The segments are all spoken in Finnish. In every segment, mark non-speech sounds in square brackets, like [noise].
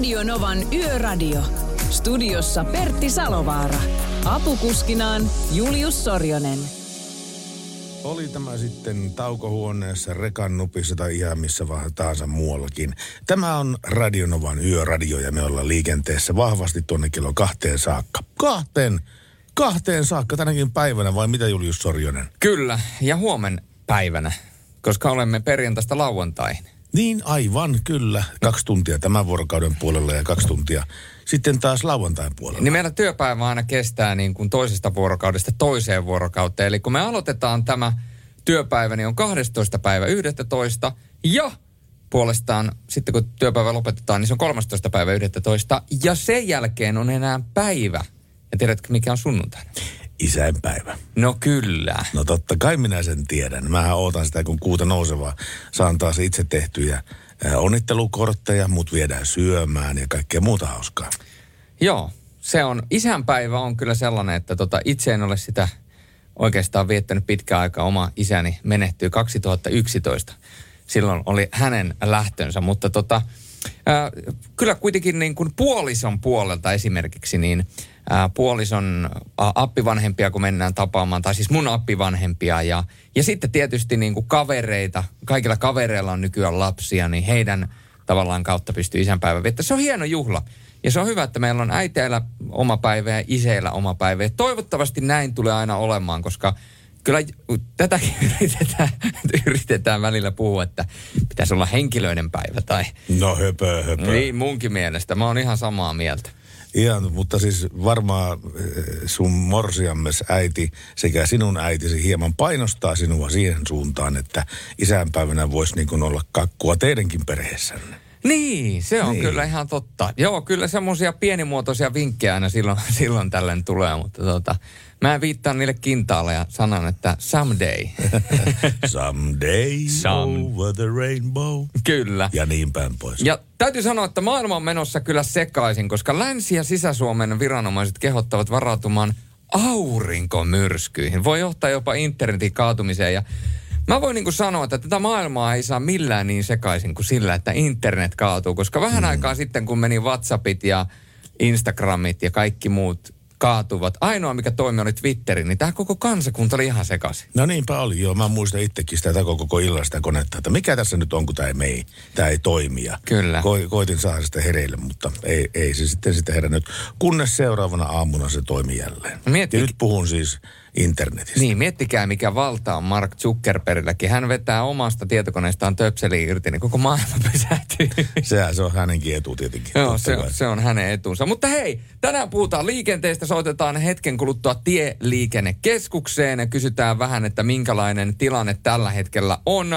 Radio Novan Yöradio. Studiossa Pertti Salovaara. Apukuskinaan Julius Sorjonen. Oli tämä sitten taukohuoneessa, rekan nupissa tai ihan missä vaan tahansa muuallakin. Tämä on Radionovan yöradio ja me ollaan liikenteessä vahvasti tuonne kello kahteen saakka. Kahteen, kahteen saakka tänäkin päivänä vai mitä Julius Sorjonen? Kyllä, ja huomen päivänä, koska olemme perjantaista lauantaihin. Niin aivan, kyllä. Kaksi tuntia tämän vuorokauden puolella ja kaksi tuntia sitten taas lauantain puolella. Niin meillä työpäivä aina kestää niin kuin toisesta vuorokaudesta toiseen vuorokauteen. Eli kun me aloitetaan tämä työpäivä, niin on 12. päivä 11. Ja puolestaan sitten kun työpäivä lopetetaan, niin se on 13. päivä 11. Ja sen jälkeen on enää päivä. Ja tiedätkö, mikä on sunnuntaina? Isänpäivä. No kyllä. No totta kai minä sen tiedän. Mähän ootan sitä, kun kuuta nousevaa. Saan taas itse tehtyjä äh, onnittelukortteja, mut viedään syömään ja kaikkea muuta hauskaa. Joo, se on, isänpäivä on kyllä sellainen, että tota, itse en ole sitä oikeastaan viettänyt pitkään aikaa. Oma isäni menehtyi 2011. Silloin oli hänen lähtönsä, mutta tota, ää, kyllä kuitenkin niin kuin puolison puolelta esimerkiksi, niin ää, puolison ä, appivanhempia, kun mennään tapaamaan, tai siis mun appivanhempia, ja, ja sitten tietysti niin kuin kavereita, kaikilla kavereilla on nykyään lapsia, niin heidän tavallaan kautta pystyy isänpäivä viettämään. Se on hieno juhla. Ja se on hyvä, että meillä on äiteillä oma päivä ja iseillä oma päivä. Ja toivottavasti näin tulee aina olemaan, koska kyllä tätäkin [laughs] yritetään, yritetään välillä puhua, että pitäisi olla henkilöiden päivä tai... No höpö, höpö. Niin munkin mielestä. Mä oon ihan samaa mieltä. Ihan, mutta siis varmaan eh, sun morsiammes äiti sekä sinun äitisi hieman painostaa sinua siihen suuntaan, että isänpäivänä voisi niin kuin olla kakkua teidänkin perheessänne. Niin, se on Niin. niin. kyllä ihan totta. Joo, kyllä semmoisia pienimuotoisia vinkkejä aina silloin, [laughs] silloin tällöin tulee, mutta tota, mä viittaan niille kintaalle ja sanon, että someday. [laughs] Someday Some- over the rainbow. kyllä. Ja niin päin pois. Ja täytyy sanoa, että maailma on menossa kyllä sekaisin, koska Länsi- ja Sisä-Suomen viranomaiset kehottavat varautumaan aurinkomyrskyihin. Voi johtaa jopa internetin kaatumiseen ja Mä voin niin sanoa, että tätä maailmaa ei saa millään niin sekaisin kuin sillä, että internet kaatuu. Koska vähän mm. aikaa sitten, kun meni WhatsAppit ja Instagramit ja kaikki muut kaatuvat, ainoa mikä toimi oli Twitteri, niin tämä koko kansakunta oli ihan sekaisin. No niinpä oli, joo. Mä muistan itsekin sitä koko, koko illan sitä konetta, että mikä tässä nyt on, kun tämä ei mei, tämä ei toimi. Ja Kyllä. Ko, koitin saada sitä hereille, mutta ei, ei se sitten sitä herännyt. Kunnes seuraavana aamuna se toimi jälleen. Mieti- Ja nyt puhun siis internetistä. Niin, miettikää mikä valta on Mark Zuckerbergilläkin. Hän vetää omasta tietokoneestaan töpseliin irti, niin koko maailma [laughs] pysähtyy. Sehän se on hänenkin etu tietenkin. Joo, se, kai. se on hänen etunsa. Mutta hei, tänään puhutaan liikenteestä. Soitetaan hetken kuluttua tieliikennekeskukseen ja kysytään vähän, että minkälainen tilanne tällä hetkellä on.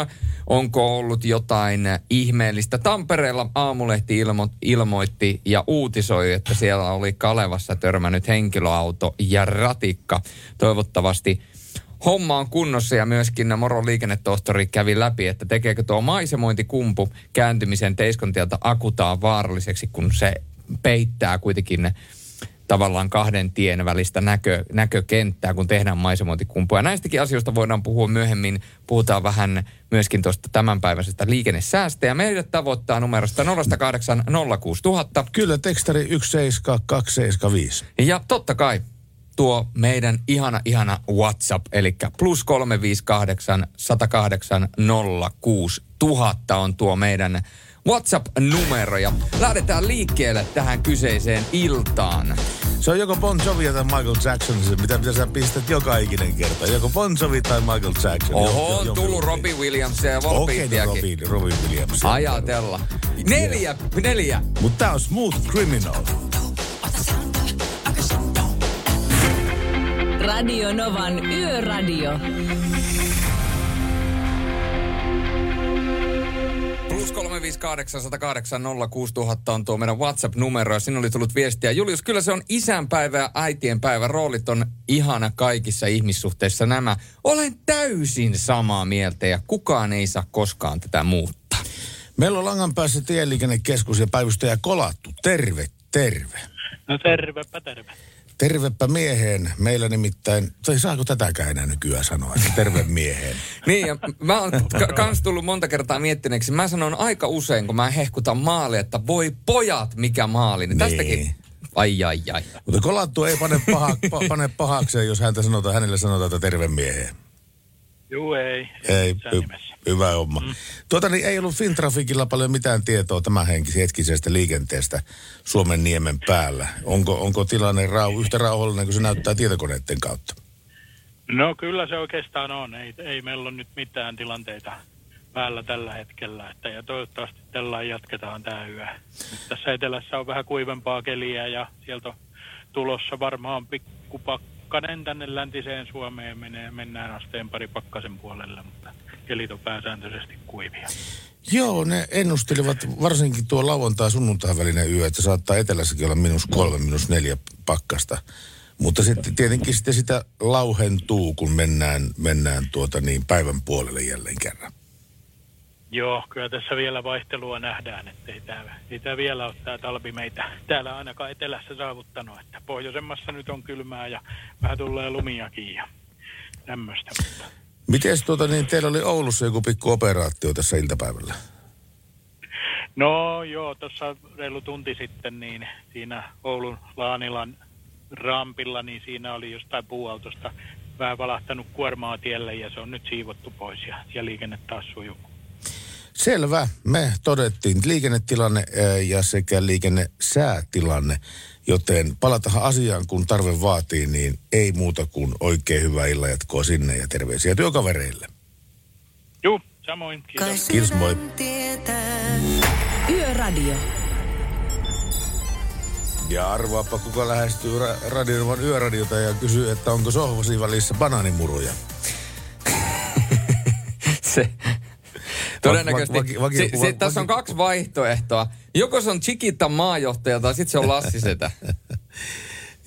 Onko ollut jotain ihmeellistä? Tampereella aamulehti ilmo, ilmoitti ja uutisoi, että siellä oli Kalevassa törmännyt henkilöauto ja ratikka. Toivottavasti homma on kunnossa ja myöskin Moron liikennetohtori kävi läpi, että tekeekö tuo maisemointikumpu kääntymisen Teiskontielta akutaan vaaralliseksi, kun se peittää kuitenkin tavallaan kahden tien välistä näkö, näkökenttää, kun tehdään maisemointikumpua. Ja näistäkin asioista voidaan puhua myöhemmin. Puhutaan vähän myöskin tuosta tämänpäiväisestä liikennesäästä. Ja meidät tavoittaa numerosta 0806000. Kyllä, tekstari 17275. Ja totta kai tuo meidän ihana, ihana WhatsApp, eli plus 358 108 06000 on tuo meidän WhatsApp-numero. Ja lähdetään liikkeelle tähän kyseiseen iltaan. Se on joko Bon Jovi tai Michael Jackson, se mitä, mitä sä pistät joka ikinen kerta. Joko Bon Jovi tai Michael Jackson. Oho, on Jompi- tullut jompi- Robbie Williams ja Okei, no Volbeatiakin. Robin, Robin Williams. Ajatella. Neljä, neljä. Mutta tää on Smooth Criminal. Radio Novan Yöradio. Plus 358 108 06000 on tuo meidän WhatsApp-numero ja sinne oli tullut viestiä. Julius, kyllä se on isänpäivä ja äitienpäivä. Roolit on ihana kaikissa ihmissuhteissa nämä. Olen täysin samaa mieltä ja kukaan ei saa koskaan tätä muuttaa. Meillä on langan päässä tieliikennekeskus ja päivystäjä Kolattu. Terve, terve. No tervepä terve. Tervepä mieheen. Meillä nimittäin, tai saako tätäkään enää nykyään sanoa, että terve [laughs] mieheen. Niin, ja mä oon k- kans tullut monta kertaa miettineeksi. Mä sanon aika usein, kun mä hehkutan maali, että voi pojat, mikä maali. Niin tästäkin, Niin. ai ai ai. Mutta kolattu ei pane, paha, pa, pane pahakseen, jos häntä sanotaan, hänelle sanotaan, että terve mieheen. Juu, ei. Ei, nimessä. Hyvä homma. Mm. Tuota niin ei ollut Fintrafikilla paljon mitään tietoa tämän hetkisestä liikenteestä Suomen niemen päällä. Onko, onko tilanne rau, yhtä rauhallinen kuin se näyttää tietokoneiden kautta? No kyllä se oikeastaan on. Ei, ei meillä ole nyt mitään tilanteita päällä tällä hetkellä. Että, ja toivottavasti tällä jatketaan tämä yö. Nyt tässä etelässä on vähän kuivempaa keliä ja sieltä on tulossa varmaan pikkupakkanen tänne läntiseen Suomeen. Menee, mennään asteen pari pakkasen puolelle, mutta kelit on pääsääntöisesti kuivia. Joo, ne ennustelivat varsinkin tuo lauantai sunnuntai välinen yö, että saattaa etelässäkin olla minus kolme, minus neljä pakkasta. Mutta sitten tietenkin sitten sitä lauhentuu, kun mennään, mennään tuota niin päivän puolelle jälleen kerran. Joo, kyllä tässä vielä vaihtelua nähdään, että ei tämä, ei tämä vielä ole tämä talvi meitä täällä ainakaan etelässä saavuttanut. Että pohjoisemmassa nyt on kylmää ja vähän tulee lumiakin ja tämmöistä. Mutta Miten tuota niin, teillä oli Oulussa joku pikku operaatio tässä iltapäivällä? No joo, tuossa reilu tunti sitten niin siinä Oulun Laanilan rampilla, niin siinä oli jostain puuautosta vähän valahtanut kuormaa tielle ja se on nyt siivottu pois ja, ja liikenne taas sujuu. Selvä. Me todettiin liikennetilanne ja sekä liikennesäätilanne, joten palataan asiaan, kun tarve vaatii, niin ei muuta kuin oikein hyvää illan jatkoa sinne ja terveisiä työkavereille. Juu, samoin. Kiitos. Kiitos, moi. Yöradio. Ja arvaapa, kuka lähestyy ra- radionovan yöradiota ja kysyy, että onko sohvasi välissä banaanimuruja. [laughs] Se, todennäköisesti. vaki- vaki- se, se, vaki- tässä on kaksi vaihtoehtoa. Joko se on Chiquita maajohtaja tai sitten se on Lassi Setä. [laughs]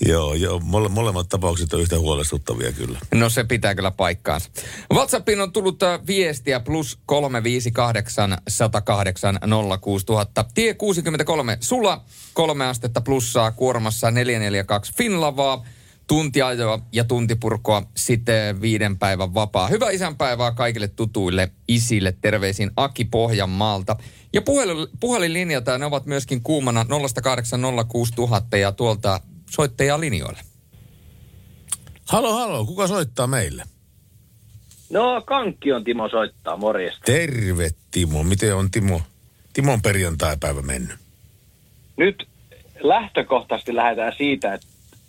Joo, joo mole, molemmat tapaukset on yhtä huolestuttavia kyllä. No se pitää kyllä paikkaansa. WhatsAppiin on tullut äh, viestiä plus 358 108 06000. Tie 63 Sula, kolme astetta plussaa kuormassa 442 Finlavaa. Tuntiajoa ja tuntipurkoa sitten viiden päivän vapaa. Hyvää isänpäivää kaikille tutuille isille. Terveisin Aki Pohjanmaalta. Ja puhelin, puhelinlinjata ne ovat myöskin kuumana 0806000 ja tuolta soittajaa linjoille. Halo, halo, kuka soittaa meille? No, Kankki on Timo soittaa, morjesta. Terve Timo, miten on Timo? Timon perjantaipäivä mennyt. Nyt lähtökohtaisesti lähdetään siitä, että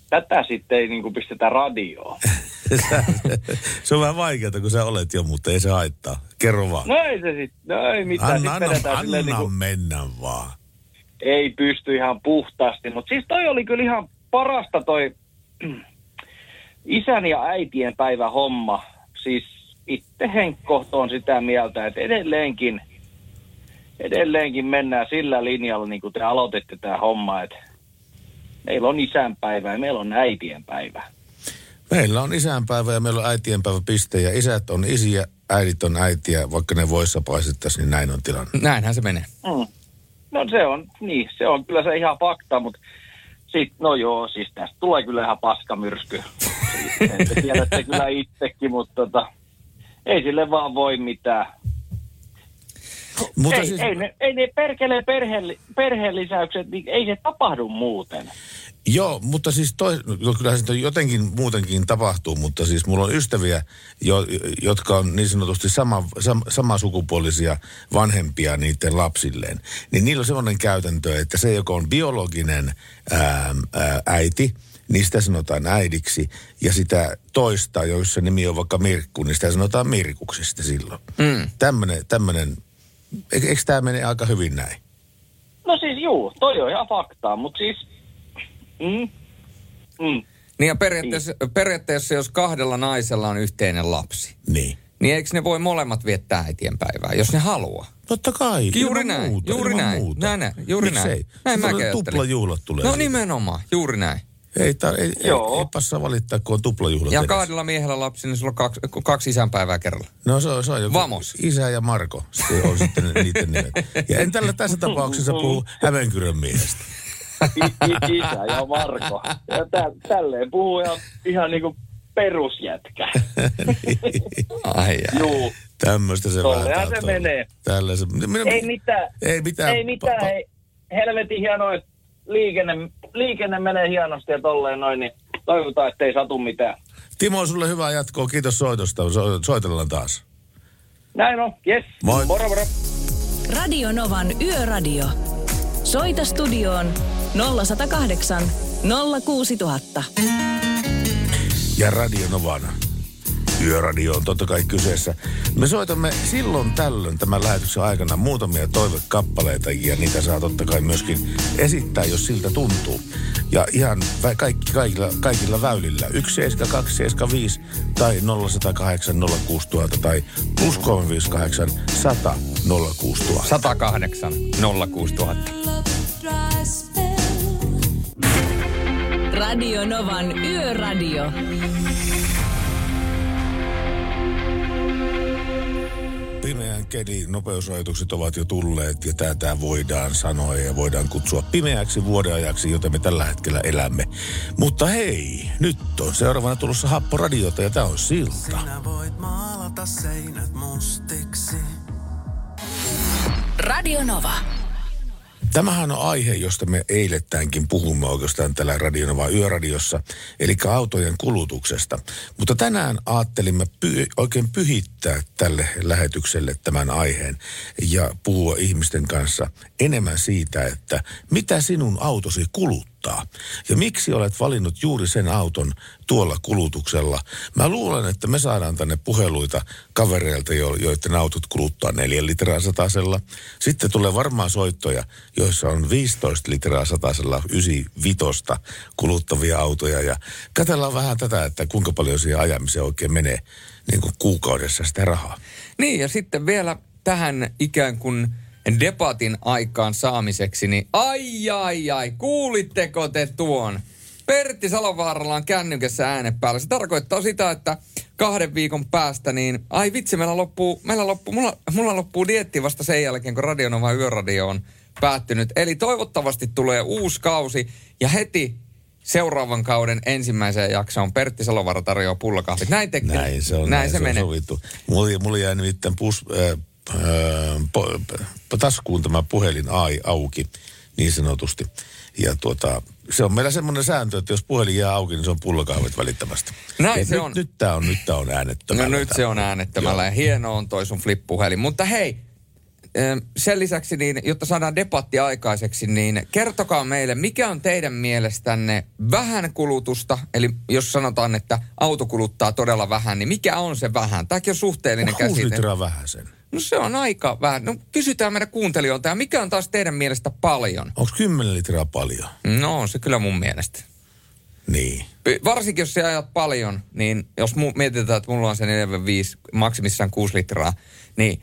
tätä sitten ei niin pistetä radioon. [laughs] se on vähän vaikeaa, kun sä olet jo, mutta ei se haittaa. Kerro vaan. No ei se sitten, no ei mitään. anna, anna, anna niin kuin, mennä vaan. ei pysty ihan puhtaasti. Mutta siis toi oli kyllä ihan parasta toi isän ja äitien päivä homma. Siis itse Henkko on sitä mieltä, että edelleenkin, edelleenkin mennään sillä linjalla, niin kuin te aloititte tämä homma, että meillä on isänpäivä ja meillä on äitien päivä. Meillä on isänpäivä ja meillä on äitienpäivä piste ja isät on isiä, äidit on äitiä, vaikka ne voissa paistettaisiin, niin näin on tilanne. Näinhän se menee. Mm. No se on, niin, se on kyllä se ihan fakta, mutta sit, no joo, siis tästä tulee kyllä ihan paskamyrsky. [laughs] Te tiedätte kyllä itsekin, mutta tota, ei sille vaan voi mitään. Mutta ei, siis, ei, ne, ei ne perkeleen perhe, perheenlisäykset, niin ei se tapahdu muuten. Joo, mutta siis toi, no kyllähän se jotenkin muutenkin tapahtuu, mutta siis mulla on ystäviä, jo, jotka on niin sanotusti sama, sam, samasukupuolisia vanhempia niiden lapsilleen. Niin niillä on sellainen käytäntö, että se, joka on biologinen ää, ää, äiti, niin sitä sanotaan äidiksi. Ja sitä toista, joissa nimi on vaikka Mirkku, niin sitä sanotaan Mirkuksi sitten silloin. Mm. Tämmönen, tämmönen, eikö, eikö tämä mene aika hyvin näin? No siis juu, toi on ihan faktaa, mutta siis... Mm, mm, Niin ja periaatteessa, periaatteessa, jos kahdella naisella on yhteinen lapsi, Niin. niin eikö ne voi molemmat viettää äitienpäivää, jos ne haluaa? Totta kai. Juuri ilman näin, muuta, juuri ilman näin. Muuta. Näin, näin, juuri Miksei? näin. Näin mäkin ajattelin. Tuplajuhlat tulee. No siitä. nimenomaan, juuri näin. Ei, tar- ei, ei, Joo. ei passaa valittaa, kun on tuplajuhlat Ja edessä. kahdella miehellä lapsi, niin sulla on kaksi, kaksi isänpäivää kerralla. No se on, se on joku Vamos. Isä ja Marko. Se on sitten niiden nimet. Ja en tällä tässä tapauksessa puhu Hämeenkyrön miehestä. I- isä ja Marko. Ja tä- tälleen puhuu ihan, ihan niin kuin perusjätkä. [laughs] Ai, ai. Juu, Tämmöistä se Tollehan vähän se menee. Tällä se, minä, ei mitään. Ei mitään. Ei mitään. Pa- pa-. Helvetin hienoa, että liikenne, liikenne menee hienosti ja tolleen noin, niin toivotaan, että ei satu mitään. Timo, sulle hyvää jatkoa. Kiitos soitosta. So- Soitellaan taas. Näin on, yes. Moi. Moro, moro. Radio Novan Yöradio. Soita studioon 0108 06000. Ja Radio Novana. Yöradio on totta kai kyseessä. Me soitamme silloin tällöin tämän lähetyksen aikana muutamia toivekappaleita ja niitä saa totta kai myöskin esittää, jos siltä tuntuu. Ja ihan vä- kaikki, kaikilla, kaikilla väylillä. 17275 tai 0108 06000 tai plus 358 100 06000. 108 06000. Radio Novan Yöradio. Pimeän kelin nopeusrajoitukset ovat jo tulleet ja tätä voidaan sanoa ja voidaan kutsua pimeäksi vuodeajaksi, jota me tällä hetkellä elämme. Mutta hei, nyt on seuraavana tulossa Happoradiota ja tämä on Silta. Sinä voit maalata seinät mustiksi. Radio Nova. Tämähän on aihe, josta me eilettäänkin puhumme oikeastaan tällä Radionova Yöradiossa, eli autojen kulutuksesta. Mutta tänään ajattelimme py- oikein pyhittää tälle lähetykselle tämän aiheen ja puhua ihmisten kanssa enemmän siitä, että mitä sinun autosi kuluttaa. Ja miksi olet valinnut juuri sen auton tuolla kulutuksella. Mä luulen, että me saadaan tänne puheluita kavereilta, jo- joiden autot kuluttaa 4 litraa satasella. Sitten tulee varmaan soittoja, joissa on 15 litraa satasella 95 kuluttavia autoja. Ja katsellaan vähän tätä, että kuinka paljon siihen ajamiseen oikein menee niin kuin kuukaudessa sitä rahaa. Niin, ja sitten vielä tähän ikään kuin debatin aikaan saamiseksi, niin ai ai ai, kuulitteko te tuon? Pertti Salovaaralla on kännykässä äänen päällä. Se tarkoittaa sitä, että kahden viikon päästä, niin ai vitsi, meillä loppuu, meillä loppuu, mulla, mulla loppuu dietti vasta sen jälkeen, kun Radionova Yöradio on päättynyt. Eli toivottavasti tulee uusi kausi ja heti seuraavan kauden ensimmäiseen jaksoon Pertti Salovaara tarjoaa pullakahvit. Näin, te, Näin se on, näin, se, on menee. sovittu. Mulla, mulla jäi nimittäin pus, äh, äh, po, po, taskuun tämä puhelin ai, auki, niin sanotusti. Ja tuota, se on meillä semmoinen sääntö, että jos puhelin jää auki, niin se on pullakahvit välittömästi. Näin Ja se nyt, on. Nyt tämä on, nyt tää on äänettömällä. No nyt se on äänettömällä ja hieno on toi sun flip-puhelin. Mutta hei, sen lisäksi, niin, jotta saadaan debatti aikaiseksi, niin kertokaa meille, mikä on teidän mielestänne vähän kulutusta, eli jos sanotaan, että auto kuluttaa todella vähän, niin mikä on se vähän? Tämäkin on suhteellinen Kuusi käsite. litraa vähän sen. No se on aika vähän. No kysytään meidän kuuntelijoilta, ja mikä on taas teidän mielestä paljon? Onko 10 litraa paljon? No on se kyllä mun mielestä. Niin. Varsinkin jos sä ajat paljon, niin jos mu- mietitään, että mulla on se 4-5, maksimissaan 6 litraa, niin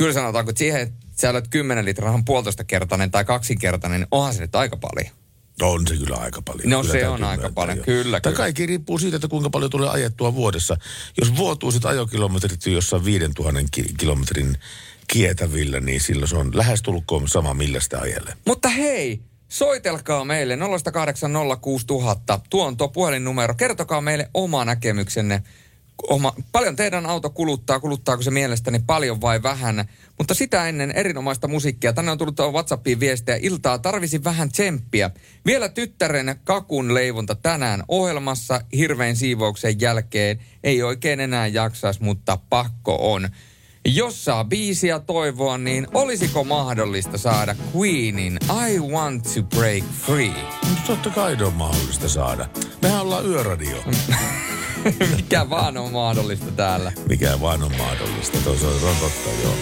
kyllä sanotaanko, että siihen, että sä olet 10 litraa, on puolitoista kertainen tai kaksinkertainen, niin onhan se nyt aika paljon. On se kyllä aika paljon. No kyllä se on aika paljon, joo. kyllä, Tämä kyllä. kaikki riippuu siitä, että kuinka paljon tulee ajettua vuodessa. Jos vuotuiset ajokilometrit jossain 5000 ki- kilometrin kietävillä, niin silloin se on lähestulkoon sama, millä sitä ajelee. Mutta hei, soitelkaa meille 0806000. Tuo on tuo puhelinnumero. Kertokaa meille oma näkemyksenne. Oma, paljon teidän auto kuluttaa, kuluttaako se mielestäni paljon vai vähän. Mutta sitä ennen erinomaista musiikkia. Tänne on tullut WhatsAppiin viestejä. Iltaa tarvisi vähän tsemppiä. Vielä tyttären kakun leivonta tänään ohjelmassa hirveän siivouksen jälkeen. Ei oikein enää jaksaisi, mutta pakko on. Jos saa biisiä toivoa, niin olisiko mahdollista saada Queenin I Want to Break Free? Mutta totta kai on mahdollista saada. Mehän ollaan yöradio. [laughs] Mikä vaan on mahdollista täällä. Mikä vaan on mahdollista. Toisaalta on totta, joo.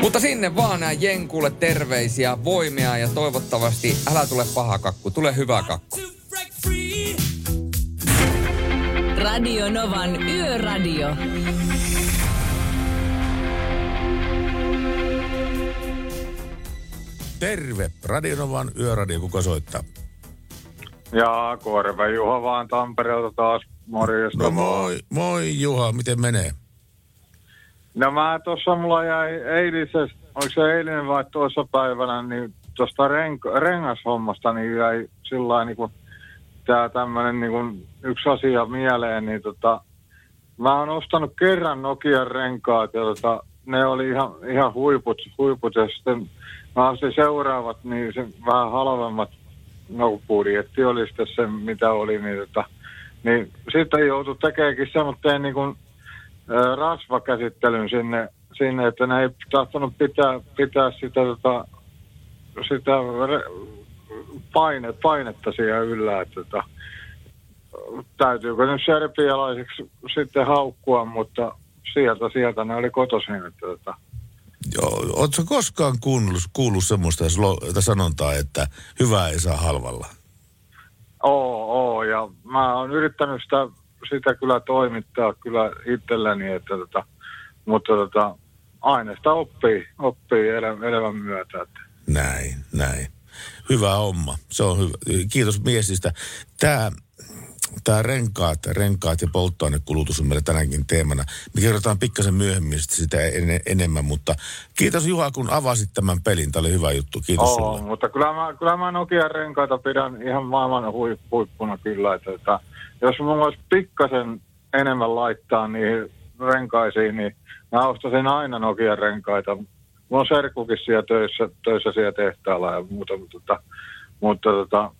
Mutta sinne vaan nää Jenkulle terveisiä, voimia ja toivottavasti älä tule paha kakku, tule hyvä kakku. Radio Novan Yöradio. Terve. Radionovan yöradio, kuka soittaa? Ja Korve Juha vaan Tampereelta taas. Morjesta. No moi, moi Juha, miten menee? No mä tuossa mulla jäi eilisestä, onko se eilinen vai tuossa päivänä, niin tuosta renk- rengashommasta niin jäi sillä niin kuin tämä tämmöinen niin kuin yksi asia mieleen, niin tota, mä oon ostanut kerran Nokian renkaat ja tota, ne oli ihan, ihan huiput, huiput ja sitten mä ostin seuraavat, niin se vähän halvemmat, no budjetti oli sitten se mitä oli, niin, tota, niin sitten joutui tekeekin semmoinen niin kuin, ä, rasvakäsittelyn sinne, sinne, että ne ei tahtonut pitää, pitää sitä, tota, sitä re, paine, painetta siihen yllä, että tota, täytyykö nyt serbialaiseksi sitten haukkua, mutta sieltä, sieltä ne oli kotoisin, että tota, Joo, ootko koskaan kuullut, kuullut semmoista sanontaa, että hyvää ei saa halvalla? Oo, oo, ja mä oon yrittänyt sitä, sitä kyllä toimittaa kyllä itselläni, että tota, mutta tota, aina sitä oppii, oppii elä, elämän myötä. Että. Näin, näin. Hyvä homma. Se on hyvä. Kiitos miesistä. Tämä tämä renkaat, renkaat ja polttoainekulutus on meillä tänäänkin teemana. Me kerrotaan pikkasen myöhemmin sitä en, enemmän, mutta kiitos Juha, kun avasit tämän pelin. Tämä oli hyvä juttu. Kiitos Oo, sulle. mutta kyllä mä, kyllä mä Nokian renkaita pidän ihan maailman hui, huippuna kyllä. Että, että jos mulla olisi pikkasen enemmän laittaa niihin renkaisiin, niin mä ostaisin aina Nokian renkaita. Mulla on serkukin siellä töissä, töissä siellä tehtaalla ja muuta, mutta, mutta, mutta tota,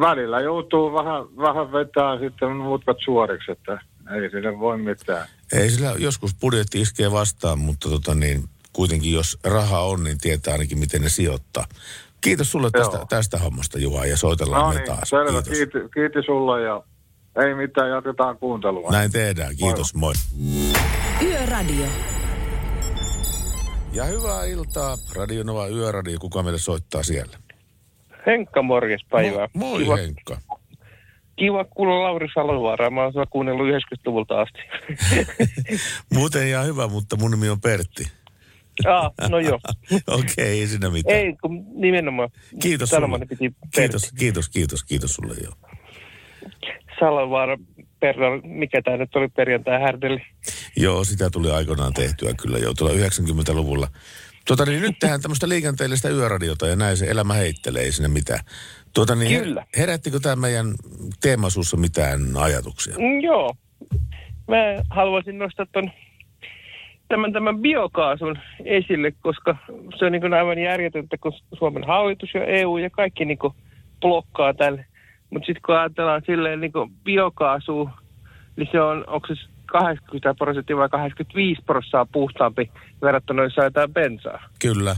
välillä joutuu vähän, vähän vetää sitten mutkat suoriksi, että ei sille voi mitään. Ei sillä joskus budjetti iskee vastaan, mutta tota niin, kuitenkin jos raha on, niin tietää ainakin miten ne sijoittaa. Kiitos sulle tästä, Joo. tästä hommasta Juha ja soitellaan No me niin, taas. selvä. Kiitos. Kiiti, kiiti sulle ja ei mitään, jatketaan kuuntelua. Näin tehdään. Kiitos, moi. Yöradio. Ja hyvää iltaa. Radio Nova Yöradio. Kuka meille soittaa siellä? Henkka, morjes päivää. Mo- moi kiva, Henkka. kiva kuulla Lauri Salovaaraa. Mä oon sua kuunnellut 90-luvulta asti. [laughs] Muuten ihan hyvä, mutta mun nimi on Pertti. ah, no joo. [laughs] Okei, okay, ei siinä mitään. Ei, kun nimenomaan. Kiitos sulle. Piti Kiitos, Pertti. kiitos, kiitos, kiitos sulle joo. Salovaara, perra, mikä tämä nyt oli perjantai härdelli. Joo, sitä tuli aikoinaan tehtyä kyllä jo tuolla 90-luvulla. Tuota niin, nyt tehdään tämmöistä liikenteellistä yöradiota ja näin se elämä heittelee, ei sinne mitään. Tuota niin, Kyllä. herättikö tämä meidän teemasuussa mitään ajatuksia? Mm, joo. Mä haluaisin nostaa ton, tämän, tämän biokaasun esille, koska se on niin aivan järjetöntä, kun Suomen hallitus ja EU ja kaikki niin kuin blokkaa tälle. Mutta sitten kun ajatellaan silleen niin kuin biokaasu, niin se on, onko se 80 prosenttia vai 85 prosenttia puhtaampi verrattuna jos ajetaan bensaa. Kyllä.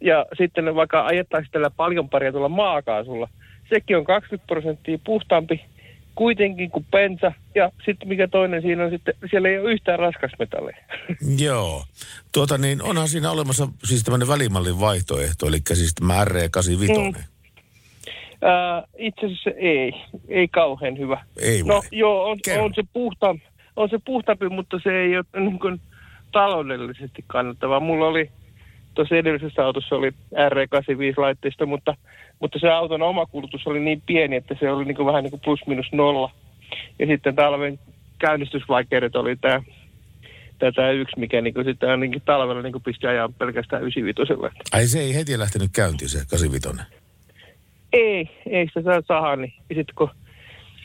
Ja sitten vaikka ajettaisiin tällä paljon paria tuolla maakaasulla, sekin on 20 prosenttia puhtaampi kuitenkin kuin bensa. Ja sitten mikä toinen siinä on sitten, siellä ei ole yhtään raskasmetalleja. [laughs] Joo. Tuota niin, onhan siinä olemassa siis tämmöinen välimallin vaihtoehto, eli siis tämä RE85. Mm. Itse asiassa ei, ei kauhean hyvä. Ei vai? No joo, on, Kerro. on, se puhta, on se puhtaampi, mutta se ei ole niin kuin taloudellisesti kannattavaa. Mulla oli tuossa edellisessä autossa oli R85 laitteista, mutta, mutta se auton oma kulutus oli niin pieni, että se oli niin kuin vähän niin kuin plus minus nolla. Ja sitten talven käynnistysvaikeudet oli tämä tätä yksi, mikä niin kuin sitten ainakin talvella niin kuin pisti ajaa pelkästään 95 Ai se ei heti lähtenyt käyntiin se 85. Ei, ei sitä saa saada. Niin. Ja sitten kun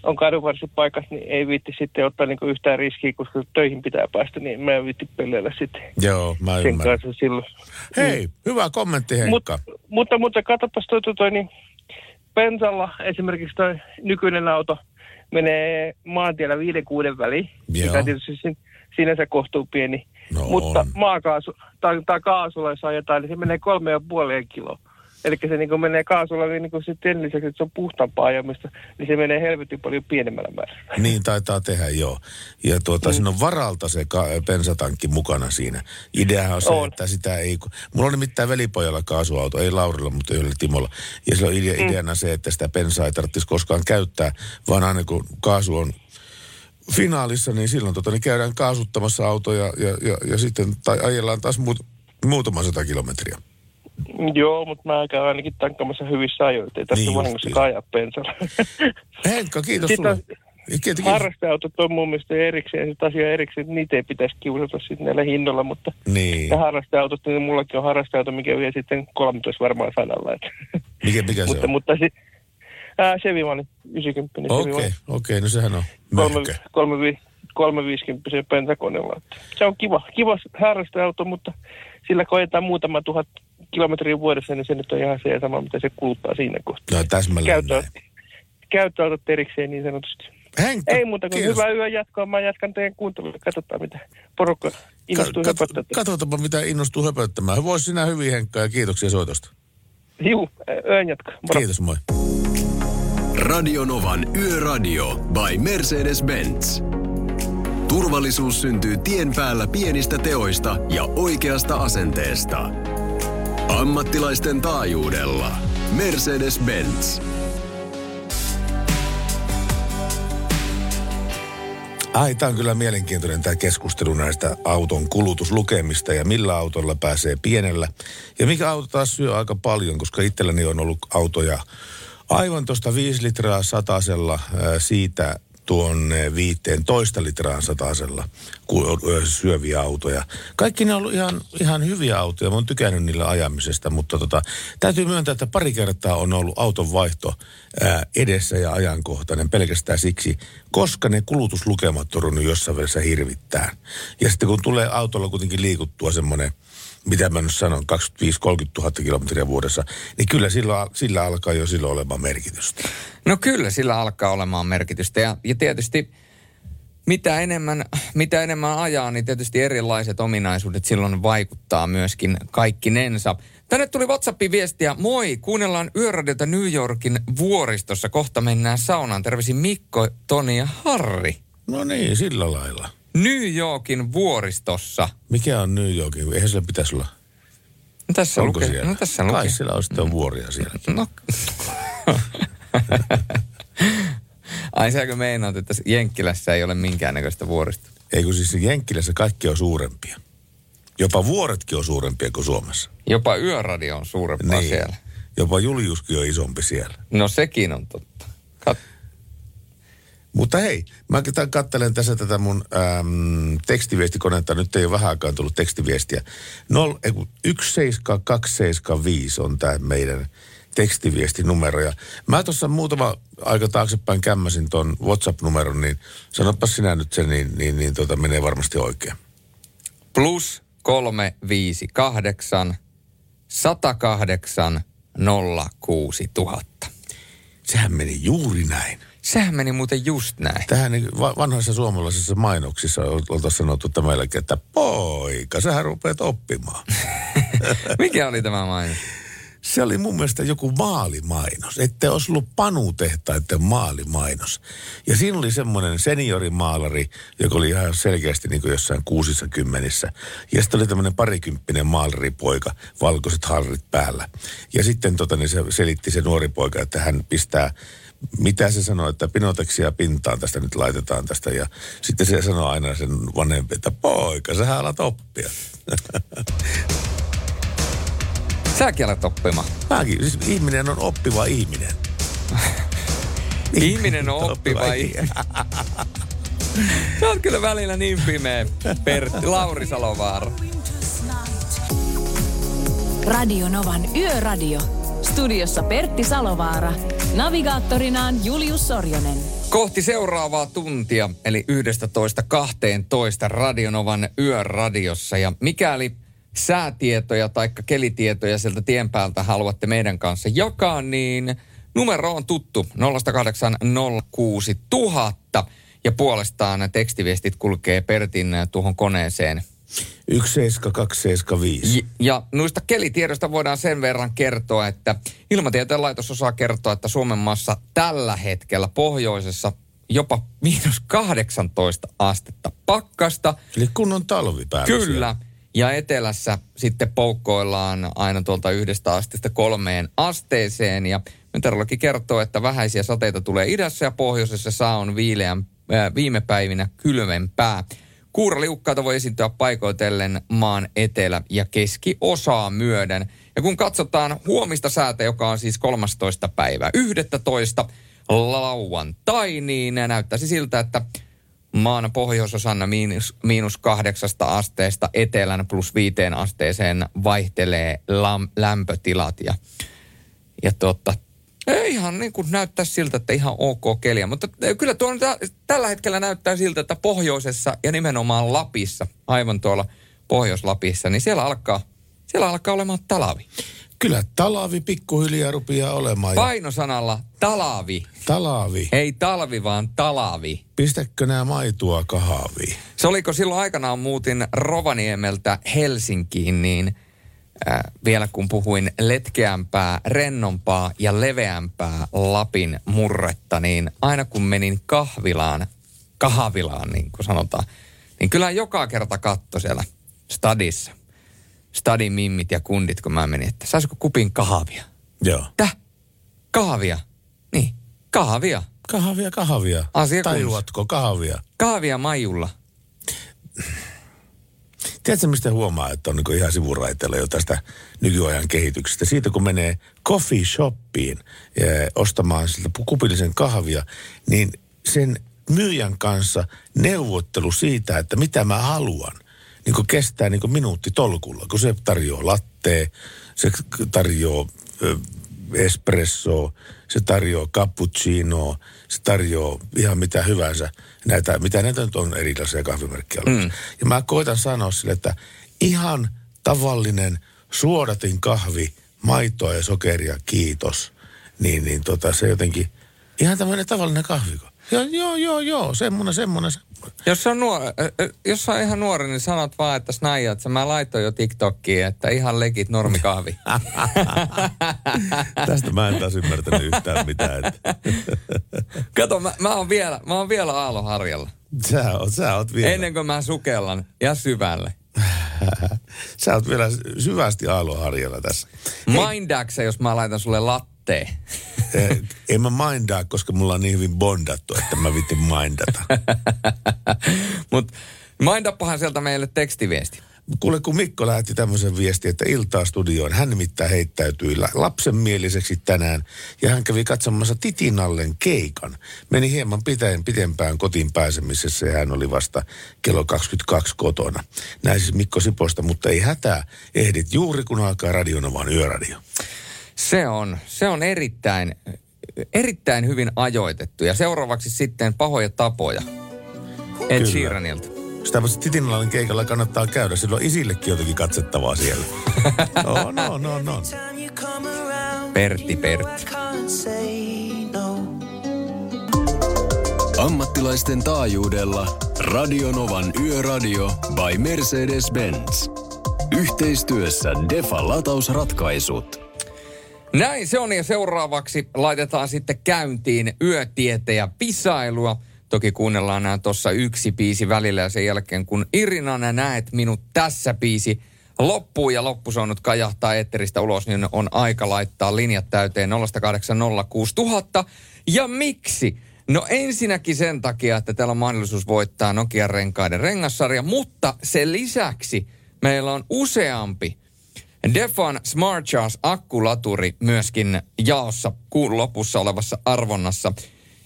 on kadunvarsipaikat, niin ei viitti sitten ottaa niinku yhtään riskiä, koska töihin pitää päästä, niin mä en viitti peleillä sitten Joo, mä sen ymmärrän. kanssa silloin. Hei, hyvä kommentti Henkka. Mut, mutta, mutta katsopas toi, toi, toi niin Pensalla esimerkiksi toi nykyinen auto menee maantiellä 5-6 väliin, Joo. mikä tietysti sin, sinänsä kohtuu pieni. No mutta on. maakaasu tai, tai kaasulla, jos ajetaan, niin se menee kolme ja puoleen kiloa. Eli se niin kuin menee kaasulla, niin, kuin sitten lisäksi, että se on puhtaampaa ajamista, niin se menee helvetin paljon pienemmällä määrällä. Niin taitaa tehdä, joo. Ja tuota, mm. siinä on varalta se ka- bensatankki mukana siinä. Ideahan on se, On. että sitä ei... Mulla on nimittäin velipojalla kaasuauto, ei Laurilla, mutta yhdellä Timolla. Ja sillä on idea, Mm. ideana se, että sitä bensaa ei tarvitsisi koskaan käyttää, vaan aina kun kaasu on finaalissa, niin silloin tota, niin käydään kaasuttamassa autoja ja, ja, ja sitten tai ajellaan taas muut, muutama sata kilometriä. Joo, mutta mä käyn ainakin tankkaamassa hyvissä ajoin, ettei tästä Niin vahingossa ajaa pensalla. [laughs] Henkka, kiitos Sitten sulle. Harrasteautot on mun mielestä erikseen, sit asia erikseen, että niitä ei pitäisi kiusata sitten näillä hinnoilla, mutta Niin. harrasteautot, niin mullakin on harrasteauto, mikä vie sitten 13 varmaan sadalla. että- [laughs] Mikä, mikä se mutta, on? mutta si, ää, Chevy Mani, 90 Chevy Okei, Mani. okei, no sehän on kolme, möhkö. kolme, vi- 350 pentakonella. että Se on kiva, kiva harrasteauto, mutta sillä koetaan muutama tuhat kilometriä vuodessa, niin se nyt on ihan se sama, mitä se kuluttaa siinä kohtaa. No täsmälleen Käyttö, näin. käyttöautot erikseen niin sanotusti. Henkka, Ei muuta kuin kiitos. hyvää yön jatkoa. Mä jatkan teidän kuuntelua. Katsotaan, mitä porukka innostuu Ka- kat- höpöttämään. Katsotaanpa, mitä innostuu höpöttämään. Vois sinä hyvin, Henkka, ja kiitoksia soitosta. Juu, yön jatkoa. Moro. Kiitos, moi. Radionovan Yöradio by Mercedes-Benz. Turvallisuus syntyy tien päällä pienistä teoista ja oikeasta asenteesta. Ammattilaisten taajuudella. Mercedes-Benz. Ai, tämä on kyllä mielenkiintoinen tämä keskustelu näistä auton kulutuslukemista ja millä autolla pääsee pienellä. Ja mikä auto taas syö aika paljon, koska itselläni on ollut autoja aivan tuosta 5 litraa satasella siitä tuonne 15 litraan satasella syöviä autoja. Kaikki ne on ollut ihan, ihan hyviä autoja. Mä oon tykännyt niillä ajamisesta, mutta tota, täytyy myöntää, että pari kertaa on ollut auton vaihto ää, edessä ja ajankohtainen pelkästään siksi, koska ne kulutuslukemat on jossain välissä hirvittää. Ja sitten kun tulee autolla kuitenkin liikuttua semmoinen mitä mä nyt sanon, 25-30 000 kilometriä vuodessa, niin kyllä sillä, sillä alkaa jo silloin olemaan merkitystä. No kyllä, sillä alkaa olemaan merkitystä. Ja, ja tietysti mitä enemmän, mitä enemmän ajaa, niin tietysti erilaiset ominaisuudet silloin vaikuttaa myöskin kaikkinensa. Tänne tuli WhatsAppin viestiä. Moi, kuunnellaan Yöradiota New Yorkin vuoristossa. Kohta mennään saunaan. Terveisin Mikko, Toni ja Harri. No niin, sillä lailla. New Yorkin vuoristossa. Mikä on New Yorkin? Eihän sillä pitäisi olla. No tässä Onko lukee. siellä? No tässä Kai lukee. siellä on sitten vuoria siellä. No. [laughs] Ai säkö meinaat, että Jenkkilässä ei ole minkäännäköistä vuorista? Ei kun siis Jenkkilässä kaikki on suurempia. Jopa vuoretkin on suurempia kuin Suomessa. Jopa yöradio on suurempaa Niin. siellä. Jopa Juliuskin on isompi siellä. No sekin on totta. Kat- Mutta hei, mä kat- kattelen tässä tätä mun äm, tekstiviestikonetta. Nyt ei ole vähän aikaan tullut tekstiviestiä. Nol, ei kun 17275 on tämä meidän tekstiviestinumero. Ja mä tuossa muutama aika taaksepäin kämmäsin ton WhatsApp-numeron, niin sanoppa sinä nyt sen, niin, niin, niin tota menee varmasti oikein. Plus 358 108 06000. Sehän meni juuri näin. Sehän meni muuten just näin. Tähän niin va- vanhoissa suomalaisissa mainoksissa ol- oltaisiin sanottu tämä jälkeen, että poika, sähän rupeat oppimaan. [laughs] Mikä oli tämä mainos? Se oli mun mielestä joku maalimainos. Ette olisi ollut panutehtaiden maalimainos. Ja siinä oli semmoinen seniorimaalari, joka oli ihan selkeästi niin kuin jossain kuusissa kymmenissä. Ja sitten oli tämmöinen parikymppinen maalaripoika, valkoiset harrit päällä. Ja sitten tota, niin se selitti se nuori poika, että hän pistää mitä se sanoi, että pinoteksia pintaan tästä nyt laitetaan tästä. Ja sitten se sanoi aina sen vanhempi, että poika, sähän alat oppia. [laughs] Säkin alat oppimaan. Mäkin, siis ihminen on oppiva ihminen. [laughs] Ihminen on oppiva Oppiva ihminen. Sä oot kyllä välillä niin pimeä, Pertti. Lauri Salovaara. Radio Novan Yöradio. Studiossa Pertti Salovaara. Navigaattorinaan Julius Sorjonen. Kohti seuraavaa tuntia, eli 11.12 Radionovan yöradiossa. Ja mikäli säätietoja tai kelitietoja sieltä tien päältä haluatte meidän kanssa jakaa, niin numero on tuttu 0806000. Ja puolestaan tekstiviestit kulkee Pertin tuohon koneeseen 17275. J- Ja noista kelitiedoista voidaan sen verran kertoa, että Ilmatieteen laitos osaa kertoa, että Suomen maassa tällä hetkellä pohjoisessa jopa miinus 18 astetta pakkasta. Eli kunnon talvi päällä. Kyllä. Ja etelässä sitten poukkoillaan aina tuolta yhdestä asteesta kolmeen asteeseen. Ja meteorologi kertoo, että vähäisiä sateita tulee idässä ja pohjoisessa saa on viileän, äh, viime päivinä kylmempää. Kuuraliukkaita voi esiintyä paikoitellen maan etelä- ja keskiosaa myöden. Ja kun katsotaan huomista säätä, joka on siis 13. päivä 11. lauantai, niin näyttäisi siltä, että maan pohjoisosana miinus, miinus kahdeksasta asteesta etelän plus viiteen asteeseen vaihtelee lämpötilat. Ja, ja totta, ei ihan niin kuin näyttää siltä, että ihan ok keliä. Mutta kyllä tuo t- tällä hetkellä näyttää siltä, että pohjoisessa ja nimenomaan Lapissa, aivan tuolla Pohjois-Lapissa, niin siellä alkaa, siellä alkaa olemaan talavi. Kyllä talavi pikkuhiljaa rupeaa olemaan. Painosanalla talavi. Talavi. Ei talvi, vaan talavi. Pistäkö nämä maitoa kahviin? Se oliko silloin aikanaan muutin Rovaniemeltä Helsinkiin, niin äh, vielä kun puhuin letkeämpää, rennompaa ja leveämpää Lapin murretta, niin aina kun menin kahvilaan, kahvilaan niin kuin sanotaan, niin kyllä joka kerta katto siellä stadissa. Stadin mimmit ja kundit, kun mä menin, että saisiko kupin kahvia? Joo. Täh? Kahvia? Niin, kahvia. Kahvia, kahvia. Asia kunnossa. Tajuatko kahvia? Kahvia Maijulla. Tiedätkö, mistä huomaa, että on niin ihan sivuraiteella jo tästä nykyajan kehityksestä? Siitä, kun menee coffee shoppiin eh, ostamaan siltä kupillisen kahvia, niin sen myyjän kanssa neuvottelu siitä, että mitä mä haluan, niin kuin kestää niin kuin minuutti tolkulla, kun se tarjoaa latte, se tarjoaa ö, espresso, se tarjoaa cappuccino, se tarjoaa ihan mitä hyvänsä. Näitä, mitä näitä nyt on erilaisia kahvimerkkejä mm. Ja mä koitan sanoa sille, että ihan tavallinen suodatin kahvi, maitoa ja sokeria, kiitos. Niin, niin tota, se jotenkin, ihan tämmöinen tavallinen kahviko. Joo, joo, joo, joo, semmonen, semmonen. Jos on, nuor, jos on ihan nuori, niin sanot vaan, että snaijat, että mä laitoin jo TikTokkiin, että ihan legit normikahvi. [laughs] Tästä mä en taas ymmärtänyt yhtään mitään. Että. [laughs] Kato, mä, mä, oon vielä, mä oon vielä aalloharjalla. Sä oot, sä oot vielä, Ennen kuin mä sukellan ja syvälle. [laughs] sä oot vielä syvästi aaloharjalla tässä. Mindakse, jos mä laitan sulle latteen. Eh, en mä mindaa, koska mulla on niin hyvin bondattu, että mä vitin mindata. [laughs] Mutta mindappahan sieltä meille tekstiviesti. Kuule, kun Mikko lähetti tämmöisen viestin, että iltaa studioon, hän nimittäin heittäytyi la- lapsenmieliseksi tänään ja hän kävi katsomassa Titinallen keikan. Meni hieman pitäen pitempään kotiin pääsemisessä ja hän oli vasta kello 22 kotona. Näin siis Mikko Siposta, mutta ei hätää, ehdit juuri kun alkaa Radionovan yöradio. Se on, se on erittäin, erittäin hyvin ajoitettu. Ja seuraavaksi sitten pahoja tapoja. Ed. Sheeranilta. Sitä paitsi Titinallen keikalla kannattaa käydä, silloin isillekin jotenkin katsettavaa siellä. no, no, no, no. Pertti, Pertti. Ammattilaisten taajuudella Radionovan Yöradio by Mercedes-Benz. Yhteistyössä Defa latausratkaisut. Näin se on ja seuraavaksi laitetaan sitten käyntiin yötietä ja pisailua. Toki kuunnellaan nämä tuossa yksi biisi välillä ja sen jälkeen kun Irinana näet minut tässä biisi loppuu ja loppusoinnut kajahtaa eetteristä ulos, niin on aika laittaa linjat täyteen 0806000. Ja miksi? No ensinnäkin sen takia, että täällä on mahdollisuus voittaa Nokian renkaiden rengassarja, mutta sen lisäksi meillä on useampi Defan Smart Charge akkulaturi myöskin jaossa kuun lopussa olevassa arvonnassa.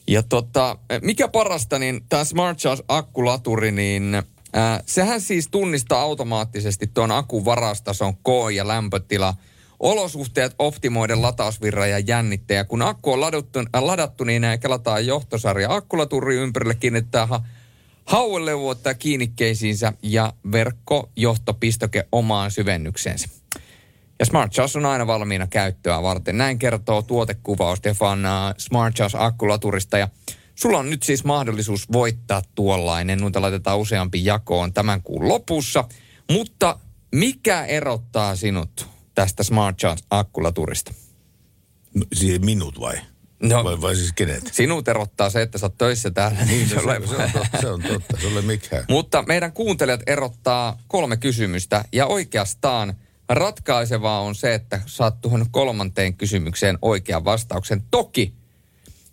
Ja tota, mikä parasta, niin tämä Smart Charge akkulaturi, niin äh, sehän siis tunnistaa automaattisesti tuon akun varastason koo ja lämpötila, olosuhteet optimoiden latausvirran ja jännitteen. kun akku on ladattu, äh, ladattu niin kelataan johtosarja akkulaturi ympärille, kiinnittää ha- haueleuvo ottaa kiinnikkeisiinsä ja verkkojohtopistoke omaan syvennykseensä. Ja Smart Charge on aina valmiina käyttöä varten. Näin kertoo tuotekuvaus Stefan äh, Smart Charge akkulaturista. Ja sulla on nyt siis mahdollisuus voittaa tuollainen. Noita laitetaan useampi jakoon tämän kuun lopussa. Mutta mikä erottaa sinut tästä Smart Charge akkulaturista? No, siis minut vai? No, Vai, vai siis kenet? sinut erottaa se, että sä oot töissä täällä. Niin, Se, sulle- on- se, on totta, se on totta, se ole mikään. Mutta meidän kuuntelijat erottaa kolme kysymystä ja oikeastaan ratkaisevaa on se, että saat tuohon kolmanteen kysymykseen oikean vastauksen. Toki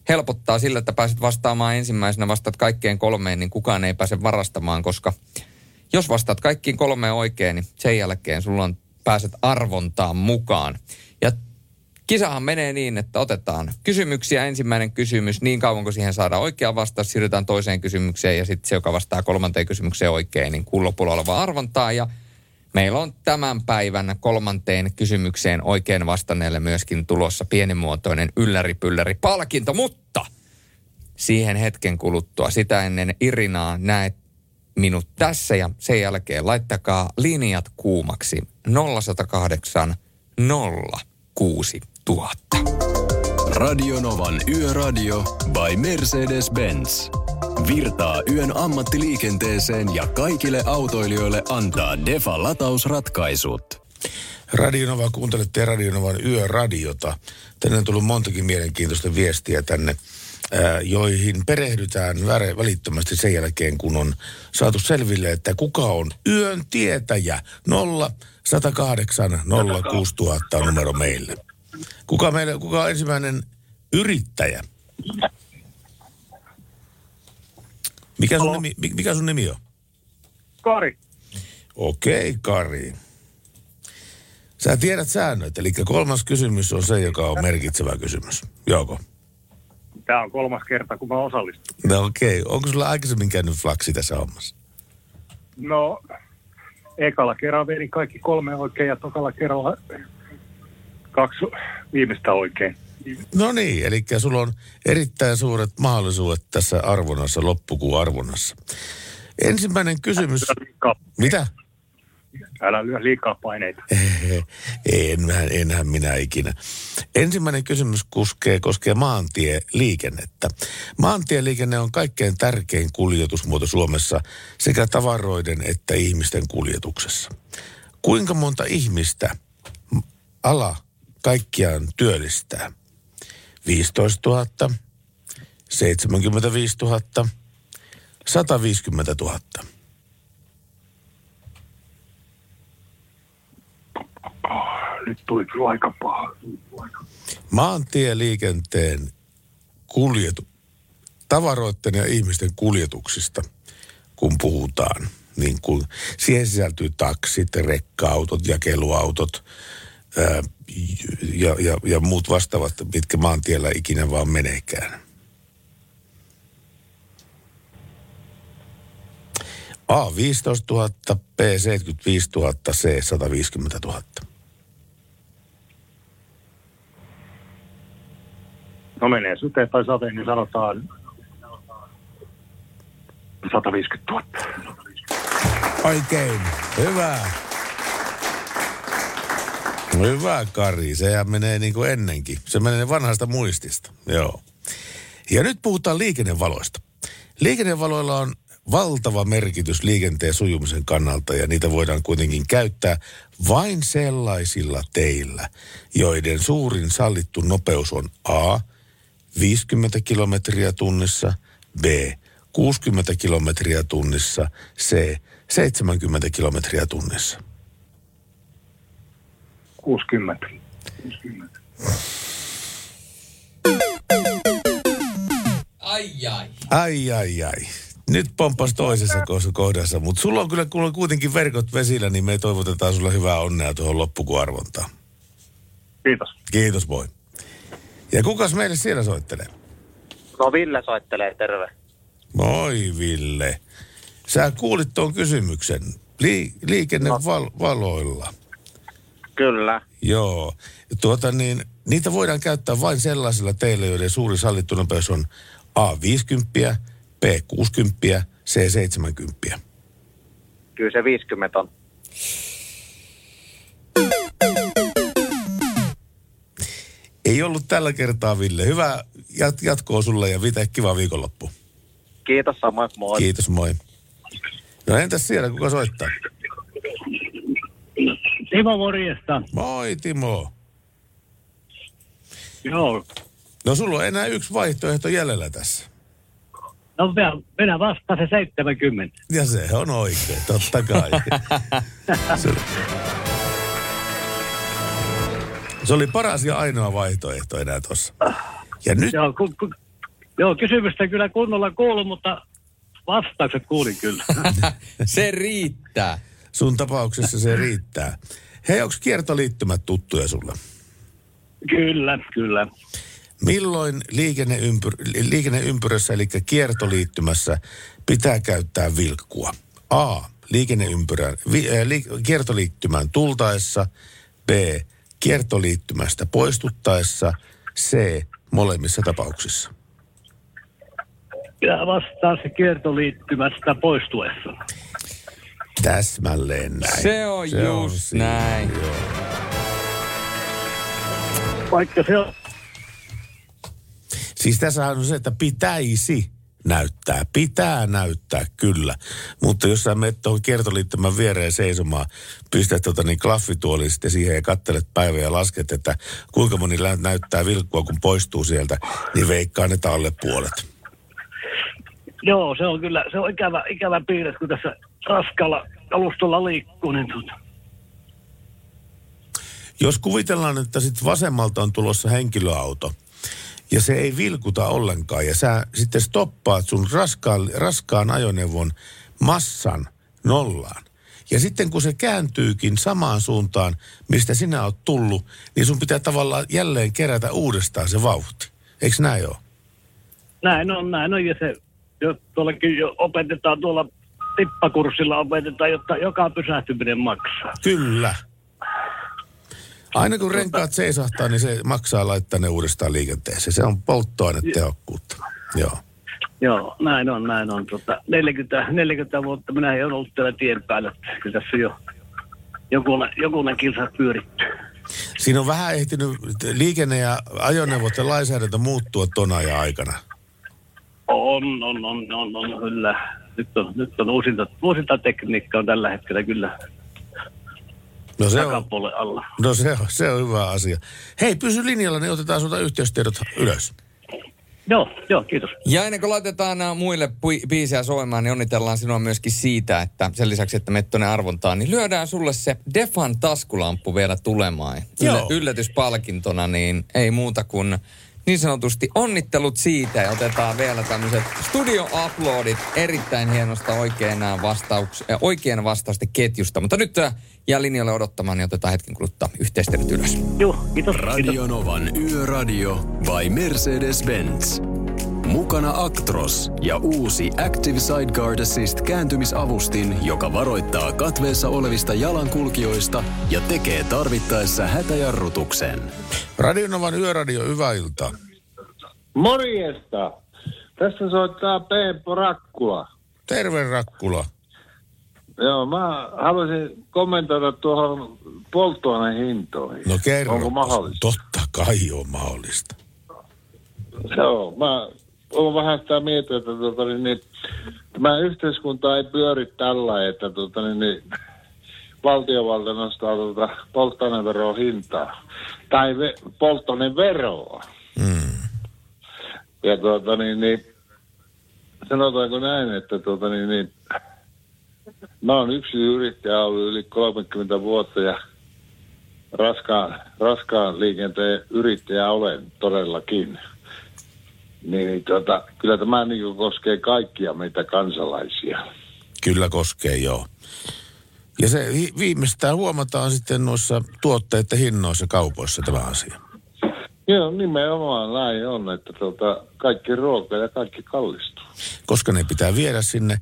helpottaa sillä, että pääset vastaamaan ensimmäisenä, vastaat kaikkeen kolmeen, niin kukaan ei pääse varastamaan, koska jos vastaat kaikkiin kolmeen oikein, niin sen jälkeen sulla on, pääset arvontaan mukaan. Ja Kisahan menee niin, että otetaan kysymyksiä. Ensimmäinen kysymys, niin kauan kuin siihen saadaan oikea vastaus, siirrytään toiseen kysymykseen ja sitten se, joka vastaa kolmanteen kysymykseen oikein, niin kuun lopulla oleva arvontaa. Ja meillä on tämän päivän kolmanteen kysymykseen oikein vastanneelle myöskin tulossa pienimuotoinen ylläri-pylläri palkinto, mutta siihen hetken kuluttua. Sitä ennen Irinaa näet minut tässä ja sen jälkeen laittakaa linjat kuumaksi 0108 060 000. Radionovan Yöradio by Mercedes-Benz. Virtaa yön ammattiliikenteeseen ja kaikille autoilijoille antaa Defa latausratkaisut. Radionova, kuuntelette Radionovan yöradiota. Tänne on tullut montakin mielenkiintoista viestiä tänne, joihin perehdytään välittömästi sen jälkeen, kun on saatu selville, että kuka on yön tietäjä. 0 108 06000 on numero meille. Kuka, meille, kuka on ensimmäinen yrittäjä? Mikä sun, nimi, mi- mikä sun nimi on? Kari. Okei, Kari. Sä tiedät säännöt, eli kolmas kysymys on se, joka on merkitsevä kysymys. Joko? Tämä on kolmas kerta, kun mä osallistun. No okei, onko sulla aikaisemmin käynyt flaksi tässä hommassa? No, ekalla kerralla vedin kaikki kolme oikein ja tokalla kerralla kaksi viimeistä oikein. No niin, eli sulla on erittäin suuret mahdollisuudet tässä arvonnassa, loppukuun arvonnassa. Ensimmäinen kysymys. Mitä? Älä lyö liikaa paineita. [laughs] enhän, enhän minä ikinä. Ensimmäinen kysymys koskee, koskee maantieliikennettä. Maantieliikenne on kaikkein tärkein kuljetusmuoto Suomessa sekä tavaroiden että ihmisten kuljetuksessa. Kuinka monta ihmistä ala kaikkiaan työllistää? 15 000, 75 000, 150 000. Nyt tuli kyllä aika paha. maantieliikenteen kuljetu, tavaroiden ja ihmisten kuljetuksista, kun puhutaan, niin kun siihen sisältyy taksit, rekka-autot, jakeluautot ää, ja, ja, ja muut vastaavat, mitkä maantiellä ikinä vaan meneekään. A 15 000, B 75 000, C 150 000. No menee syteen tai sateen, niin sanotaan 150 000. Oikein. Hyvä. Hyvä, Kari. Sehän menee niin kuin ennenkin. Se menee vanhasta muistista. Joo. Ja nyt puhutaan liikennevaloista. Liikennevaloilla on valtava merkitys liikenteen sujumisen kannalta ja niitä voidaan kuitenkin käyttää vain sellaisilla teillä, joiden suurin sallittu nopeus on A. 50 kilometriä tunnissa, B. 60 kilometriä tunnissa, C. 70 kilometriä tunnissa. 60. Ai ai. Ai, ai, ai. Nyt pompas toisessa kohdassa, mutta sulla on kyllä kuule kuitenkin verkot vesillä, niin me toivotetaan sulle hyvää onnea tuohon loppukuarvontaan. Kiitos. Kiitos, moi. Ja kukas meille siellä soittelee? No Ville soittelee, terve. Moi, Ville. Sä kuulit tuon kysymyksen. Li- liikennevaloilla. Kyllä. Joo. Tuota niin, niitä voidaan käyttää vain sellaisilla teillä, joiden suuri sallittu nopeus on A50, B60, C70. Kyllä se 50 on. Ei ollut tällä kertaa, Ville. Hyvä jat- jatkoa sulle ja Vite, kiva viikonloppu. Kiitos samoin, moi. Kiitos, moi. No entäs siellä, kuka soittaa? Timo morjesta. Moi, Timo. Joo. No sulla on enää yksi vaihtoehto jäljellä tässä. No minä, vastaan se 70. Ja se on oikein, totta kai. [laughs] se, se oli paras ja ainoa vaihtoehto enää tossa. Ja nyt... Joo, ku, ku, joo, kysymystä kyllä kunnolla kuulun, mutta vastaukset kuulin kyllä. [laughs] se riittää. Sun tapauksessa se riittää. Hei, onko kiertoliittymät tuttuja sulle? Kyllä, kyllä. Milloin liikenneympyr, liikenneympyrässä, eli kiertoliittymässä, pitää käyttää vilkkua? A. Liikenneympyrän, vi, äh, li, kiertoliittymään tultaessa. B. Kiertoliittymästä poistuttaessa. C. Molemmissa tapauksissa. Ja vastaan se kiertoliittymästä poistuessa. Täsmälleen näin. Se on just siinä, näin. Joo. Vaikka se on Siis tässä on se, että pitäisi näyttää. Pitää näyttää, kyllä. Mutta jos sä menet tuohon kiertoliittymän viereen seisomaan, pistät tota niin klaffituoli sitten siihen ja kattelet päivää ja lasket, että kuinka moni lä- näyttää vilkkua, kun poistuu sieltä, niin veikkaan, että alle puolet. Joo, se on kyllä, se on ikävä, ikävä piirre, kun tässä raskalla alustalla liikkuu, niin tuota, Jos kuvitellaan, että sitten vasemmalta on tulossa henkilöauto, ja se ei vilkuta ollenkaan, ja sä sitten stoppaat sun raskaan, raskaan ajoneuvon massan nollaan. Ja sitten kun se kääntyykin samaan suuntaan, mistä sinä oot tullut, niin sun pitää tavallaan jälleen kerätä uudestaan se vauhti. Eikö näin ole? näin on, näin on, ja se jo, tuollakin jo opetetaan tuolla tippakurssilla opetetaan, jotta joka pysähtyminen maksaa. Kyllä. Aina kun renkaat seisahtaa, niin se maksaa laittaa ne uudestaan liikenteeseen. Se on polttoainetehokkuutta. Joo. Joo, näin on, näin on. Tota, 40, 40 vuotta minä en ollut täällä tien päällä. Kyllä tässä jo jokunen, jokunen kilsa pyöritty. Siinä on vähän ehtinyt liikenne- ja ajoneuvot ja lainsäädäntö muuttua ton ajan aikana. On, on, on, on, on kyllä. Nyt on, nyt on uusinta, uusinta tekniikka on tällä hetkellä kyllä No se on, alla. no se on, se on hyvä asia. Hei, pysy linjalla, niin otetaan sulta yhteystiedot ylös. Joo, joo, kiitos. Ja ennen kuin laitetaan nämä muille pui- biisejä soimaan, niin onnitellaan sinua myöskin siitä, että sen lisäksi, että menet tuonne arvontaan, niin lyödään sulle se Defan taskulamppu vielä tulemaan. Joo. Yllä- yllätyspalkintona, niin ei muuta kuin niin sanotusti onnittelut siitä ja otetaan vielä tämmöiset studio-uploadit erittäin hienosta oikein, vastauks, äh, oikein vastausten ketjusta. Mutta nyt äh, jää linjalle odottamaan, niin otetaan hetken kuluttaa yhteistyöt ylös. Joo, kiitos. Radio Novan Yöradio by Mercedes-Benz. Mukana Actros ja uusi Active Sideguard Assist kääntymisavustin, joka varoittaa katveessa olevista jalankulkijoista ja tekee tarvittaessa hätäjarrutuksen. Radionovan yöradio, hyvää iltaa. Morjesta. Tässä soittaa Peeppo Rakkula. Terve Rakkula. Joo, mä haluaisin kommentoida tuohon polttoainehintoihin. No kerro. Onko mahdollista? Totta kai on mahdollista. Joo, mä oon vähän sitä mieltä, että tota, niin, niin, tämä yhteiskunta ei pyöri tällä, että tota, niin, niin, valtiovalta nostaa tota, polttoaineveroa hintaa. Tai ve, polttoaineveroa. Mm. Ja tuota niin, niin sanotaanko näin, että tuota niin, niin mä oon yksi yrittäjä ollut yli 30 vuotta ja raskaan, raskaan liikenteen yrittäjä olen todellakin. Niin, niin tuota, kyllä tämä niin koskee kaikkia meitä kansalaisia. Kyllä koskee, joo. Ja se vi- viimeistään huomataan sitten noissa tuotteiden hinnoissa kaupoissa tämä asia. Joo, nimenomaan näin on, että tuota, kaikki ruoka ja kaikki kallistuu. Koska ne pitää viedä sinne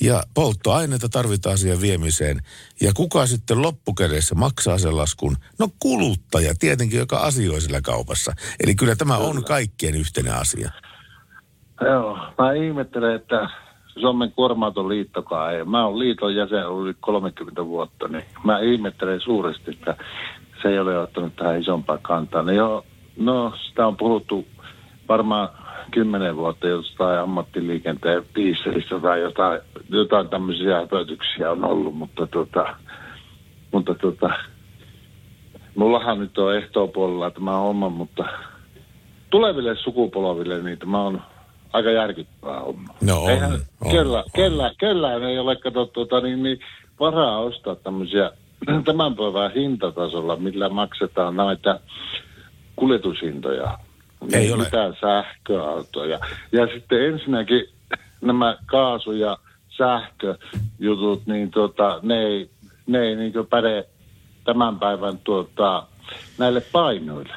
ja polttoaineita tarvitaan siihen viemiseen. Ja kuka sitten loppukädessä maksaa sen laskun? No kuluttaja tietenkin, joka asioi sillä kaupassa. Eli kyllä tämä on kaikkien yhteinen asia. Joo, mä ihmettelen, että Suomen kuorma liittokaan ei. Mä oon liiton jäsen ollut yli 30 vuotta, niin mä ihmettelen suuresti, että se ei ole ottanut tähän isompaa kantaa. No, joo, no sitä on puhuttu varmaan kymmenen vuotta jostain ammattiliikenteen piisseristä tai jotain, jotain tämmöisiä höpötyksiä on ollut, mutta tota, mutta tota, mullahan nyt on ehtoopuolella tämä homma, mutta tuleville sukupolville niin tämä on aika järkyttävää homma. No on, Eihän, on, kellä, on. Kellä, kellään ei ole kato, tuota, niin, niin, varaa ostaa tämmöisiä tämän päivän hintatasolla, millä maksetaan näitä kuljetushintoja. Ei Niin ole. Mitään sähköautoja. Ja sitten ensinnäkin nämä kaasu- ja sähköjutut, niin tota, ne ei, ne ei niin päde tämän päivän tuota, näille painoille.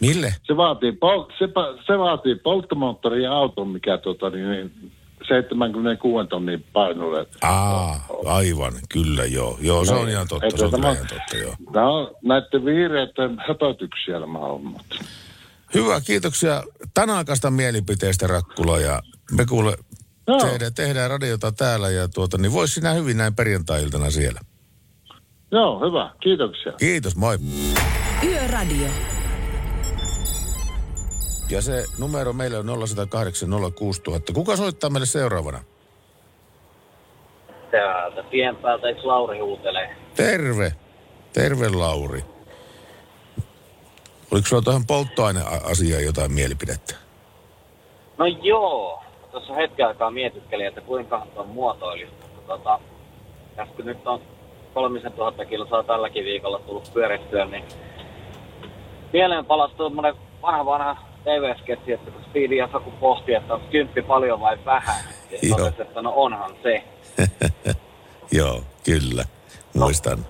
Mille? Se vaatii, pol- se, pa- se vaatii polttomoottorin auton, mikä tuota, niin, niin 76 tonnin painolle. Aa, aivan, kyllä joo. Joo, se on ihan totta, se on tämä- ihan totta, joo. Nämä on näiden vihreiden höpötyksiä nämä hommat. Hyvä, kiitoksia tänakasta mielipiteestä Rakkula ja me kuule tehdään, tehdään radiota täällä ja tuota, niin vois sinä hyvin näin perjantai-iltana siellä. Joo, hyvä. Kiitoksia. Kiitos, moi. Yöradio. Ja se numero meille on 0108 06000. Kuka soittaa meille seuraavana? Täältä tien päältä, eikö Lauri huutelee? Terve. Terve Lauri. Oliko sulla tuohon polttoaineasiaan jotain mielipidettä? No joo, tuossa hetken aikaa mietiskelin, että kuinka on muotoilisi. Mutta Tota, tässä kun nyt on kolmisen tuhatta kilsaa tälläkin viikolla tullut pyörittyä, niin mieleen palasi tuommoinen vanha vanha TV-sketsi, että kun Speedy ja Saku pohti, että onko kymppi paljon vai vähän. Ja totesi, että no onhan se. [laughs] Joo, kyllä. Muistan.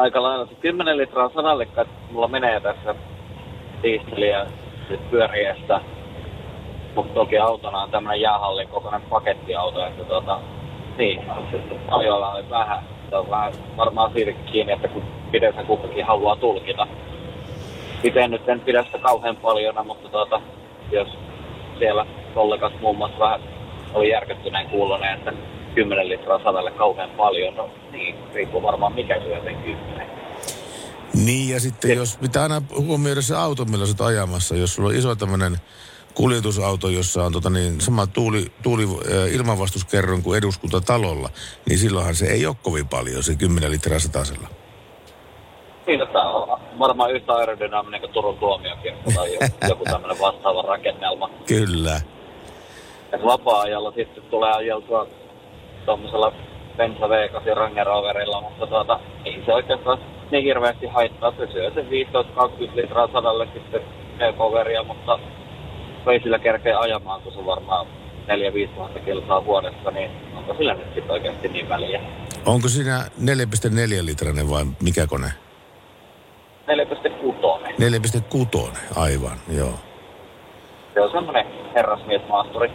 Aika lailla se 10 litraa sadalle, mulla menee tässä diisteliä nyt pyöriessä. Mutta toki autona on tämmönen jäähallin kokoinen pakettiauto, että tota, niin, paljon vai vähän. Se on vähän varmaan siitäkin kiinni, että kun miten se kukakin haluaa tulkita. Itse nyt en pidä sitä kauhean paljon, mutta tota, jos siellä kollegas muun muassa vähän oli järkyttyneen kuulonen, että 10 litraa sadalle kauhean paljon. No niin, riippuu varmaan mikä syö sen 10. Niin ja sitten jos pitää aina huomioida se auto, millä sä ajamassa. Jos sulla on iso tämmöinen kuljetusauto, jossa on tota niin, sama tuuli, tuuli äh, ilmanvastuskerron kuin eduskuntatalolla, niin silloinhan se ei ole kovin paljon, se 10 litraa satasella. Niin, että on varmaan yhtä aerodynaaminen kuin Turun tuomiokirkko tai [laughs] joku, tämmöinen vastaava rakennelma. Kyllä. Ja vapaa-ajalla sitten tulee ajeltua tuommoisella Benza V8 Range Roverilla, mutta tuota, ei se oikeastaan niin hirveästi haittaa. Se syö sen 15-20 litraa sadalle sitten V-poweria, mutta ei sillä kerkeä ajamaan, kun se varmaan 4-5 tuhatta kilsaa vuodessa, niin onko sillä nyt sitten oikeasti niin väliä? Onko siinä 4,4 litrainen vai mikä kone? 4,6. 4,6, aivan, joo. Se on semmoinen herrasmiesmaasturi.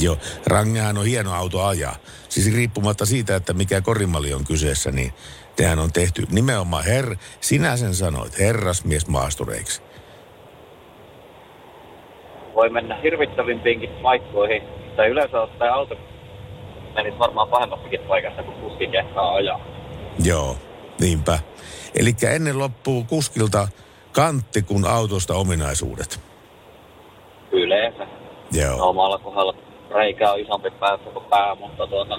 Joo, Rangehan on hieno auto ajaa. Siis riippumatta siitä, että mikä korimalli on kyseessä, niin tehän on tehty nimenomaan her, sinä sen sanoit, herrasmies maastureiksi. voi mennä hirvittävimpiinkin paikkoihin. Tai yleensä ottaen auto menisi varmaan pahemmassakin paikassa, kun kuski kehtaa ajaa. Joo, niinpä. Eli ennen loppuu kuskilta kantti kuin autosta ominaisuudet. Yleensä. Joo. No, omalla kohdalla reikä on isompi päässä kuin pää, mutta tuota,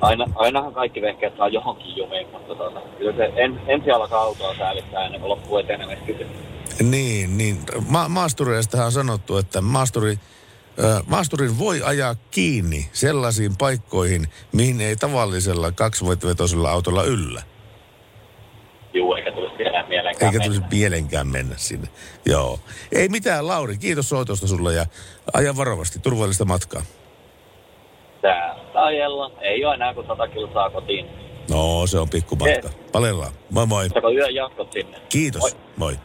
aina, ainahan kaikki vehkeet saa johonkin jumiin, mutta tuota, kyllä se en, ensi alkaa autoa säälittää ennen kuin loppuu etenemistä. Niin, niin. Ma- maastureistahan on sanottu, että maasturi, ö, maasturin voi ajaa kiinni sellaisiin paikkoihin, mihin ei tavallisella kaksivetoisella autolla yllä. Juu, eikä tulisi vielä mieleenkään Eikä mennä. tulisi mielenkään mennä sinne. Joo. Ei mitään, Lauri. Kiitos soitosta sulle ja aja varovasti. Turvallista matkaa. Täältä ajellaan. Ei ole enää kuin 100 kilsaa kotiin. No, se on pikkumatka. Palellaan. Moi moi. Sako yön jatkot sinne. Kiitos. Moi. moi.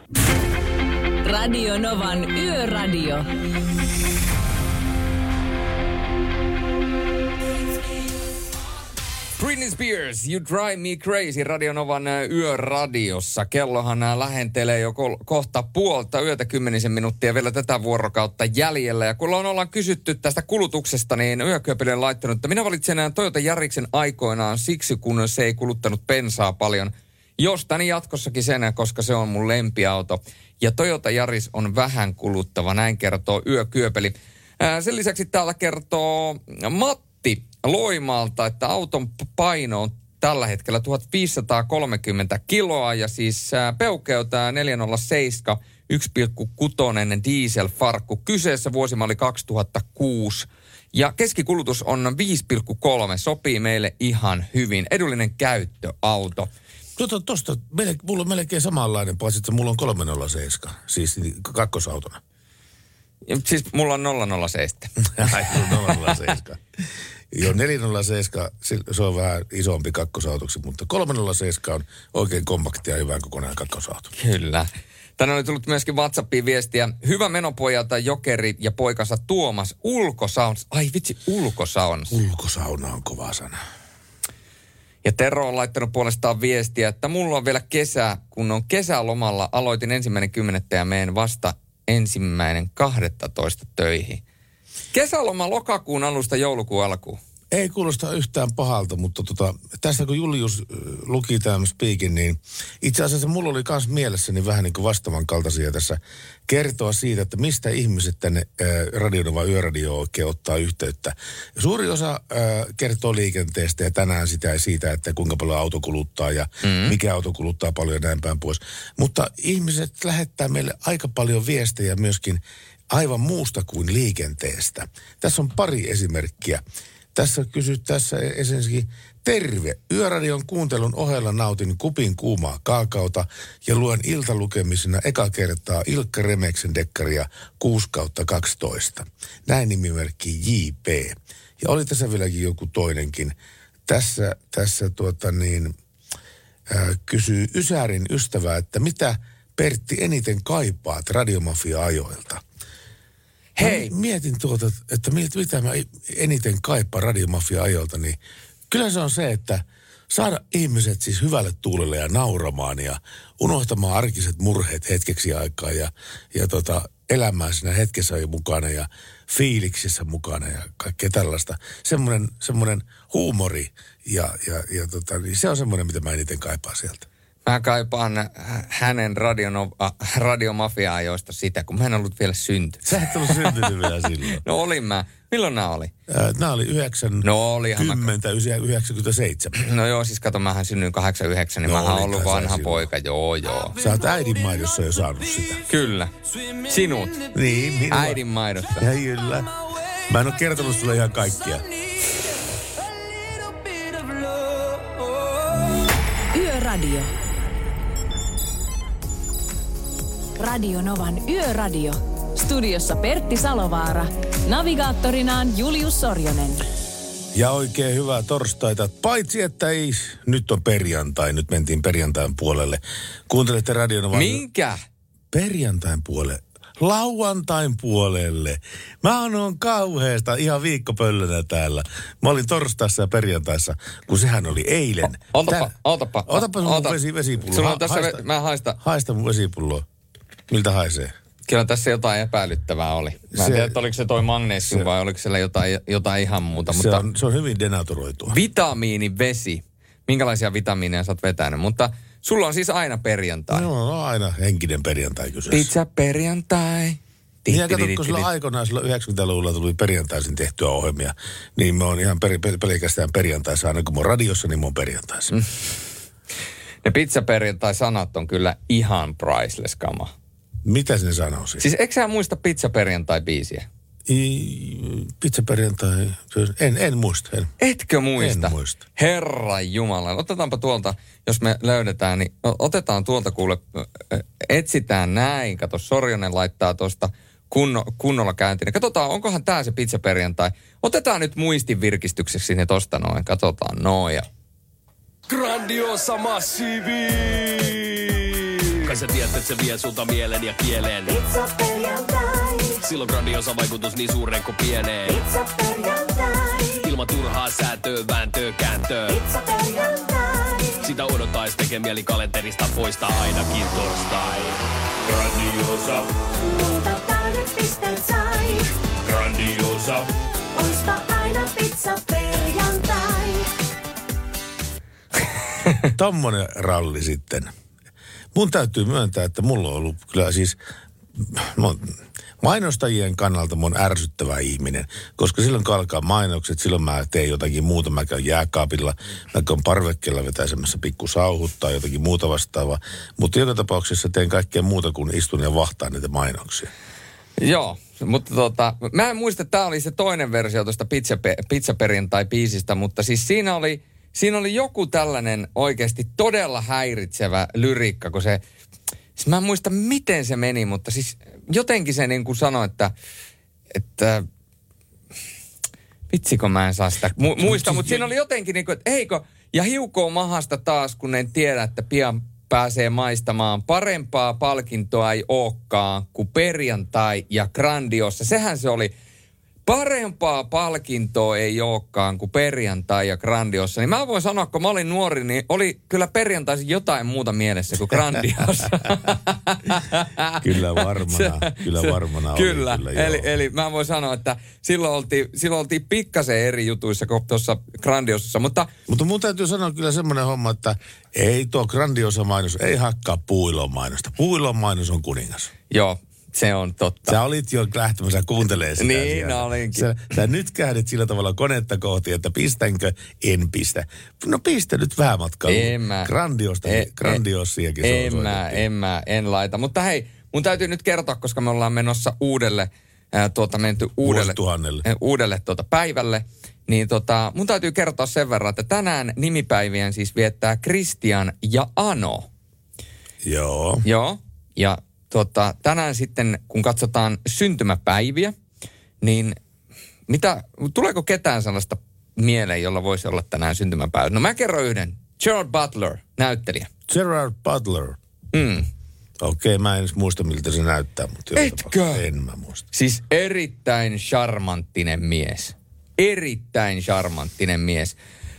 Radio Novan Yöradio. Britney Spears, You Drive Me Crazy, Radionovan ö, yöradiossa. Kellohan ä, lähentelee jo kol- kohta puolta yötä kymmenisen minuuttia vielä tätä vuorokautta jäljellä. Ja kun on ollaan kysytty tästä kulutuksesta, niin yökyöpeli on laittanut, että minä valitsen ä, Toyota Jariksen aikoinaan siksi, kun se ei kuluttanut bensaa paljon. Jostani jatkossakin sen, koska se on mun lempiauto. Ja Toyota Jaris on vähän kuluttava, näin kertoo yökyöpeli. Sen lisäksi täällä kertoo Matti Loimaalta, että auton paino on tällä hetkellä 1530 kiloa ja siis ää, peukeus tää 407 1,6 dieselfarkku. Kyseessä vuosimalli 2006. Ja keskikulutus on 5,3. Sopii meille ihan hyvin. Edullinen käyttöauto. Tuota, tosta, meille, mulla on melkein samanlainen, paitsi että mulla on 307, siis kakkosautona. Siis mulla on 007. [laughs] Ai, sulla on 007. Joo, 407, se- on vähän isompi kakkosautoksi, mutta 307 on oikein kompakti ja hyvän kokonainen kakkosauto. Kyllä. Tänne oli tullut myöskin WhatsAppiin viestiä. Hyvä menopojalta Jokeri ja poikansa Tuomas ulkosauns. Ai vitsi, ulkosauns. Ulkosauna on kova sana. Ja Tero on laittanut puolestaan viestiä, että mulla on vielä kesä, kun on kesälomalla. Aloitin ensimmäinen kymmenettä ja meen vasta ensimmäinen 12 töihin. Kesäloma lokakuun alusta joulukuun alkuun. Ei kuulosta yhtään pahalta, mutta tota, tässä kun Julius luki tämän speakin, niin itse asiassa mulla oli myös mielessäni vähän niin kuin vastaavan kaltaisia tässä kertoa siitä, että mistä ihmiset tänne äh, radionova yöradio oikein ottaa yhteyttä. Suuri osa äh, kertoo liikenteestä ja tänään sitä ja siitä, että kuinka paljon auto kuluttaa ja mm. mikä auto kuluttaa paljon ja näin päin pois. Mutta ihmiset lähettää meille aika paljon viestejä myöskin aivan muusta kuin liikenteestä. Tässä on pari esimerkkiä. Tässä kysyt tässä ensinnäkin, terve. Yöradion kuuntelun ohella nautin kupin kuumaa kaakaota ja luen iltalukemisena eka kertaa Ilkka Remeksen dekkaria 6 kautta 12. Näin nimimerkki JP. Ja oli tässä vieläkin joku toinenkin. Tässä, tässä tuota niin, äh, kysyy Ysärin ystävää, että mitä Pertti eniten kaipaat radiomafia-ajoilta? Hei. Mä mietin tuota, että mit- mitä mä eniten kaipaan radiomafia-ajolta, niin kyllä se on se, että saada ihmiset siis hyvälle tuulelle ja nauramaan ja unohtamaan arkiset murheet hetkeksi aikaa ja, ja tota, elämään siinä hetkessä jo mukana ja fiiliksissä mukana ja kaikkea tällaista. Semmoinen, semmoinen huumori ja, ja, ja tota, niin se on semmoinen, mitä mä eniten kaipaan sieltä. Mä kaipaan hänen radion, äh, radiomafia-ajoista sitä, kun mä en ollut vielä syntynyt. Sä et ollut syntynyt vielä silloin. [laughs] No olin mä. Milloin nämä oli? Äh, Nämä oli 9, No olihan mä- 10, 97. No joo, siis kato, mähän synnyin 89, niin No, mä oon olithan ollut vanha silloin. poika. Joo, joo. Sä oot äidin maidossa jo saanut sitä. Kyllä. Sinut. Niin, minua. Äidin maidosta. Ja kyllä. Mä en ole kertonut sulle ihan kaikkia. Yöradio. Radio Novan Yöradio. Studiossa Pertti Salovaara. Navigaattorinaan Julius Sorjonen. Ja oikein hyvää torstaita. Paitsi, että ei, nyt on perjantai. Nyt mentiin perjantain puolelle. Kuuntelette radion vaan... Minkä? Perjantain puolelle. Lauantain puolelle. Mä oon kauheesta ihan viikkopöllönä täällä. Mä olin torstaissa ja perjantaissa, kun sehän oli eilen. Otapa, Tää- otapa. Otapa sun ota. vesi, vesipullo. Sulla on tässä, haista, ve- mä haista. haista mun vesipulloa. Miltä haisee? Kyllä tässä jotain epäilyttävää oli. Mä en Se- tiedä, että oliko se toi magnesium se- vai oliko siellä jotain, jotain ihan muuta. Se mutta on, se on hyvin denaturoitua. vitamiinivesi. Minkälaisia vitamiineja sä oot vetänyt? Mutta sulla on siis aina perjantai. No, no aina henkinen perjantai kyseessä. Pizza perjantai. Niin ja kato, kun sillä aikoinaan silloin 90-luvulla tuli perjantaisin tehtyä ohjelmia, niin mä oon ihan per, per, pelkästään perjantaissa, aina kun mä oon radiossa, niin mä oon perjantaissa. Mm. Ne pizza perjantai-sanat on kyllä ihan priceless kama. Mitä se sanoo siis? Siis eikö sä muista pizza perjantai-biisiä? I, pizza perjantai, en, en muista. En. Etkö muista? En muista. Herra Jumala. Otetaanpa tuolta, jos me löydetään, niin otetaan tuolta kuule, etsitään näin. Kato, Sorjonen laittaa tuosta kunno, kunnolla käyntiin. Katsotaan, onkohan tämä se pizza perjantai. Otetaan nyt muistin virkistykseksi sinne tosta noin. Katsotaan noin. Ja Grandiosa massiivi! Kai sä tiedät, että se vie sulta mielen ja kielen. Pizza perjantai, Silloin grandiosa vaikutus niin suureen kuin pieneen. pizza perjantai, Ilman turhaa säätöä, vääntöä, kääntöä. pizza perjantai. Sitä odottais tekee mieli kalenterista poistaa ainakin torstai. Grandiosa, nyt pisteet sai. grandiosa. Oista aina pizza perjantai. [laughs] Tommonen ralli sitten. Mun täytyy myöntää, että mulla on ollut kyllä siis mä mainostajien kannalta oon ärsyttävä ihminen, koska silloin kun alkaa mainokset, silloin mä teen jotakin muuta. Mä käyn jääkaapilla, mä käyn parvekkeella vetäisemässä pikku sauhut tai jotakin muuta vastaavaa. Mutta joka tapauksessa teen kaikkea muuta kuin istun ja vahtaan niitä mainoksia. Joo, mutta tota, mä en muista, että tämä oli se toinen versio tuosta pizza, pizza perjantai-biisistä, mutta siis siinä oli, siinä oli joku tällainen oikeasti todella häiritsevä lyriikka, kun se, siis mä en muista miten se meni, mutta siis jotenkin se niin kuin sanoi, että, että vitsikö mä en saa sitä mu- muista, mutta siinä oli jotenkin niin kuin, että eikö, ja hiukoo mahasta taas, kun en tiedä, että pian pääsee maistamaan. Parempaa palkintoa ei olekaan kuin perjantai ja grandiossa. Sehän se oli. Parempaa palkintoa ei olekaan kuin perjantai ja grandiossa. Niin mä voin sanoa, kun mä olin nuori, niin oli kyllä perjantaisin jotain muuta mielessä kuin grandiossa. [laughs] Kyllä varmana, kyllä varmana oli, kyllä, kyllä, joo. eli, eli mä voin sanoa, että silloin oltiin, silloin oltiin pikkasen eri jutuissa kuin tuossa grandiosassa, mutta Mutta mun täytyy sanoa kyllä semmoinen homma, että ei tuo grandiosa mainos, ei hakkaa puuilon mainosta. Puuilon mainos on kuningas. joo, se on totta. Sä olit jo lähtemässä kuuntelemaan sitä. Niin, siellä. olinkin. Sä, sä nyt kähdet sillä tavalla konetta kohti, että pistänkö, en pistä. No pistä nyt vähän matkaa. En mä. Grandiosta, E- grandiosiakin se En on mä, en mä, en laita. Mutta hei, mun täytyy nyt kertoa, koska me ollaan menossa uudelle, ää, tuota, menty uudelle, ää, uudelle tuota, päivälle. Niin tota, mun täytyy kertoa sen verran, että tänään nimipäivien siis viettää Christian ja Ano. Joo. Joo, ja tota, tänään sitten, kun katsotaan syntymäpäiviä, niin mitä, tuleeko ketään sellaista mieleen, jolla voisi olla tänään syntymäpäivä? No mä kerron yhden. Gerard Butler, näyttelijä. Gerard Butler. Mm. Okei, mä en edes muista miltä se näyttää, mutta tapauksessa En mä muista. Siis erittäin charmanttinen mies. Erittäin charmanttinen mies.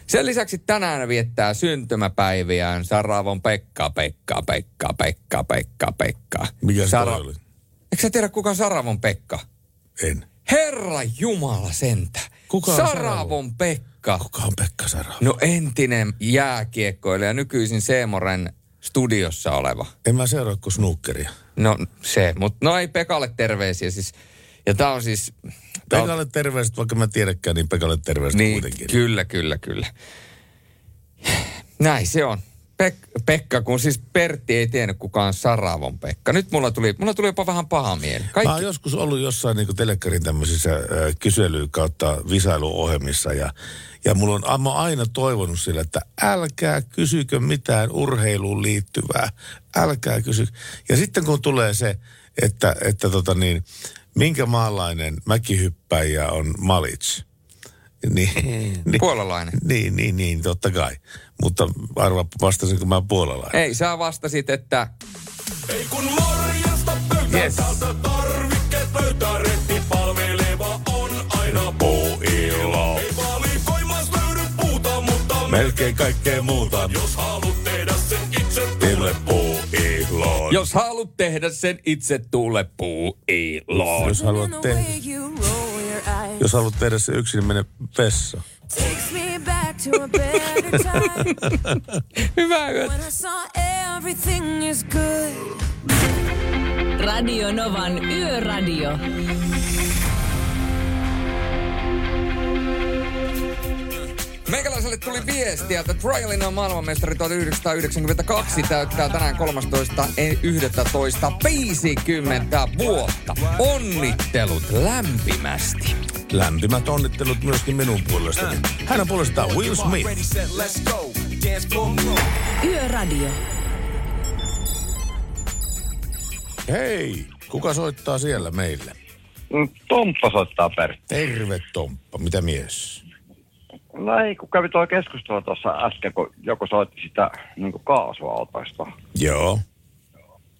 Sen lisäksi tänään viettää syntymäpäiviään Saravon Pekka, Pekka, Pekka, Pekka, Pekka, Pekka. Mikä se Sara- oli? Eikö sä tiedä, kuka on Saravon Pekka? En. Herra Jumala sentä. Kuka on Saravon Pekka. Kuka on Pekka Saravo? No entinen jääkiekkoilija, nykyisin Seemoren studiossa oleva. En mä seuraa kuin snookeria. No se, mutta no ei Pekalle terveisiä siis. Ja tää on siis... tää on- Pekalle terveiset, vaikka mä tiedäkään, niin Pekalle terveiset niin, kuitenkin. Kyllä, kyllä, kyllä. Näin se on. Pek- Pekka, kun siis Pertti ei tiennyt kukaan Saravon Pekka. Nyt mulla tuli, mulla tuli jopa vähän paha mieli. Mä Kaikki, oon joskus ollut jossain niin telekkarin tämmöisissä äh, kysely- kautta visailuohjelmissa ja, ja mulla on, mä aina toivonut sillä, että älkää kysykö mitään urheiluun liittyvää. Älkää kysy. Ja sitten kun tulee se, että, että tota niin, minkä maalainen mäkihyppäjä on Malic, niin, niin, Puolalainen. Niin, niin, niin, totta kai. Mutta arva, vastasinko mä puolalainen? ei, sä vastasit, että Ei kun morjesta pöytää Yes. täältä tarvikkeet löytää retti palveleva on aina puuilo. Ei valikoimas löydy puuta, mutta Melkein kaikkea muuta. jos haluat tehdä sen itse, Tule puuilo. jos haluat tehdä sen itse, tule puuiloon. Jos haluat, te- jos haluat tehdä se yksin, niin mene vessa. [laughs] Hyvä. Radio Novan Yöradio. Meikäläiselle tuli viestiä, että Trialin on maailmanmestari 1992 täyttää tänään 13.11. 50 vuotta. Onnittelut lämpimästi. Lämpimät onnittelut myöskin minun puolestani. Hän on puolestaan Will Smith. Yöradio. Hei, kuka soittaa siellä meille? Mm, Tomppa soittaa Pertti. Terve Tomppa, mitä mies? No ei, kun kävi tuo keskustelu tuossa äsken, kun joku soitti sitä niin kaasuautoista. Joo.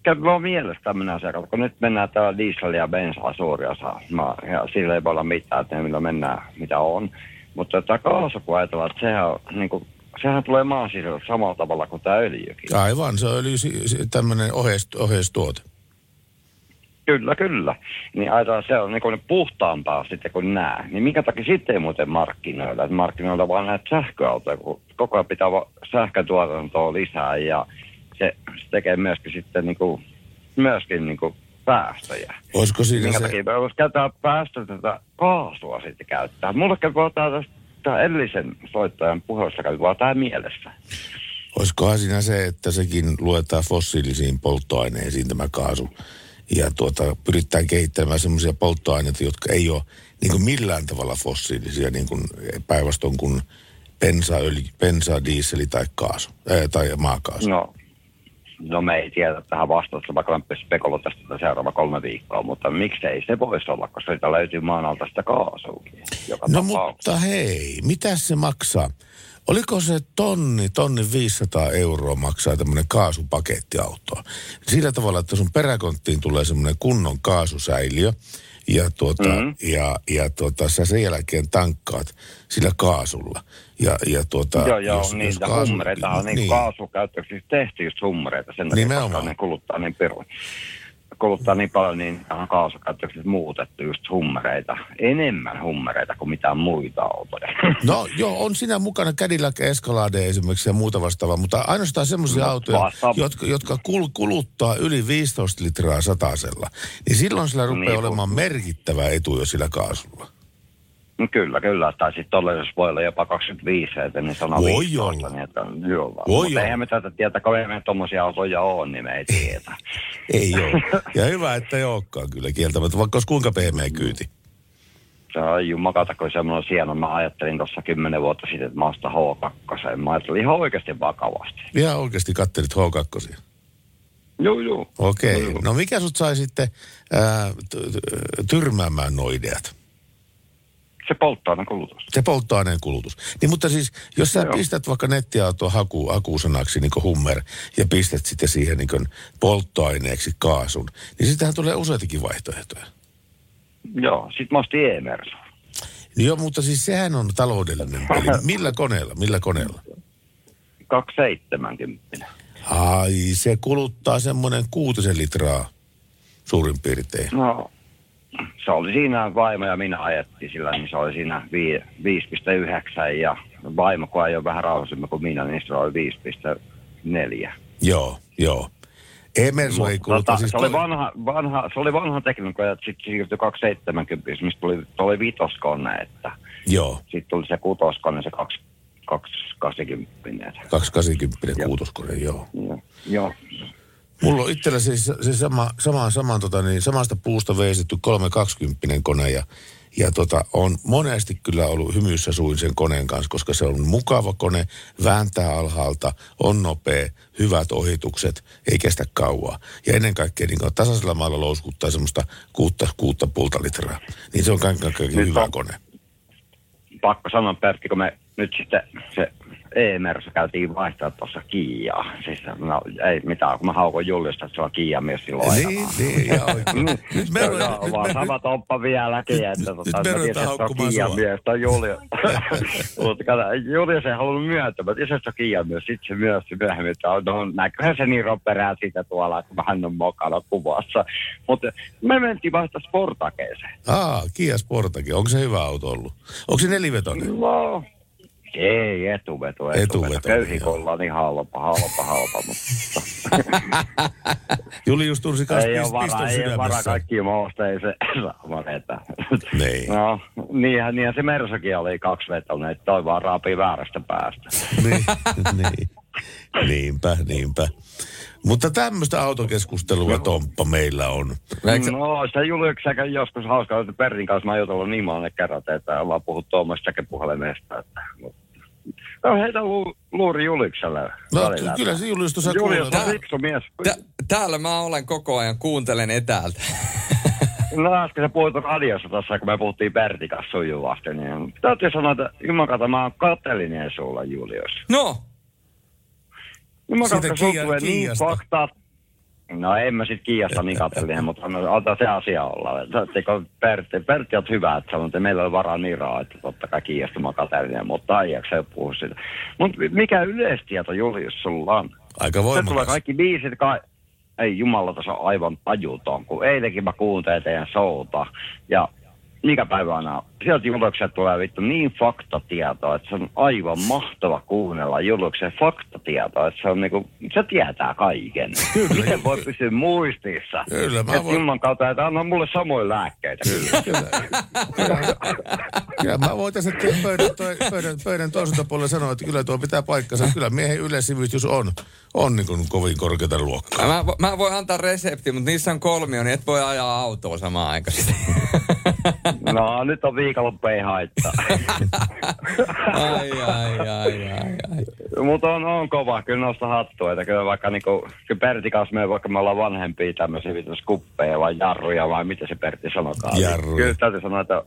Kävi vaan mielessä tämmöinen asia, kun nyt mennään täällä diesel ja bensaa suuri osa. Mä, ja sillä ei voi olla mitään, että millä mennään, mitä on. Mutta tämä kaasu, kun ajatellaan, että sehän, on, niin kuin, sehän tulee maan sisällä samalla tavalla kuin tämä öljykin. Aivan, se on öljy, tämmöinen oheist, oheistuote. Kyllä, kyllä. Niin ajatellaan, se on niin puhtaampaa sitten kuin nämä. Niin minkä takia sitten ei muuten markkinoilla? Että markkinoilla vaan näitä sähköautoja, kun koko ajan pitää sähkötuotantoa lisää ja se, se tekee myöskin sitten niin kuin, myöskin niin kuin päästöjä. Olisiko siinä Minkä se, takia me voisi käyttää päästöä tätä kaasua sitten käyttää. Mulle käy tästä edellisen soittajan puheessa käy vaan tämä mielessä. olisikohan siinä se, että sekin luetaan fossiilisiin polttoaineisiin tämä kaasu. Ja tuota, pyritään kehittämään semmoisia polttoaineita, jotka ei ole niin kuin millään tavalla fossiilisia, niin kuin päinvastoin kuin bensa, öljy, bensa, diiseli tai kaasu, ää, tai maakaasu. No, no me ei tiedä tähän vastausta, vaikka me spekuloida tästä seuraava kolme viikkoa, mutta miksei se voisi olla, koska siitä löytyy maan alta sitä. Joka No tapauksessa. mutta hei, mitä se maksaa? Oliko se tonni, tonni 500 euroa maksaa tämmöinen kaasupakettiauto? Sillä tavalla, että sun peräkonttiin tulee semmoinen kunnon kaasusäiliö. Ja, tuota, mm-hmm. ja, ja tuota, sä sen jälkeen tankkaat sillä kaasulla. Ja, ja tuota, joo, joo, jos- jos niitä kaasu- hummereita on niin, niin. kaasukäyttöksi tehty just hummereita. Sen takia, koska ne kuluttaa niin pirun. Kuluttaa niin paljon, niin on kaasukäyttöksi muutettu just hummereita. Enemmän hummereita kuin mitään muita autoja. No joo, on siinä mukana Cadillac Escalade esimerkiksi ja muuta vastaavaa, mutta ainoastaan semmoisia No, autoja, vasta- jotka, jotka kul, kuluttaa yli 15 litraa satasella. Niin silloin sillä rupeaa Niin, olemaan merkittävä etu jo sillä kaasulla. No kyllä, kyllä. Tai sitten todellisuus voi olla jopa 25, että niin sanoo Voi 15, olla. Niin, että, joo, Voi Mutta eihän me tätä tiedä, kun ei me tuommoisia autoja ole, niin me ei tiedä. Ei ole. Ja hyvä, että ei olekaan kyllä kieltämättä, vaikka olisi kuinka pehmeä kyyti. Se on jumakata, kun semmoinen on hieno. Mä ajattelin tuossa kymmenen vuotta sitten, että mä ostan H2. Mä ajattelin ihan oikeasti vakavasti. Ihan oikeasti kattelit H2. Joo, joo. Okei. No mikä sut sai sitten ää, t- t- tyrmäämään nuo ideat? Se polttoaineen kulutus. Se polttoaineen kulutus. Niin mutta siis, jos sä Joo. pistät vaikka nettiautoa haku, hakusanaksi niin Hummer ja pistät sitten siihen niin polttoaineeksi kaasun, niin sitähän tulee useitakin vaihtoehtoja. Joo, sit mä ostin e-mersu. Niin joo, mutta siis sehän on taloudellinen peli. [laughs] Millä koneella? Millä koneella? 270. Ai, se kuluttaa semmoinen kuutisen litraa suurin piirtein. No, se oli siinä vaimo ja minä ajettiin sillä, niin se oli siinä vii- 5,9 ja vaimo, kun ajoi vähän rauhallisemmin kuin minä, niin se oli 5,4. Joo, joo. Emersu ei kuluta Tota, siis... se, oli vanha, vanha, se oli vanha tekniikka ja sitten siirtyi 270, mistä tuli, tuli vitoskone, että Joo, sitten tuli se kutoskone, se 2, 280. 280 kuutoskone, joo. Joo. Joo. Mulla on itsellä siis se sama, sama, sama tota niin, samasta puusta veistetty 320 kone ja, ja tota, on monesti kyllä ollut hymyssä suin sen koneen kanssa, koska se on mukava kone, vääntää alhaalta, on nopea, hyvät ohitukset, ei kestä kauaa. Ja ennen kaikkea niin tasaisella maalla louskuttaa semmoista kuutta, kuutta pulta litraa. Niin se on kaiken kaikkiaan hyvä on- kone. pakko sanoa Pertti, kun me nyt sitten se e-mersu käytiin vaihtaa tuossa Kiiaa. Siis no, ei mitään, kun mä haukon Juliusta, että se on Kiia myös silloin Niin, niin, [laughs] ihan oikein. Nyt me ruvetaan- nyt vaan sama toppa vieläkin, että tota, nyt ruvetaan että se on Kiia mies, toi Julius. [laughs] Mutta kato, Julius ei halunnut myöntää, mutta itse se on Kiia myös. Sitten se myös myöhemmin, että on, no, näköhän se niin roperää siitä tuolla, että hän on mokana kuvassa. Mutta me mentiin vasta Sportakeeseen. Aa, Kia Sportakin. Onko se hyvä auto ollut? Onko se nelivetoinen? No, ei etuveto, Etuveto, etuveto. Köyhikolla on niin halpa, halpa, halpa, mutta [laughs] Julius tunsi kanssa ei ole pist- varaa, piston ei ole varaa kaikki muusta, ei se [laughs] saa vetää. Niin. No, niinhän, niinhän se Mersokin oli kaksivetoinen, että toi vaan raapii väärästä päästä. [laughs] niin, niin. Niinpä, niinpä. Mutta tämmöistä autokeskustelua, Tomppa, meillä on. No, se Juliuksen joskus hauskaa, että Pertin kanssa mä oon jutellut niin monen kerran, että ollaan puhuttu tuommoistakin puhelimesta. Että, no heitä lu, luuri Juliukselle. No, välillä. kyllä se Julius tuossa Julius kuulee. on fiksu mies. Tä- täällä mä olen koko ajan, kuuntelen etäältä. [laughs] No äsken sä puhuit radiossa tuossa, kun me puhuttiin Pertin kanssa sujuvasti, niin täytyy sanoa, että jumakata, mä oon kateellinen sulla, Julius. No, Jumakata, Kia- tulee niin Kiasta. No en mä sit Kiasta niin kateellinen, mutta no, ota se asia olla. Pertti, Pertti on hyvä, että sanoo, että meillä on varaa niin rahaa, että totta kai Kiasta mä oon kateellinen, mutta aijaksi ei puhu sitä. Mutta mikä yleistieto, Julius, sulla on? Aika Se tulee voimakas. kaikki biisit, ka- ei jumala, tässä on aivan tajuton, kun eilenkin mä kuuntelin teidän showta, ja mikä päivä aina, sieltä julkset tulee vittu niin faktatietoa, että se on aivan mahtava kuunnella julksen faktatietoa, että se on niinku, se tietää kaiken. [laughs] Miten voi pysyä muistissa? Kyllä, mä voin- Jumalan kautta, että anna mulle samoja lääkkeitä. Kyllä. Kyllä mä voin tässä pöydän, toi, pöydän, pöydän toiselta puolella sanoa, että kyllä tuo pitää paikkansa. Kyllä miehen yleissivistys on, on niin kuin kovin korkeata luokkaa. mä, mä voin antaa resepti, mutta niissä on kolmio, niin et voi ajaa autoa samaan aikaan. [laughs] [laughs] No nyt on viikonloppu ei haittaa. ai, ai, ai, ai, ai. Mutta on, on kova, kyllä nosta hattua, että kyllä vaikka niinku, kyllä Pertti kanssa me, vaikka me ollaan vanhempia tämmöisiä vitus kuppeja vai jarruja vai mitä se Pertti sanokaan. Jarruja. Kyllä täytyy sanoa, että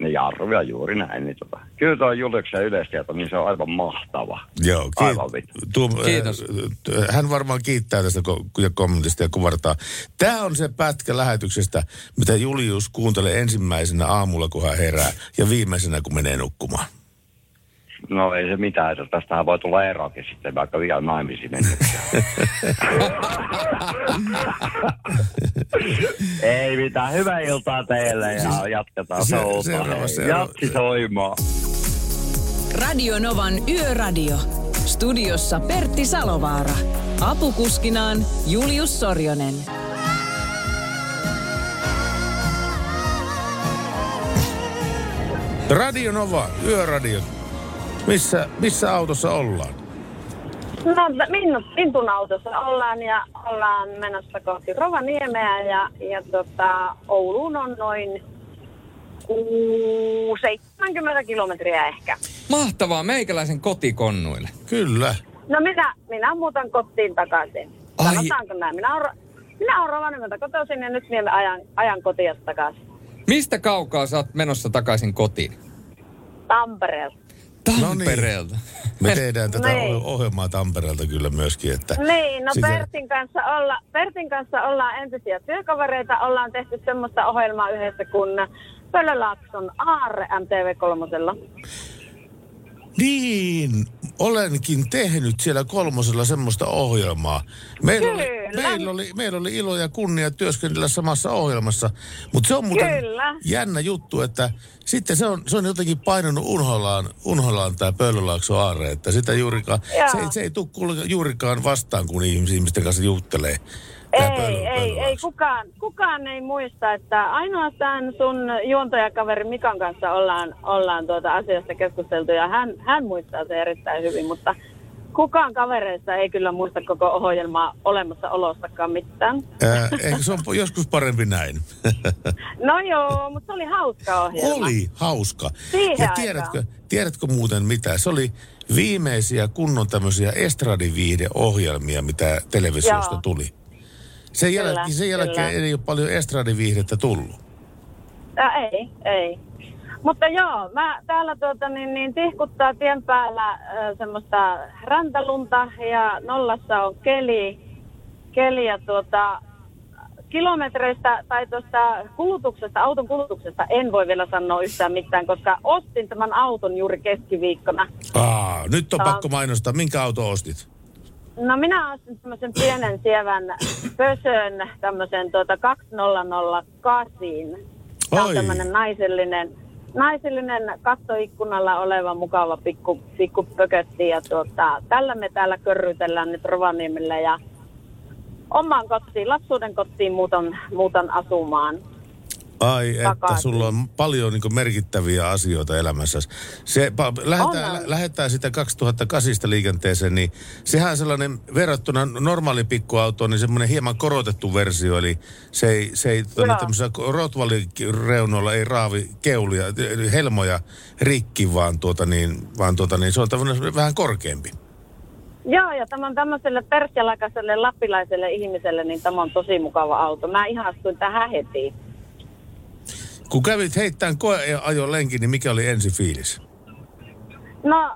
Niin jarruja juuri näin. Niin tota. Kyllä tuo Juliuksen yleistieto, niin se on aivan mahtava. Joo, Aivan kiit- tuo, Kiitos. Äh, hän varmaan kiittää tästä ko- ja kommentista ja kuvartaa. Tämä on se pätkä lähetyksestä, mitä Julius kuuntelee ensimmäisenä aamulla, kun hän herää, ja viimeisenä, kun menee nukkumaan. No ei se mitään, että tästähän voi tulla erokin sitten, vaikka vielä naimisiin mennä. [laughs] ei mitään, hyvää iltaa teille ja jatketaan Se- seuraava, seuraava. Jatki soimaan. Radio Novan Yöradio. Studiossa Pertti Salovaara. Apukuskinaan Julius Sorjonen. Radio Nova, yöradio. Missä, missä autossa ollaan? No, Minnu, Mintun autossa ollaan ja ollaan menossa kohti Rovaniemeä ja, ja tota, Ouluun on noin kuu- 70 kilometriä ehkä. Mahtavaa meikäläisen kotikonnuille. Kyllä. No minä, minä muutan kotiin takaisin. Ai. Sanotaanko näin? Minä olen, minä olen Rovaniemeltä kotoisin ja nyt minä ajan, ajan kotia takaisin. Mistä kaukaa sä oot menossa takaisin kotiin? Tampereelta. Tampereelta. Me tehdään tätä Niin. oh- ohjelmaa Tampereelta kyllä myöskin, että... Niin, no sitä- Pertin kanssa, olla, Pertin kanssa ollaan entisiä työkavereita. Ollaan tehty semmoista ohjelmaa yhdessä kuin Pölölaakson Aarre MTV3. Niin, olenkin tehnyt siellä kolmosella semmoista ohjelmaa. Meillä oli, meillä, oli, meillä oli ilo ja kunnia työskennellä samassa ohjelmassa, mutta se on muuten Kyllä. jännä juttu, että sitten se on, se on jotenkin painunut unholaan, unholaan tämä Pöllölaakso aarre, että sitä juurikaan, Joo. se ei, se ei tule juurikaan vastaan, kun ihmis- ihmisten kanssa juttelee. Ei, ei, ei, kukaan, kukaan ei muista, että ainoastaan sun juontajakaveri Mikan kanssa ollaan, ollaan tuota asiasta keskusteltu ja hän, hän muistaa se erittäin hyvin, mutta kukaan kavereista ei kyllä muista koko ohjelmaa olemassaolostakaan mitään. Ää, ehkä se on joskus parempi näin. [laughs] No joo, mutta se oli hauska ohjelma. Oli hauska. Siihen ja aikaan. tiedätkö, tiedätkö muuten mitä? Se oli viimeisiä kunnon tämmöisiä estradiviihdeohjelmia, mitä televisiosta Joo. tuli. Sen, Kyllä, jäl- sen jälkeen kyllä. ei ole paljon estradiviihdettä tullut. Ää, ei, ei. Mutta joo, mä täällä tuota, niin, niin, tihkuttaa tien päällä äh, semmoista räntalunta ja nollassa on keli. keli ja tuota, kilometreistä tai tuosta kulutuksesta, auton kulutuksesta en voi vielä sanoa yhtään mitään, koska ostin tämän auton juuri keskiviikkona. Aa, nyt on on- pakko mainostaa. Minkä auto ostit? No minä ostin tämmöisen pienen sievän pösön, tämmöisen tuota 2008. Tämä on tämmöinen naisellinen, naisellinen kattoikkunalla oleva mukava pikku, pikku pökötti. Ja tuota, tällä me täällä körrytellään nyt Rovaniemellä ja omaan kotiin, lapsuuden kotiin muutan, muutan asumaan. Ai, että Takaisin. sulla on paljon niin merkittäviä asioita elämässä. Se, pa, lähetään, lä, lähetään sitä 2008 liikenteeseen, niin sehän on sellainen verrattuna normaali pikkuautoon, niin semmoinen hieman korotettu versio, eli se ei, se ei tuonne Joo. tämmöisellä Rottweiler-reunoilla ei raavi keulia, eli helmoja rikki, vaan, tuota niin, vaan tuota niin, se on tämmöinen vähän korkeampi. Joo, ja tämän tämmöiselle persjalakaiselle lappilaiselle ihmiselle, niin tämä on tosi mukava auto. Mä ihastuin tähän heti. Kun kävit heittämään koeajon lenkin, niin mikä oli ensi fiilis? No,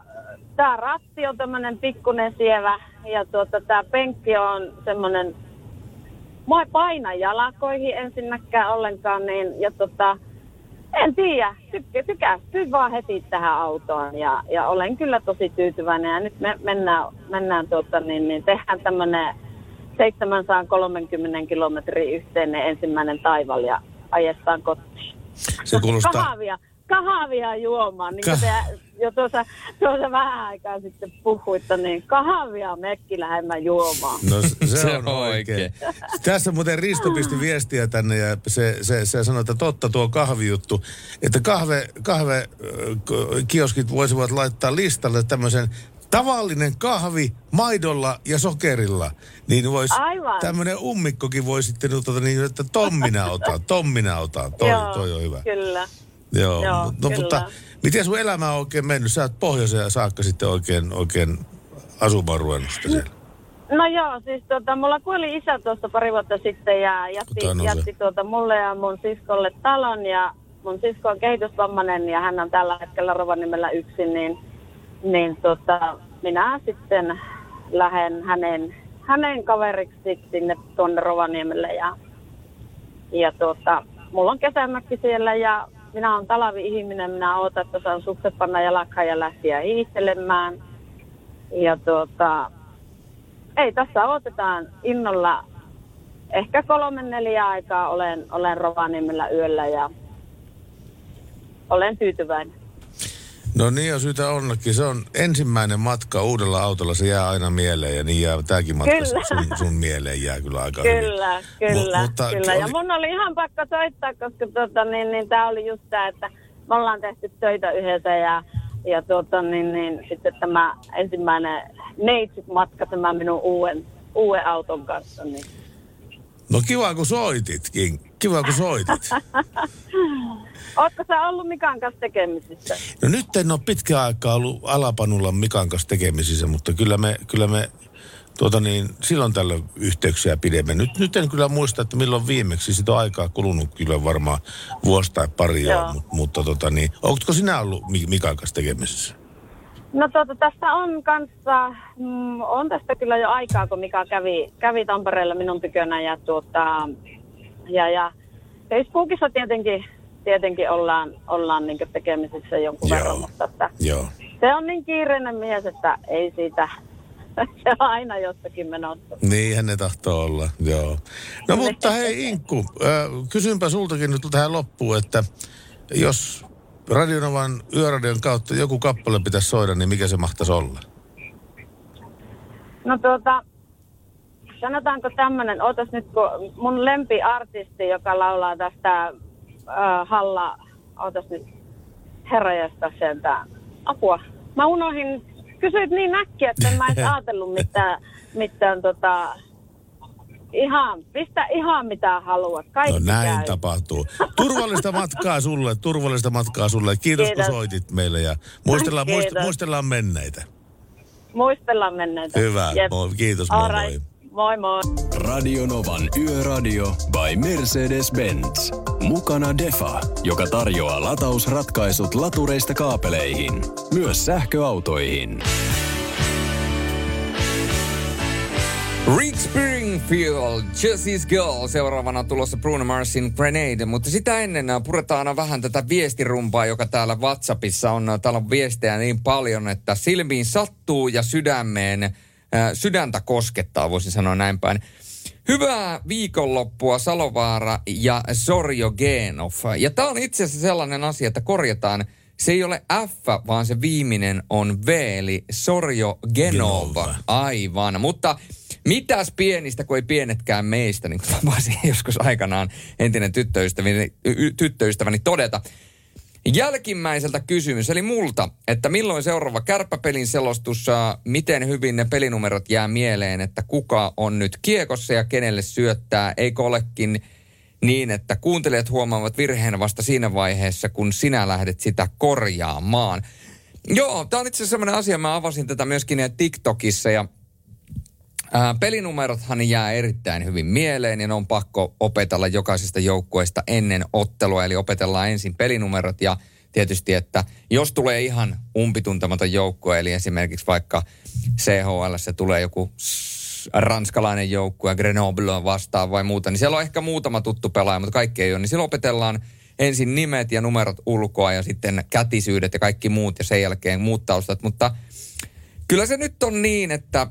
tämä ratti on tämmöinen pikkunen sievä ja tuota, tämä penkki on semmoinen, mua ei paina jalakoihin ensinnäkään ollenkaan, niin, ja tota, en tiedä, tykkää, tykästyin vaan heti tähän autoon ja, ja olen kyllä tosi tyytyväinen ja nyt me mennään, mennään tuota, niin, niin tehdään tämmöinen 730 kilometrin yhteinen ensimmäinen taival ja ajestaan kotiin. Se kuulostaa... Kahvia, kahvia juomaan, niin kuin Ka- te jo tuossa, tuossa vähän aikaa sitten puhuitte, niin kahvia mekki lähemmän juomaan. No se, Se on oikein. Tässä muuten Risto pisti viestiä tänne ja se, se, se sanoi, että totta tuo kahvijuttu, että kahve, kahve kioskit voisivat laittaa listalle tämmöisen tavallinen kahvi maidolla ja sokerilla, niin vois, Aivan. tämmöinen ummikkokin voi sitten, tuota, niin, että ton minä otan, ton minä otan, toi, Joo, toi on hyvä. Kyllä. Joo, Joo, no, kyllä. mutta miten sun elämä on oikein mennyt? Sä oot pohjoiseen saakka sitten oikein, oikein asumaan ruvennut siellä. No joo, siis tota, mulla kuoli isä tuossa pari vuotta sitten ja jätti, jätti tuota mulle ja mun siskolle talon ja mun sisko on kehitysvammainen ja hän on tällä hetkellä Rovaniemellä yksin, niin, niin tota, minä sitten lähden hänen, hänen kaveriksi sinne tuonne Rovaniemelle ja, ja tuota, mulla on kesämökki siellä ja minä olen talavi-ihminen, minä odotan, että saan sukset panna jalakkaan ja lähteä hiihtelemään. Ja tuota, ei tässä odotetaan innolla. Ehkä kolme neljä aikaa olen, olen Rovaniemellä yöllä ja olen tyytyväinen. No niin on syytä onnekin. Se on ensimmäinen matka uudella autolla, se jää aina mieleen ja niin jää tämäkin matka Kyllä. sun, sun mieleen jää kyllä aika hyvin. Kyllä, kyllä, Mu- mutta kyllä. Ja oli- mun oli ihan pakko soittaa, koska tota, niin, niin, tämä oli just tämä, että me ollaan tehty töitä yhdessä ja, ja tuota, niin, niin, sitten tämä ensimmäinen neitsyt-matka tämä minun uuden, uuden auton kanssa. Niin. No kiva kun soititkin. Kiva kun soitit. [laughs] Ootko sä ollut Mikan kanssa tekemisissä? No nyt en ole pitkään aikaa ollut Alapanulla Mikan kanssa tekemisissä, mutta kyllä me, kyllä me tuota niin, silloin tällöin yhteyksiä pidemme. Nyt, nyt en kyllä muista, että milloin viimeksi. Sitä on aikaa kulunut kyllä varmaan vuosi tai pari jo, Joo. mutta, mutta tota niin, onko sinä ollut Mi- Mikan kanssa tekemisissä? No tuota, tästä on kanssa, mm, on tästä kyllä jo aikaa, kun Mika kävi, kävi Tampereella minun tykönä ja tuota, ja, ja Facebookissa tietenkin, tietenkin ollaan, ollaan niin tekemisissä jonkun Joo. verran, mutta että Joo. se on niin kiireinen mies, että ei siitä, [laughs] se on aina jostakin menossa. Niinhän ne tahtoo olla, joo. No mutta hei Inkku, kysynpä sultakin nyt tähän loppuun, että jos Radionovan yöradion kautta joku kappale pitäisi soida, niin mikä se mahtaisi olla? No tuota, sanotaanko tämmöinen, ootas nyt kun mun lempiartisti, joka laulaa tästä äh, Halla, ootas nyt herrajasta sieltä, apua. Mä unohdin, kysyit niin äkkiä, että en mä edes [laughs] ajatellut mitään, mitään tota, ihan, pistä ihan mitä haluat, kaikki No näin käy. tapahtuu. Turvallista matkaa sulle, turvallista matkaa sulle. Kiitos, Kiitos. kun soitit meille ja muistellaan, muist, muistellaan menneitä. Muistellaan menneitä. Hyvä, moi, kiitos, moi All moi. Moi moi. Radio Novan Yöradio by Mercedes-Benz. Mukana Defa, joka tarjoaa latausratkaisut latureista kaapeleihin, myös sähköautoihin. Rick Springfield, Jesse's Girl. Seuraavana tulossa Bruno Marsin Grenade. Mutta sitä ennen äh, puretaan vähän tätä viestirumpaa, joka täällä WhatsAppissa on. Äh, Täällä on viestejä niin paljon, että silmiin sattuu ja sydämeen, äh, sydäntä koskettaa, voisin sanoa näin päin. Hyvää viikonloppua Salovaara ja Sorjo Genov. Ja tämä on itse asiassa sellainen asia, että korjataan. Se ei ole F, vaan se viimeinen on V, eli Sorjo Genov. Genov. Aivan, mutta mitäs pienistä, kun ei pienetkään meistä, niin kuin [laughs] joskus aikanaan entinen tyttöystäväni, tyttöystäväni todeta. Jälkimmäiseltä kysymys, eli multa, että milloin seuraava kärppäpelin selostus, miten hyvin ne pelinumerot jää mieleen, että kuka on nyt kiekossa ja kenelle syöttää, eikö olekin niin, että kuuntelijat huomaavat virheen vasta siinä vaiheessa, kun sinä lähdet sitä korjaamaan. Joo, tämä on itse asiassa sellainen asia, mä avasin tätä myöskin TikTokissa ja Ää, pelinumerothan jää erittäin hyvin mieleen ja ne on pakko opetella jokaisesta joukkueesta ennen ottelua. Eli opetellaan ensin pelinumerot ja tietysti, että jos tulee ihan umpituntematon joukkue, eli esimerkiksi vaikka CHL se tulee joku ranskalainen joukkue, Grenoble vastaan vai muuta, niin siellä on ehkä muutama tuttu pelaaja, mutta kaikki ei ole. Niin silloin opetellaan ensin nimet ja numerot ulkoa ja sitten kätisyydet ja kaikki muut ja sen jälkeen muut taustat. Mutta kyllä se nyt on niin, että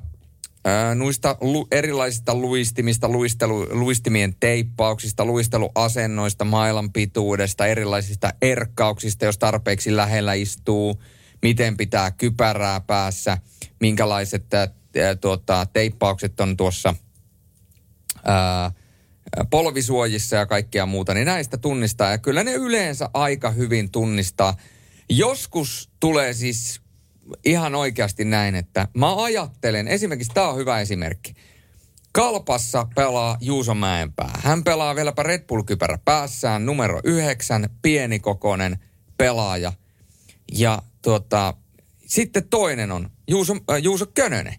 ää, noista lu, erilaisista luistimista, luistelu, luistimien teippauksista, luisteluasennoista, mailan pituudesta, erilaisista erkkauksista, jos tarpeeksi lähellä istuu, miten pitää kypärää päässä, minkälaiset ää, tuota, teippaukset on tuossa ää, polvisuojissa ja kaikkea muuta, niin näistä tunnistaa. Ja kyllä ne yleensä aika hyvin tunnistaa. Joskus tulee siis ihan oikeasti näin, että mä ajattelen, esimerkiksi tämä on hyvä esimerkki. Kalpassa pelaa Juuso Mäenpää. Hän pelaa vieläpä Red Bull-kypärä päässään, numero yhdeksän, pienikokoinen pelaaja. Ja tuota, sitten toinen on Juuso, äh, Juuso Könönen.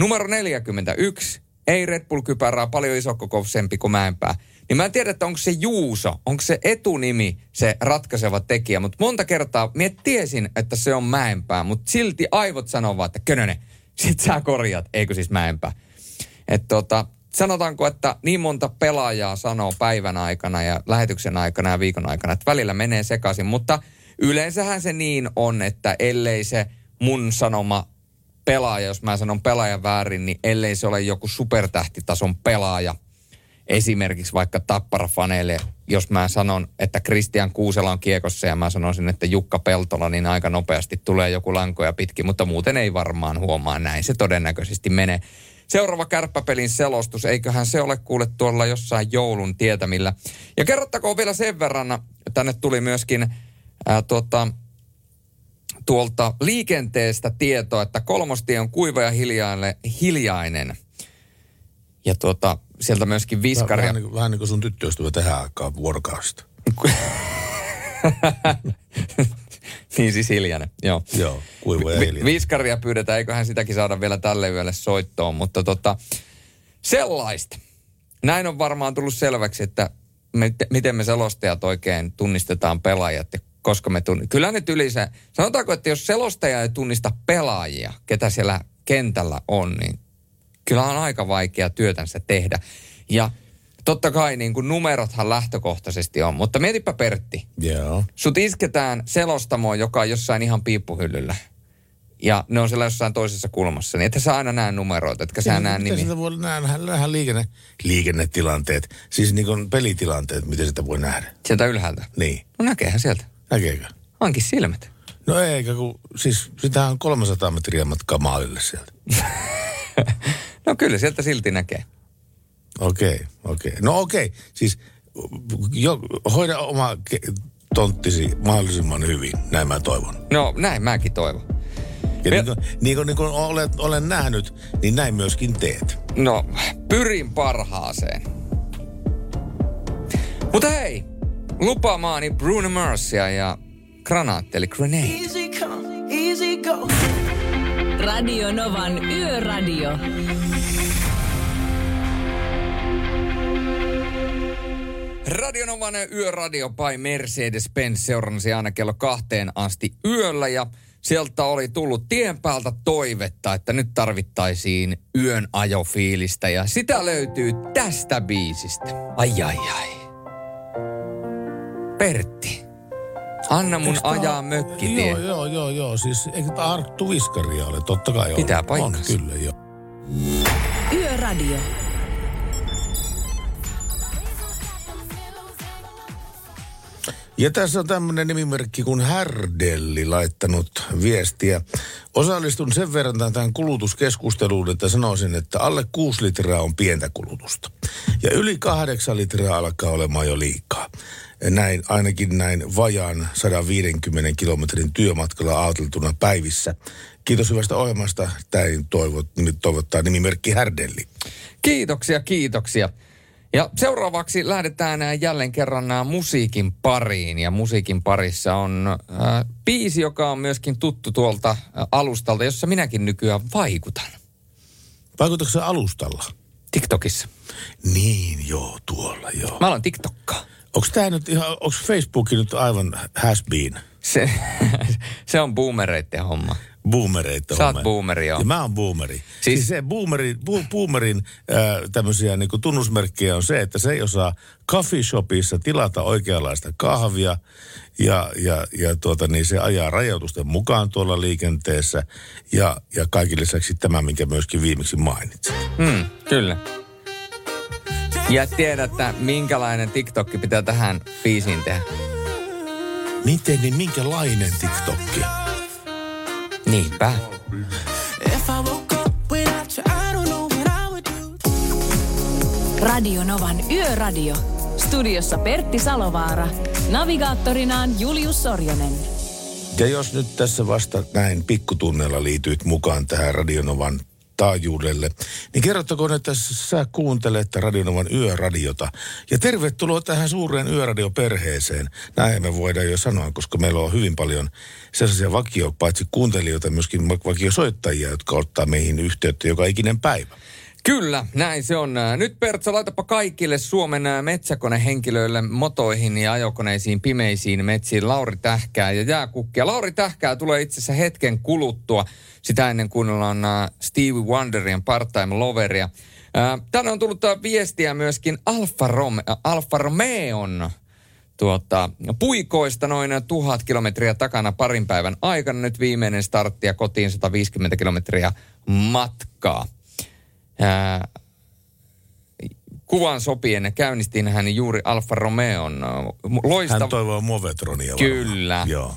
Numero 41, ei Red Bull-kypärää, paljon isokokoisempi kuin Mäenpää. Niin mä en tiedä, että onko se Juuso, onko se etunimi se ratkaiseva tekijä, mutta monta kertaa mä tiesin, että se on Mäenpää, mutta silti aivot sanovat, että Könönen, sit sä korjat, eikö siis Mäenpää. Että tota, sanotaanko, että niin monta pelaajaa sanoo päivän aikana ja lähetyksen aikana ja viikon aikana, että välillä menee sekaisin, mutta yleensähän se niin on, että ellei se mun sanoma pelaaja, jos mä sanon pelaajan väärin, niin ellei se ole joku supertähtitason pelaaja, esimerkiksi vaikka tapparafaneille, jos mä sanon, että Kristian Kuusela on kiekossa ja mä sanoisin, että Jukka Peltola, niin aika nopeasti tulee joku lankoja pitkin, mutta muuten ei varmaan huomaa näin. Se todennäköisesti menee. Seuraava kärppäpelin selostus, eiköhän se ole kuule tuolla jossain joulun tietämillä. Ja kerrottakoon vielä sen verran, tänne tuli myöskin ää, tuota, tuolta liikenteestä tietoa, että kolmostie on kuiva ja hiljainen. hiljainen. Ja tuota, sieltä myöskin viskaria. Vähän, niin vähän niin kuin sun tyttöystävä tähän aikaan vuorokaudesta. [laughs] niin siis hiljainen, joo. Joo, kuiva ja hiljainen. Viskaria pyydetään, eiköhän sitäkin saada vielä tälle yölle soittoon, mutta tota, sellaista. Näin on varmaan tullut selväksi, että me, miten me selostajat oikein tunnistetaan pelaajat ja koska me tunnistetaan. Kyllä nyt yli se, sanotaanko, että jos selostaja ei tunnista pelaajia, ketä siellä kentällä on, niin kyllä on aika vaikea työtänsä tehdä. Ja totta kai niin kuin numerothan lähtökohtaisesti on, mutta mietipä Pertti. Joo. Sut isketään selostamoon, joka on jossain ihan piippuhyllyllä. Ja ne on siellä jossain toisessa kulmassa. Niin että sä aina näe numeroita, etkä sä näe Miten nimiä. sitä voi nähdä, nähdä liikenne, liikennetilanteet, siis niin kuin pelitilanteet, miten sitä voi nähdä? Sieltä ylhäältä? Niin. No näkeehän sieltä. Näkeekö? Hankin silmät. No eikä, kun siis sitähän on 300 metriä matkaa maalille sieltä. [laughs] No kyllä sieltä silti näkee. Okei, okay, okei. Okay. No okei, okay. siis jo, hoida oma ke- tonttisi mahdollisimman hyvin, näin mä toivon. No näin mäkin toivon. Ja niin, kuin, niin, kuin, niin kuin olet, olen nähnyt, niin näin myöskin teet. No, pyrin parhaaseen. Mutta hei, lupaamaani Bruno Marsia ja Granaatti, eli Grenade. Easy come, easy go. Radio Novan Yöradio. Radionovan Yöradio by Mercedes-Benz seurannasi aina kello kahteen asti yöllä ja sieltä oli tullut tien päältä toivetta, että nyt tarvittaisiin yön ajofiilistä ja sitä löytyy tästä biisistä. Ai ai ai. Pertti, anna mun Eikö ajaa mökkitie. Joo, joo, joo, joo. Siis eikö tämä Arttu Viskaria ole? Totta kai on. Pitää On, paikkansa. kyllä, joo. Yöradio. Ja tässä on tämmöinen nimimerkki kuin Härdelli laittanut viestiä. Osallistun sen verran tähän kulutuskeskusteluun, että sanoisin, että alle 6 litraa on pientä kulutusta. Ja yli 8 litraa alkaa olemaan jo liikaa. Näin, ainakin näin vajaan 150 kilometrin työmatkalla ajateltuna päivissä. Kiitos hyvästä ohjelmasta. Näin toivot, toivottaa nimimerkki Härdelli. Kiitoksia, kiitoksia. Ja seuraavaksi lähdetään ää, jälleen kerran musiikin pariin. Ja musiikin parissa on äh, biisi, joka on myöskin tuttu tuolta ää, alustalta, jossa minäkin nykyään vaikutan. Vaikutatko se alustalla? TikTokissa. Niin, joo, tuolla, joo. Mä olen TikTokkaa. Onko tämä nyt ihan, onko Facebook nyt aivan has been? Se, [laughs] se on boomereiden homma. Boomereita Sä oot boomeri, joo. Ja mä oon boomeri. Siis, siis se boomeri, bu, boomerin äh, tämmöisiä niin tunnusmerkkejä on se, että se ei osaa coffee shopissa tilata oikeanlaista kahvia ja, ja, ja tuota, niin se ajaa rajoitusten mukaan tuolla liikenteessä ja, ja kaikille lisäksi tämä, minkä myöskin viimeksi mainitsin. Mm, kyllä. Ja tiedätte, minkälainen TikTok pitää tähän biisiin tehdä. Miten, niin minkälainen TikTokki? Niinpä. Radio Novan Yöradio. Studiossa Pertti Salovaara. Navigaattorinaan Julius Sorjonen. Ja jos nyt tässä vasta näin pikkutunnella liityit mukaan tähän Radionovan taajuudelle, niin kerrottakoon, että sä kuuntelet Radionovan yöradiota. Ja tervetuloa tähän suureen yöradioperheeseen. Näin me voidaan jo sanoa, koska meillä on hyvin paljon sellaisia vakio, paitsi kuuntelijoita, myöskin vakiosoittajia, jotka ottaa meihin yhteyttä joka ikinen päivä. Kyllä, näin se on. Nyt Pertsa, laitapa kaikille Suomen metsäkonehenkilöille motoihin ja ajokoneisiin pimeisiin metsiin Lauri Tähkää ja jääkukkia. Lauri Tähkää tulee itse asiassa hetken kuluttua sitä ennen kuin on äh, Stevie Wonderin part-time loveria. Äh, Tänne on tullut äh, viestiä myöskin Alfa, Rome, Alfa Romeon tuota, puikoista noin tuhat kilometriä takana parin päivän aikana. Nyt viimeinen startti ja kotiin 150 kilometriä matkaa. Ää, kuvan sopien käynnistin hän juuri Alfa Romeon loistava... Hän toivoo Movetronia varmaan. Kyllä. Joo.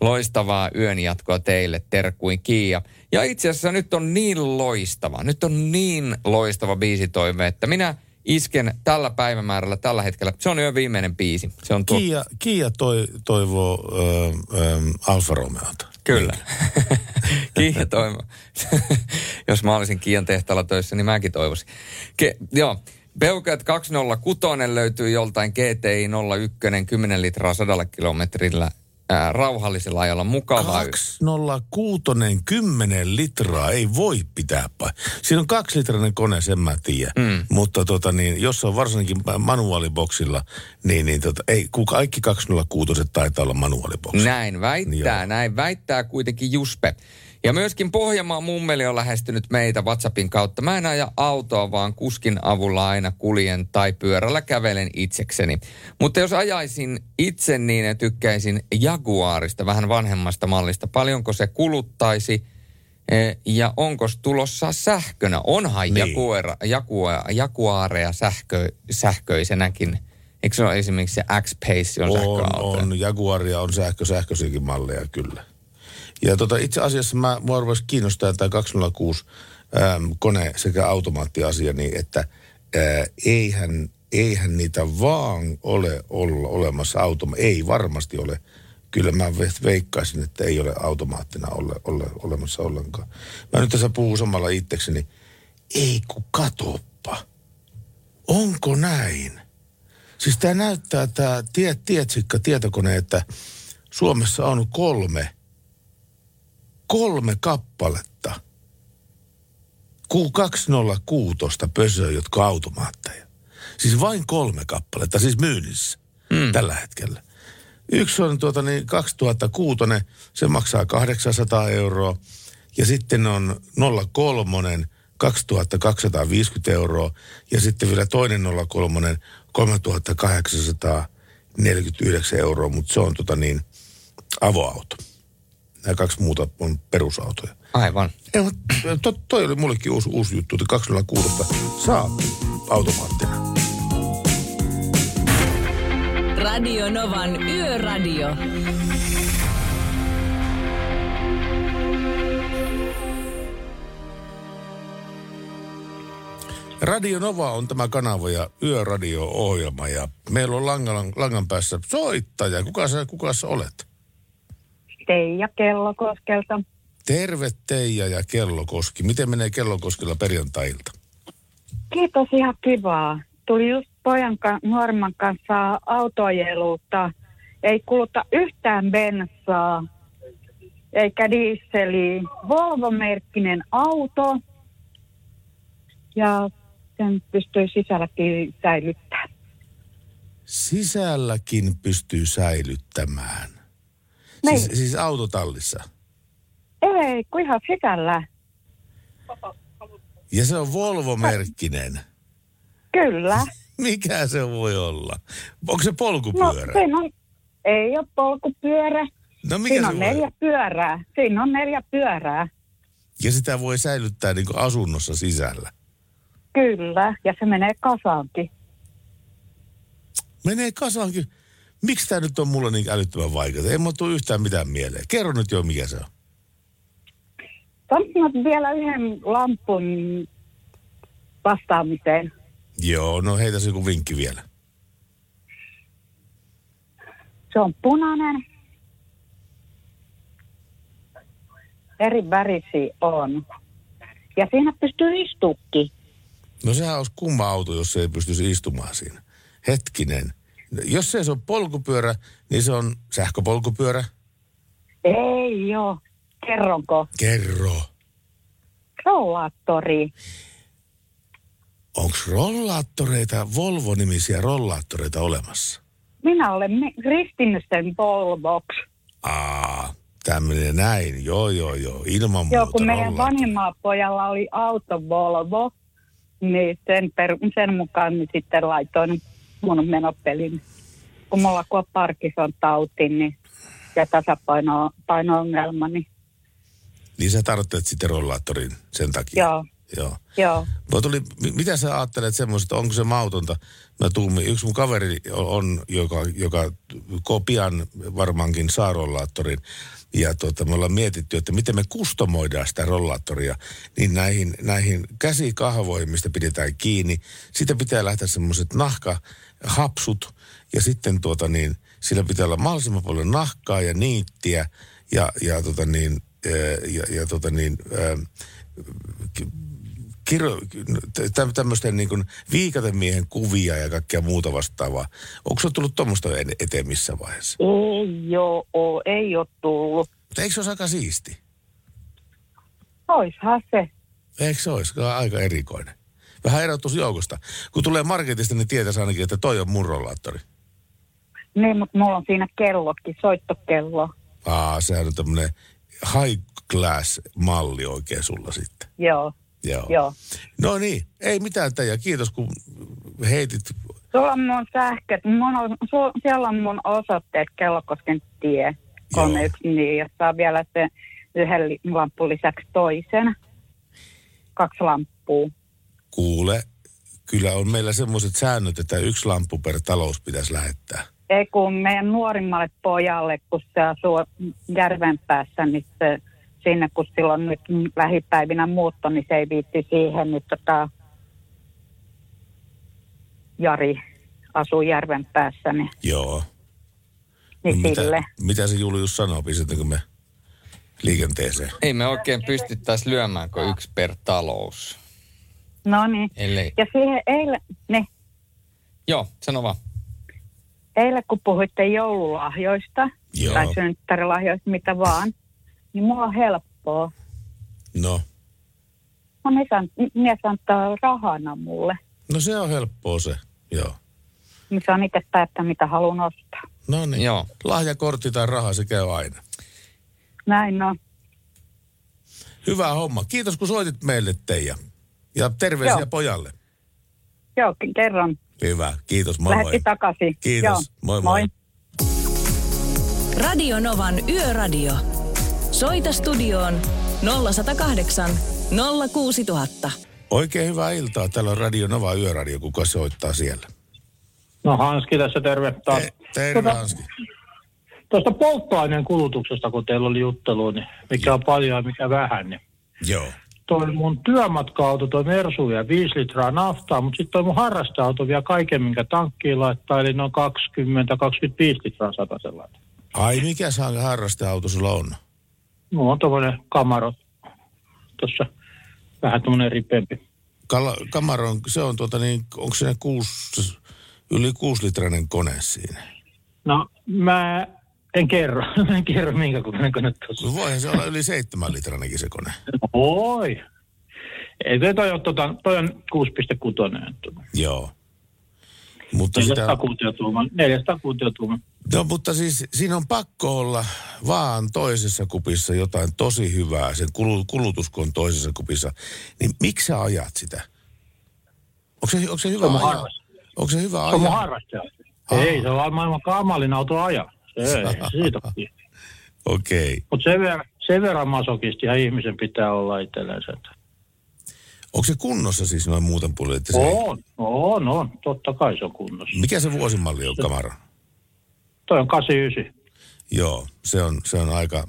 Loistavaa yön jatkoa teille, terkkuin Kiia. Ja itse asiassa nyt on niin loistava, nyt on niin loistava biisitoive, että minä isken tällä päivämäärällä, tällä hetkellä. Se on yön viimeinen biisi. Se on tuo... Kiia, Kiia toi, toivoo ö, ö, Alfa Romeota. Kyllä. [laughs] Kiia toivo. [laughs] Jos mä olisin Kiian tehtaalla töissä, niin mäkin toivoisin. Ke, joo. Peukeat 206 löytyy joltain GTI 01 10 litraa 100 kilometrillä ää, rauhallisella ajalla mukavaa. 206 10 litraa ei voi pitää. pa- Siinä on kaksilitrainen kone, sen mä tiedän. Mm. Mutta tota niin, jos on varsinkin manuaaliboksilla, niin, niin tota, ei, kaikki 206 taitaa olla manuaaliboksilla. Näin väittää, näin väittää kuitenkin Juspe. Ja myöskin Pohjanmaan mummeli on lähestynyt meitä WhatsAppin kautta. Mä en aja autoa, vaan kuskin avulla aina kuljen tai pyörällä kävelen itsekseni. Mutta jos ajaisin itse, niin tykkäisin Jaguarista, vähän vanhemmasta mallista. Paljonko se kuluttaisi eh, ja onko tulossa sähkönä? Onhan Niin. Jaguar, Jaguar, Jaguareja sähkö, sähköisenäkin. Eikö se ole esimerkiksi se X-Pace on, on, sähköauto? on, Jaguaria on sähkö, sähköisiäkin malleja kyllä. Ja tota, itse asiassa mä, mua kiinnostaa tämä 206 äm, kone sekä automaattiasia, niin että ää, eihän, eihän niitä vaan ole olla olemassa automa. Ei varmasti ole. Kyllä mä ve- veikkaisin, että ei ole automaattina ole, ole, olemassa ollenkaan. Mä nyt tässä puhun samalla itsekseni. Ei kun katoppa. Onko näin? Siis tämä näyttää, tämä tie, tietsikka tietokone, että Suomessa on kolme, kolme kappaletta. Q206 pösöä, jotka on automaatteja. Siis vain kolme kappaletta, siis myynnissä mm. tällä hetkellä. Yksi on tuota niin 2006, se maksaa 800 euroa. Ja sitten on 03, 2250 euroa. Ja sitten vielä toinen 03, 3849 euroa, mutta se on tota niin avoauto. Nämä kaksi muuta on perusautoja. Aivan. Ei, to, toi oli mullekin uusi, uusi juttu, että 206 saa automaattina. Radio Novan Yöradio. Radio Nova on tämä kanava ja Yöradio-ohjelma ja meillä on langan, langan päässä soittaja. Kuka sä, kuka sä olet? Teija Kellokoskelta. Terve Teija ja Kellokoski. Miten menee Kellokoskella perjantailta? Kiitos, ihan kivaa. Tuli just pojan ka- nuoremman kanssa autoajeluutta. Ei kuluta yhtään bensaa, eikä diisseliä. Volvo-merkkinen auto. Ja sen pystyy sisälläkin säilyttämään. Sisälläkin pystyy säilyttämään. Niin. Siis, siis autotallissa. Ei, kun ihan sisällä. Ja se on Volvo-merkkinen. Kyllä. [laughs] Mikä se voi olla? Onko se No, polkupyörä? siinä on, ei ole polkupyörä. No mikä siinä se on voi neljä pyörää. Siinä on neljä pyörää. Ja sitä voi säilyttää niin asunnossa sisällä. Kyllä, ja se menee kasaankin. Menee kasaankin. Miksi tämä nyt on mulle niin älyttömän vaikeaa? Ei mulla tule yhtään mitään mieleen. Kerro nyt jo, mikä se on. Saanko vielä yhden lampun vastaamiseen? Joo, no heitä se joku vinkki vielä. Se on punainen. Eri värisiä on. Ja siinä pystyy istuukin. No sehän olisi kumma auto, jos se ei pystyisi istumaan siinä. Hetkinen. Jos se on polkupyörä, niin se on sähköpolkupyörä. Ei joo. Kerronko? Kerro. Rollaattori. Onko rollaattoreita, Volvo-nimisiä rollaattoreita olemassa? Minä olen mi- kristinyt sen Volvox. Aa, tämmöinen näin. Joo, joo, joo. Ilman Joo, muuta kun meidän vanhimmalla pojalla oli auto Volvo, niin sen, per, sen mukaan niin sitten laitoin mun menopelin. Kun mulla kun on Parkinson tauti niin, ja tasapaino paino-ongelma, niin Niin sä tarvitset sitten rollaattorin sen takia. joo, Joo. joo. Tuli, mi- mitä sä ajattelet semmoista, onko se mautonta? Mä tuun, yksi mun kaveri on, joka, joka ko- pian varmaankin saa rollaattorin. Ja tuota, me ollaan mietitty, että miten me kustomoidaan sitä rollaattoria. Niin näihin, näihin käsikahvoihin, mistä pidetään kiinni, siitä pitää lähteä semmoiset nahkahapsut. Ja sitten tuota niin, sillä pitää olla mahdollisimman paljon nahkaa ja niittiä. Ja, ja tota niin, ja, ja tota niin, ää, kirjo, tä- tämmöisten niin kuin viikatemiehen kuvia ja kaikkea muuta vastaavaa. Onko se tullut tuommoista eteen missä vaiheessa? Ei oo, oo, ei ole tullut. Mutta eikö se olisi aika siisti? Oishan se. Eikö se olisi aika erikoinen? Vähän erotus joukosta. Kun tulee marketista, niin tietäisi ainakin, että toi on mun rollaattori. Niin, mutta mulla on siinä kellokin, soittokello. Aa, sehän on tämmöinen high class malli oikein sulla sitten. Joo, Joo. joo. No niin, ei mitään Teija. Kiitos kun heitit. Sulla on mun sähköt, mun on, su, siellä on mun osoitteet Kellokosken tie 31, niin ja saa vielä se yhden lampun lisäksi toisen. Kaksi lamppua. Kuule, kyllä on meillä semmoiset säännöt, että yksi lamppu per talous pitäisi lähettää. Ei kun meidän nuorimmalle pojalle, kun se asuu järven päässä, niin se, sinne kun silloin nyt lähipäivinä muutto, niin se ei viitti siihen, niin tota, Jari asuu järven päässä, niin, Joo. niin No mitä, sille. mitä se Julius sanoo, pistetäänkö me liikenteeseen? Ei me oikein pystyttäisi lyömään kuin yksi per talous. No niin. Ellei. Ja siihen eilen, ne, Joo, sano vaan. eilen kun puhuitte joululahjoista Joo. tai synttärilahjoista, mitä vaan, niin mulla on helppoa. No, No mies, an, mies antaa rahana mulle. no se on helppoa se, joo. Niin saan itse päättää, mitä haluan ostaa. No niin, Joo. lahjakortti tai raha, se käy aina. Näin on. Hyvä homma. Kiitos kun soitit meille Teija. Ja terveisiä Joo. pojalle. Joo, k- kerron. Hyvä, kiitos, moi moi. Lähetti takaisin. Kiitos, Joo. moi moi. Radio Novan Yöradio. Soita studioon 0108 06000. Oikein hyvää iltaa. Täällä on Radio Nova Yöradio. Kuka soittaa siellä? No Hanski tässä terve taas. Terve Tota, Hanski. Tuosta polttoaineen kulutuksesta, kun teillä oli juttelu, niin mikä on paljon ja mikä vähän, niin Joo. Toi mun työmatka-auto, toi Mersu ja 5 litraa naftaa, mutta sitten toi mun harrasteauto vielä kaiken, minkä tankkiin laittaa, eli noin 20-25 litraa sata sellainen. Ai, mikä se harrasteauto sulla on? Mulla on tommonen kamaro tuossa vähän tommonen ripeämpi. Kala, Kamaron, se on tuota niin, onko se kuusi, yli kuusilitrainen kone siinä? No mä en kerro, [laughs] en kerro minkä kokoinen kone tuossa. No Voihan se olla yli seitsemän litrainenkin se kone. Oi. Ei toi, toi, on, tota, toi on 6,6. Joo. Mutta sitä, 400 kuutiotuuman. 400 kuutiotuuman. no, mutta siis siinä on pakko olla vaan toisessa kupissa jotain tosi hyvää, sen kulu- kulutus kun on toisessa kupissa. Niin miksi sä ajat sitä? Onko se, onko se hyvä Se on ajaa? Onko se hyvä Se on mun ajaa? harrastaja. Ei, se on maailman kamalin auto ajaa. Se siitä. [laughs] Okei. Mutta sen, ver, sen verran masokistihan ihmisen pitää olla itsellensä. Onko se kunnossa siis noin muuten puolella? Että se On, on, on. Totta kai se on kunnossa. Mikä se vuosimalli on Camaro? Toi on 89. Joo, se on, se on aika,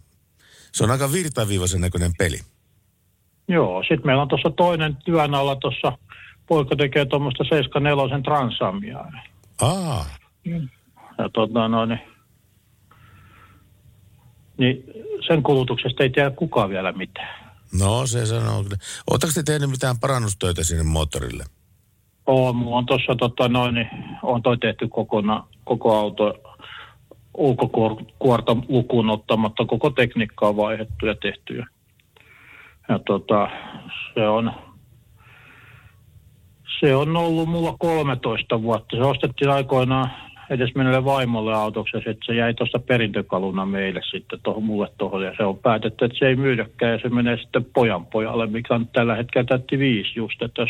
se on aika virtaviivaisen näköinen peli. Joo, sitten meillä on tuossa toinen työn alla tuossa, poika tekee tuommoista 74 transamia. Aa, Ja tota noin, niin, sen kulutuksesta ei tiedä kukaan vielä mitään. no se sanoo kyllä. Oletteko te tehnyt mitään parannustöitä sinne moottorille? On, mulla on tuossa tota noin, niin on toi tehty kokona, koko auto ulkokuorta lukuun ottamatta, koko tekniikka on vaihdettu ja tehty. Ja, ja tota, se on, Se on ollut mulla 13 vuotta. Se ostettiin aikoinaan edes menelle vaimolle autoksi, sit se jäi tuosta perintökaluna meille sitten tuohon mulle tuohon, ja se on päätetty, että se ei myydäkään, ja se menee sitten pojan pojalle, mikä on tällä hetkellä täytti viisi just, että jos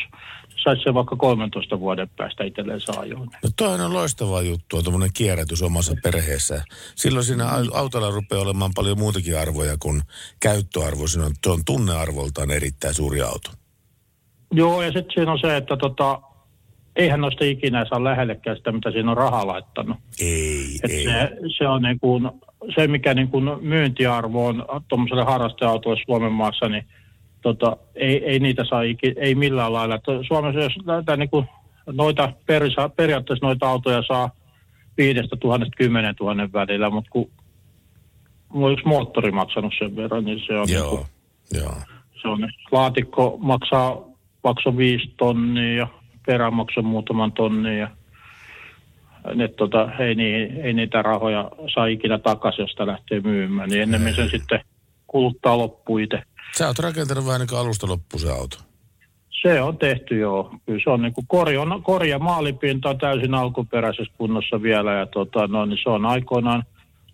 saisi se vaikka 13 vuoden päästä itselleen ajoon. No toihan on loistava juttu, on tuommoinen kierrätys omassa perheessä. Silloin siinä au- autolla rupeaa olemaan paljon muutakin arvoja kuin käyttöarvo. Siinä on, se on tunnearvoltaan erittäin suuri auto. Joo, ja sitten siinä on se, että tota, eihän noista ikinä saa lähellekään sitä, mitä siinä on rahaa laittanut. Ei, Et Se, se on niin kuin, se, mikä niin kuin myyntiarvo on tuommoiselle harrasteautolle Suomen maassa, niin tota, ei, ei niitä saa iki, ei millään lailla. Suomessa jos näitä niin kuin noita perisa, periaatteessa noita autoja saa viidestä tuhannesta kymmenen tuhannen välillä, mutta kun mulla on yksi moottori maksanut sen verran, niin se on, Joo, niin kuin, joo. se on laatikko maksaa makso viisi tonnia ja perä maksaa muutaman tonnin ja ne, tota, ei, niin, ei niitä rahoja saa ikinä takaisin, jos sitä lähtee myymään. Niin ennemmin sen sitten kuluttaa loppuun itse. Sä oot rakentanut vähän niin kuin alusta loppuun se auto. Se on tehty joo. Kyllä se on niin kuin kori, on, kori ja maalipinta on täysin alkuperäisessä kunnossa vielä. Ja tota, no, niin se on aikoinaan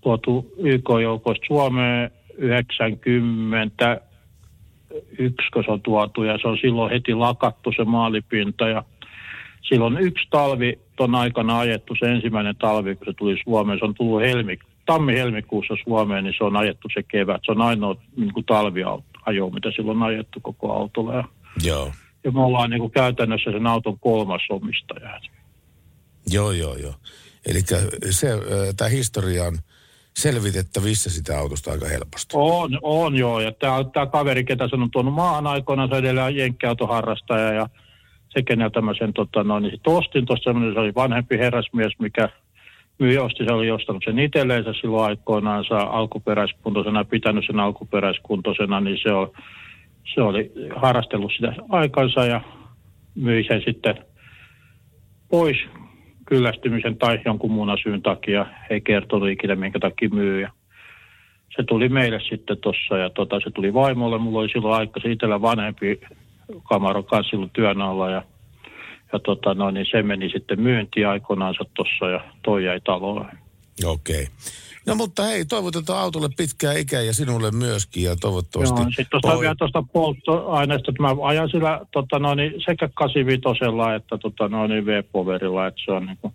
tuotu YK-joukoista Suomeen 90 yksi, kun se on tuotu, ja se on silloin heti lakattu se maalipinta, ja silloin yksi talvi ton aikana ajettu, se ensimmäinen talvi, kun se tuli Suomeen, se on tullut helmi, tammi-helmikuussa Suomeen, niin se on ajettu se kevät. Se on ainoa niin kuin talviajo, mitä silloin on ajettu koko autolla. Ja, Joo. ja me ollaan niin kuin käytännössä sen auton kolmas omistaja. Joo, joo, joo. Eli se, tämä historia on selvitettävissä sitä autosta aika helposti. On, on joo. Ja tämä, kaveri, ketä sen on tuonut maahan aikoinaan, se on edelleen jenkkiautoharrastaja ja se, keneltä mä sen tota, no, niin sit ostin tuossa se oli vanhempi herrasmies, mikä myi osti, se oli ostanut sen itselleensä silloin aikoinaan alkuperäiskuntoisena, pitänyt sen alkuperäiskuntoisena, niin se, on, se oli harrastellut sitä aikansa ja myi sen sitten pois kyllästymisen tai jonkun muun syyn takia. Ei kertonut ikinä, minkä takia myy. Ja se tuli meille sitten tuossa ja tota, se tuli vaimolle. Mulla oli silloin aika se itsellä vanhempi kamaro kanssa silloin työn alla ja, ja tota, no, niin se meni sitten myyntiin aikoinaansa tuossa ja toi jäi taloon. Okei. No mutta hei, toivotetaan autolle pitkää ikää ja sinulle myöskin ja toivottavasti... Joo, sitten tuosta vielä tuosta polttoaineesta, että mä ajan sillä tota, no, niin sekä 85 että tota, no, niin V-poverilla, että se on niin kuin,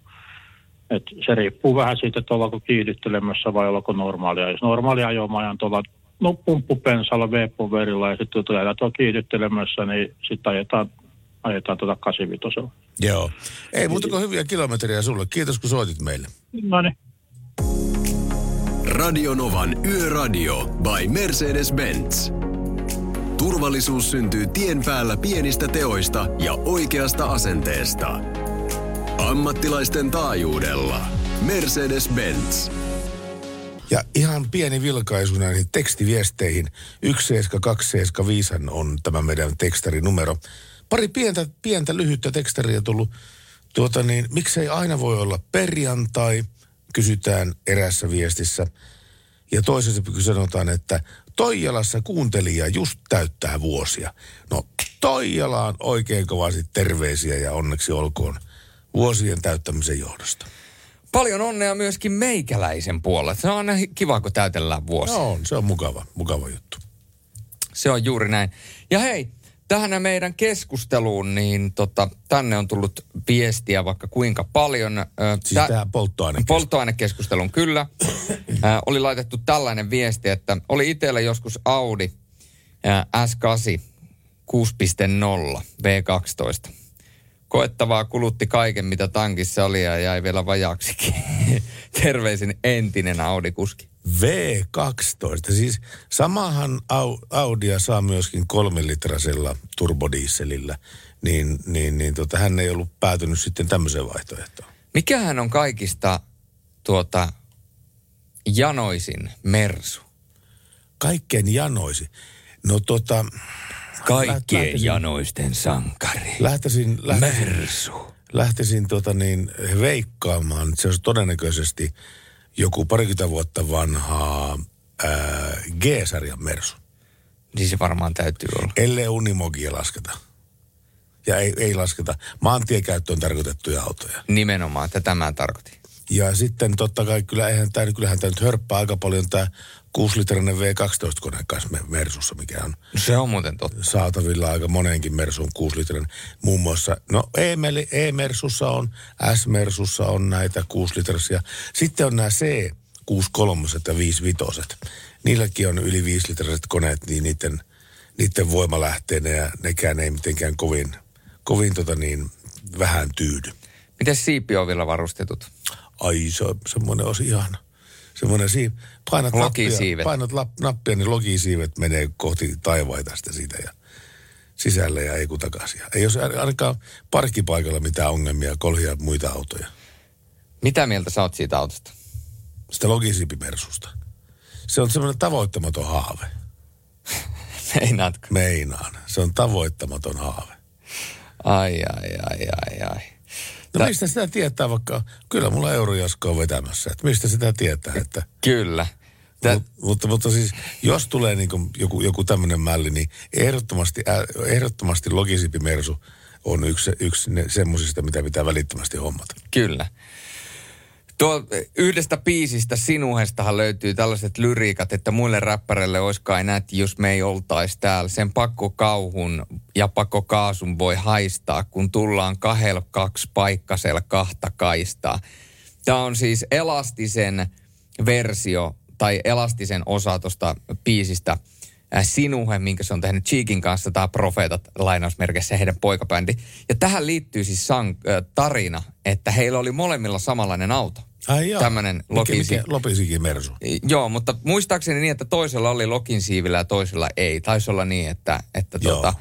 että se riippuu vähän siitä, että ollaanko kiihdyttelemässä vai ollaanko normaalia. Jos normaalia ajoa mä ajan tuolla no, pumppupensalla V-poverilla ja sitten kun ajetaan tuolla kiihdyttelemässä, niin sitten ajetaan, ajetaan tuota 85 Joo. Ei muuta kuin hyviä kilometriä sulle. Kiitos kun soitit meille. No niin. Radionovan Yöradio by Mercedes-Benz. Turvallisuus syntyy tien päällä pienistä teoista ja oikeasta asenteesta. Ammattilaisten taajuudella. Mercedes-Benz. Ja ihan pieni vilkaisu näihin tekstiviesteihin. 17275 on tämä meidän tekstarinumero. Pari pientä, pientä lyhyttä tekstaria tullut. Tuota niin, miksei aina voi olla perjantai, kysytään erässä viestissä. Ja toisessa sanotaan, että Toijalassa kuuntelija just täyttää vuosia. No, Toijalaan oikein kovasti terveisiä ja onneksi olkoon vuosien täyttämisen johdosta. Paljon onnea myöskin meikäläisen puolella. Se on aina kiva, kun täytellään vuosi. No on, se on mukava, mukava juttu. Se on juuri näin. Ja hei, tähän meidän keskusteluun, niin tota, tänne on tullut viestiä vaikka kuinka paljon. Siis tähän polttoainekeskusteluun. Polttoainekeskustelun, kyllä. [clears throat] Ä, oli laitettu tällainen viesti, että oli itsellä joskus Audi ä, S8 6.0 V12. Koettavaa kulutti kaiken, mitä tankissa oli ja jäi vielä vajaaksikin. [laughs] Terveisin entinen Audi-kuski. V12. Siis samahan Au- Audia saa myöskin kolmelitrasella turbodieselillä. Niin, niin, niin tota, hän ei ollut päätynyt sitten tämmöiseen vaihtoehtoon. Mikähän on kaikista tuota janoisin Mersu? Kaikkein janoisi. No tota... Kaikkien lähtisin- janoisten sankari. Lähtisin, lähtisin, Mersu. lähtisin tota niin, veikkaamaan. Se olisi todennäköisesti joku parikymmentä vuotta vanhaa ää, G-sarjan Mersu. Niin se varmaan täytyy olla. Ellei Unimogia lasketa. Ja ei, ei lasketa maantiekäyttöön tarkoitettuja autoja. Nimenomaan, tätä mä tarkoitin. Ja sitten totta kai, kyllä, eihän tää, kyllähän tämä nyt hörppää aika paljon tämä 6-litrainen V12-kone kanssa me- Mersussa, mikä on Se on muuten totta. saatavilla aika moneenkin Mersuun 6-litrainen. Muun muassa, no E-Mersussa on, S-Mersussa on näitä 6-litraisia. Sitten on nämä C, 6-3 ja 5 Niilläkin on yli 5-litraiset koneet, niin niiden, niiden voima lähtee ne ja nekään ei mitenkään kovin, kovin tota niin, vähän tyydy. Miten siipiovilla varustetut? Ai, se on semmoinen olisi ihana. Semmoinen siip. Painat nappia, painat lap, nappia, niin logisiivet menee kohti taivaita sitä siitä ja sisälle ja ei kun takaisin. Ei ole ainakaan parkkipaikalla mitään ongelmia kolhia muita autoja. Mitä mieltä sä oot siitä autosta? Sitä logisiipimersusta. Se on semmoinen tavoittamaton haave. [laughs] Meinaatko? Meinaan. Se on tavoittamaton haave. Ai, ai, ai, ai, ai. No mistä sitä tietää vaikka, kyllä mulla eurojasko on vetämässä, että mistä sitä tietää, että... Kyllä. Mut, mutta, mutta siis, jos tulee niin joku, joku tämmöinen mälli, niin ehdottomasti, ehdottomasti logisipimersu on yksi, yksi ne, semmosista, mitä pitää välittömästi hommata. Kyllä. Tuo yhdestä biisistä Sinuhestahan löytyy tällaiset lyriikat, että muille räppäreille olisi kai nätti, jos me ei oltaisi täällä. Sen pakko kauhun ja pakko kaasun voi haistaa, kun tullaan kahdella kaksi paikkasella kahta kaistaa. Tämä on siis elastisen versio tai elastisen osa tuosta biisistä äh, Sinuhe, minkä se on tehnyt Cheekin kanssa, tämä Profeetat lainausmerkeissä heidän poikabändi. Ja tähän liittyy siis sang, äh, tarina, että heillä oli molemmilla samanlainen auto. Ai joo. Tämmöinen Mikä- Lokin mikä- Lopisikin mersu. Joo, mutta muistaakseni niin, että toisella oli Lokin siivillä ja toisella ei. Taisi olla niin, että, että tuota,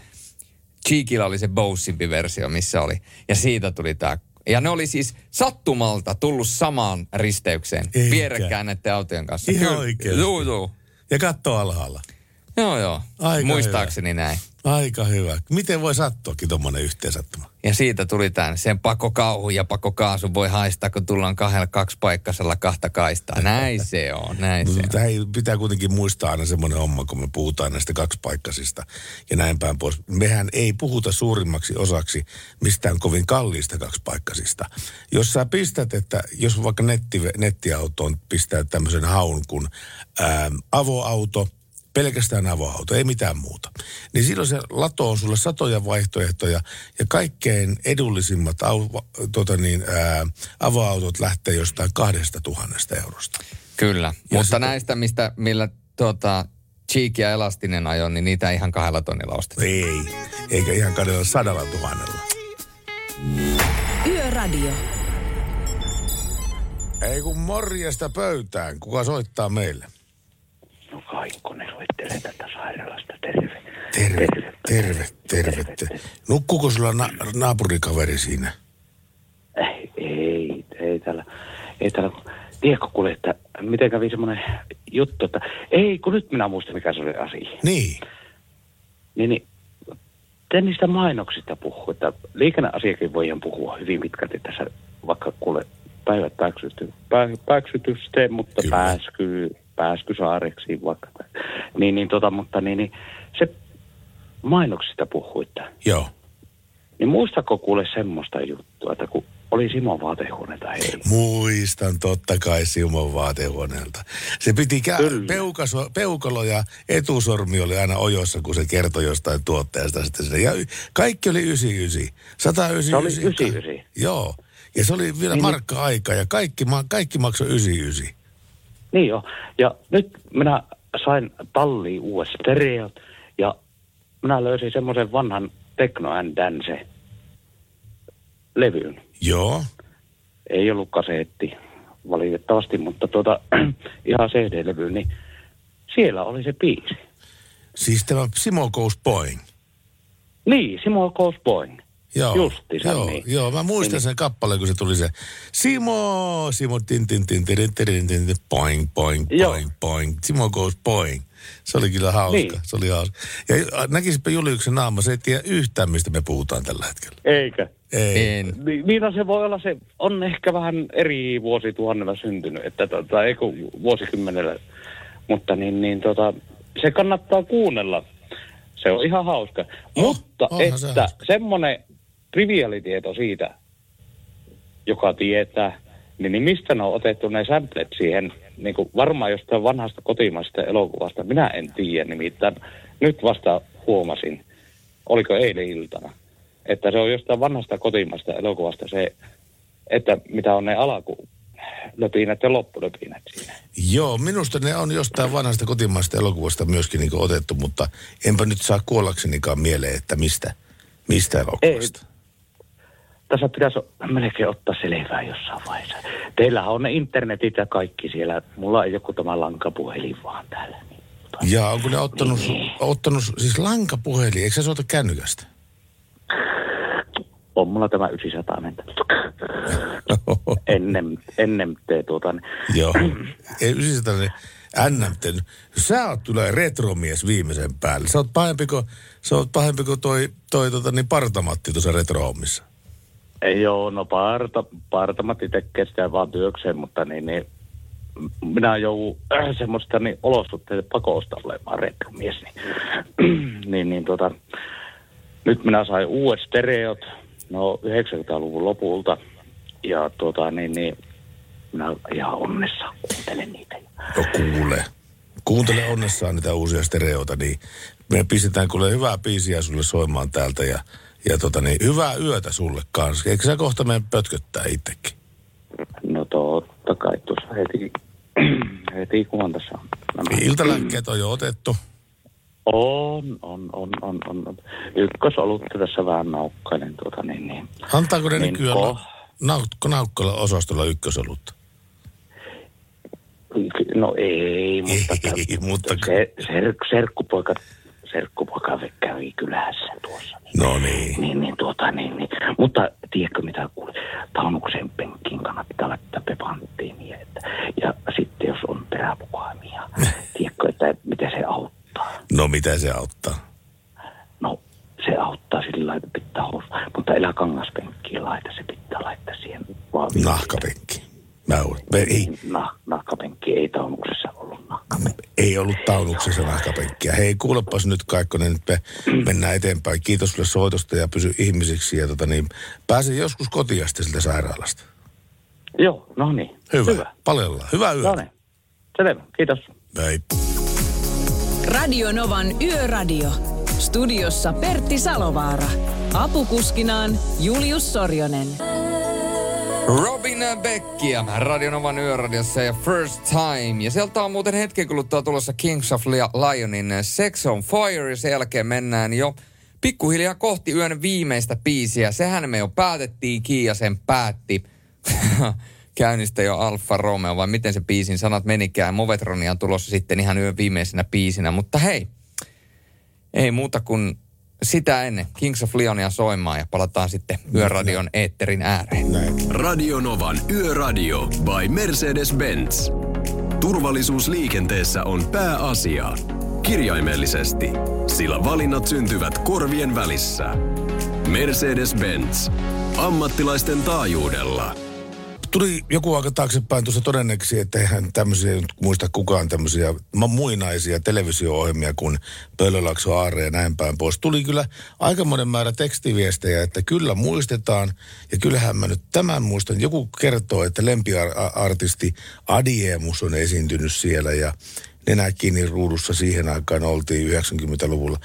Cheekillä oli se Bowsimpi versio, missä oli. Ja siitä tuli tämä. Ja ne oli siis sattumalta tullut samaan risteykseen. Eikä. Vierekkäin näiden autojen kanssa. Ihan Kyllä. oikeasti? Joo, joo. Ja katto alhaalla. Joo, joo. Aika Muistaakseni näin. Aika hyvä. Miten voi sattuakin tuommoinen yhteensattuma? Ja siitä tuli tämän, sen pakko kauhu ja pakko kaasu voi haistaa, kun tullaan kahdella kaksipaikkaisella kahta kaistaa. Näin se on, näin se on. Hei, pitää kuitenkin muistaa aina semmoinen homma, kun me puhutaan näistä kaksipaikkaisista ja näin päin pois. Mehän ei puhuta suurimmaksi osaksi mistään kovin kalliista kaksipaikkaisista. Jos sä pistät, että jos vaikka netti, nettiautoon pistää tämmöisen haun kuin ää, avoauto, pelkästään avoauto, ei mitään muuta. Niin silloin se latoo sulle satoja vaihtoehtoja ja kaikkein edullisimmat au, tota niin, ää, avoautot lähtee jostain kahdesta tuhannesta eurosta. Kyllä, mutta näistä, mistä, millä tuota, Cheek ja Elastinen ajo, niin niitä ihan kahdella tonnilla ostettiin. Ei, eikä ihan kahdella sadalla tuhannella. Yöradio. Ei kun morjesta pöytään. Kuka soittaa meille? No Kaikkonen soittelee tätä sairaalasta, terve. Terve, terve, terve. terve. Nukkuuko sulla na- naapurikaveri siinä? Ei, ei täällä, ei täällä, tiedätkö kuule, että miten kävi semmoinen juttu, että ei, kun nyt minä muistan, mikä se oli asia. Niin. Niin, niin te niistä mainoksista puhuu, että liikenneasiakin voidaan puhua hyvin pitkälti tässä, vaikka kuule päivät pääksyty, pää, pääksytysten, mutta Kyllä. pääsky, pääskysaareksi vaikka. Niin, niin tota, mutta niin, niin se mainoksista puhuitte. Joo. Niin muistako kuule semmoista juttua, että kun oli Simon vaatehuoneita hei. Muistan totta kai Simon vaatehuoneelta. Se piti kä- peukaso, peukalo ja etusormi oli aina ojossa, kun se kertoi jostain tuotteesta. Sitten sinne. Ja y- kaikki oli 99. 199. Se oli 99. Joo. Ja se oli vielä Niin, markka-aika ja kaikki, ma- kaikki maksoi 99. Niin jo. Ja nyt minä sain talliin uudet stereot ja minä löysin semmoisen vanhan Techno and Dance levyyn. Joo. Ei ollut kaseetti valitettavasti, mutta tuota, [clears throat] ihan CD-levy, niin siellä oli se biisi. Siis tämä Simo Goes Boing. Niin, Simo Goes Boing. Joo, Justiinsa joo, niin. joo, mä muistan Niin. sen kappaleen, kun se tuli se Simo, Simo, tin, tin, tin, tin, tin, tin, tin, tin, poing, poing, Joo. poing, poing, Simo goes poing. Se oli kyllä hauska, Niin. se oli hauska. Ja näkisipä Juliuksen naama, se ei tiedä yhtään, mistä me puhutaan tällä hetkellä. Eikä. Ei. En. Niin, niin se voi olla, se on ehkä vähän eri vuosituhannella syntynyt, että tota, ei kun vuosikymmenellä. Mutta niin, niin tota, se kannattaa kuunnella. Se on ihan hauska. Mutta onhan se että hauska. semmoinen triviaalitieto siitä, joka tietää, niin, niin mistä ne on otettu ne samplet siihen, niin kuin varmaan jostain vanhasta kotimaisesta elokuvasta, minä en tiedä nimittäin. Nyt vasta huomasin, oliko eilen iltana, että se on jostain vanhasta kotimaisesta elokuvasta se, että mitä on ne alaku löpinät ja loppulöpinät siinä. Joo, minusta ne on jostain vanhasta kotimaista elokuvasta myöskin niin otettu, mutta enpä nyt saa kuollaksenikaan mieleen, että mistä, mistä elokuvasta. Ei, tässä pitäisi melkein ottaa selvää jossain vaiheessa. Teillähän on ne internetit ja kaikki siellä. Mulla ei joku tämä lankapuhelin vaan täällä. Niin, Ja onko ne ottanut, ottanut siis lankapuhelin, eikö se soita kännykästä? On mulla tämä 900 mentä. [laughs] ennen, ennen te tuota... niin- Joo. Ei 900, niin NMT. Sä oot kyllä retromies viimeisen päälle. Sä oot pahempi kuin, sä oot pahempi kuin toi, toi tota, niin partamatti tuossa retrohommissa. Joo, no parta, partamatti tekee sitä vaan työkseen, mutta niin, niin minä joudun äh, semmoista niin olosuhteiden pakosta olemaan retromies. [clears throat] Niin, niin, niin tota, nyt minä sain uudet stereot, no 90-luvun lopulta. Ja tota, niin, niin, minä ihan onnessa kuuntelen niitä. No kuule. Kuuntele onnessaan niitä uusia stereoita, niin me pistetään kuule hyvää biisiä sulle soimaan täältä ja, ja tota niin, hyvää yötä sulle kanssa. Eikö sä kohta mene pötköttää itsekin? No totta kai tuossa heti, [clears throat] heti kun on tässä on. Iltalääkkeet on jo otettu. On, on, on, on, on. Ykkösolutta tässä vähän naukkailen tuota niin, niin. Antaako ne Niin, nykyään ko- naukko, naukkola osastolla ykkösolutta? No ei, mutta, ei, mutta... Se, ser, serkkupoika, serkkupoika kävi kylässä tuossa. No niin. Niin, niin, tuota, niin, niin. Mutta tiedätkö mitä kuule, taunuksen penkkiin kannattaa laittaa pepanttiinia. Että, ja sitten jos on peräpukaimia, tiedätkö, että miten se auttaa. No mitä se auttaa? No se auttaa sillä lailla, että pitää housu. Mutta älä kangaspenkkiin laita, se pitää laittaa siihen vaan Nahkapenkki. Mä ei, Nah, nahkapenkki ei taunuksessa ollut nahkapenkki. ei ollut taunuksessa nahkapenkkiä. Hei, kuulepas nyt Kaikkonen, nyt me mennään eteenpäin. Kiitos sulle soitosta ja pysy ihmisiksi. Ja tota niin, pääsen joskus kotiin siltä sairaalasta. Joo, no niin. Hyvä. Hyvä. Palellaan. Hyvää yötä. No niin. Selvä, kiitos. Hei. Radio Novan Yöradio. Studiossa Pertti Salovaara. Apukuskinaan Julius Sorjonen. Robin Beckia Radionovan yöradiossa ja First Time. Ja sieltä on muuten hetken kuluttua tulossa Kings of Lionin Sex on Fire. Ja sen jälkeen mennään jo pikkuhiljaa kohti yön viimeistä biisiä. Sehän me jo päätettiin, Kiia sen päätti. [laughs] Käynnistä jo Alfa Romeo, vai miten se biisin sanat menikään. Movetronia on tulossa sitten ihan yön viimeisenä biisinä. Mutta hei, ei muuta kuin sitä ennen Kings of Leonia soimaan ja palataan sitten Yöradion eetterin ääreen. Radio Novan Yöradio by Mercedes-Benz. Turvallisuus liikenteessä on pääasia. Kirjaimellisesti, sillä valinnat syntyvät korvien välissä. Mercedes-Benz. Ammattilaisten taajuudella. Tuli joku aika taaksepäin tuossa todenneksi, että eihän tämmöisiä nyt muista kukaan tämmöisiä muinaisia televisio-ohjelmia kuin Pöllölakso, Aare ja näin päin pois. Tuli kyllä aikamoinen määrä tekstiviestejä, että kyllä muistetaan. Ja kyllähän mä nyt tämän muistan. Joku kertoo, että lempiartisti Adiemus on esiintynyt siellä ja nenä kiinni ruudussa siihen aikaan oltiin 90-luvulla.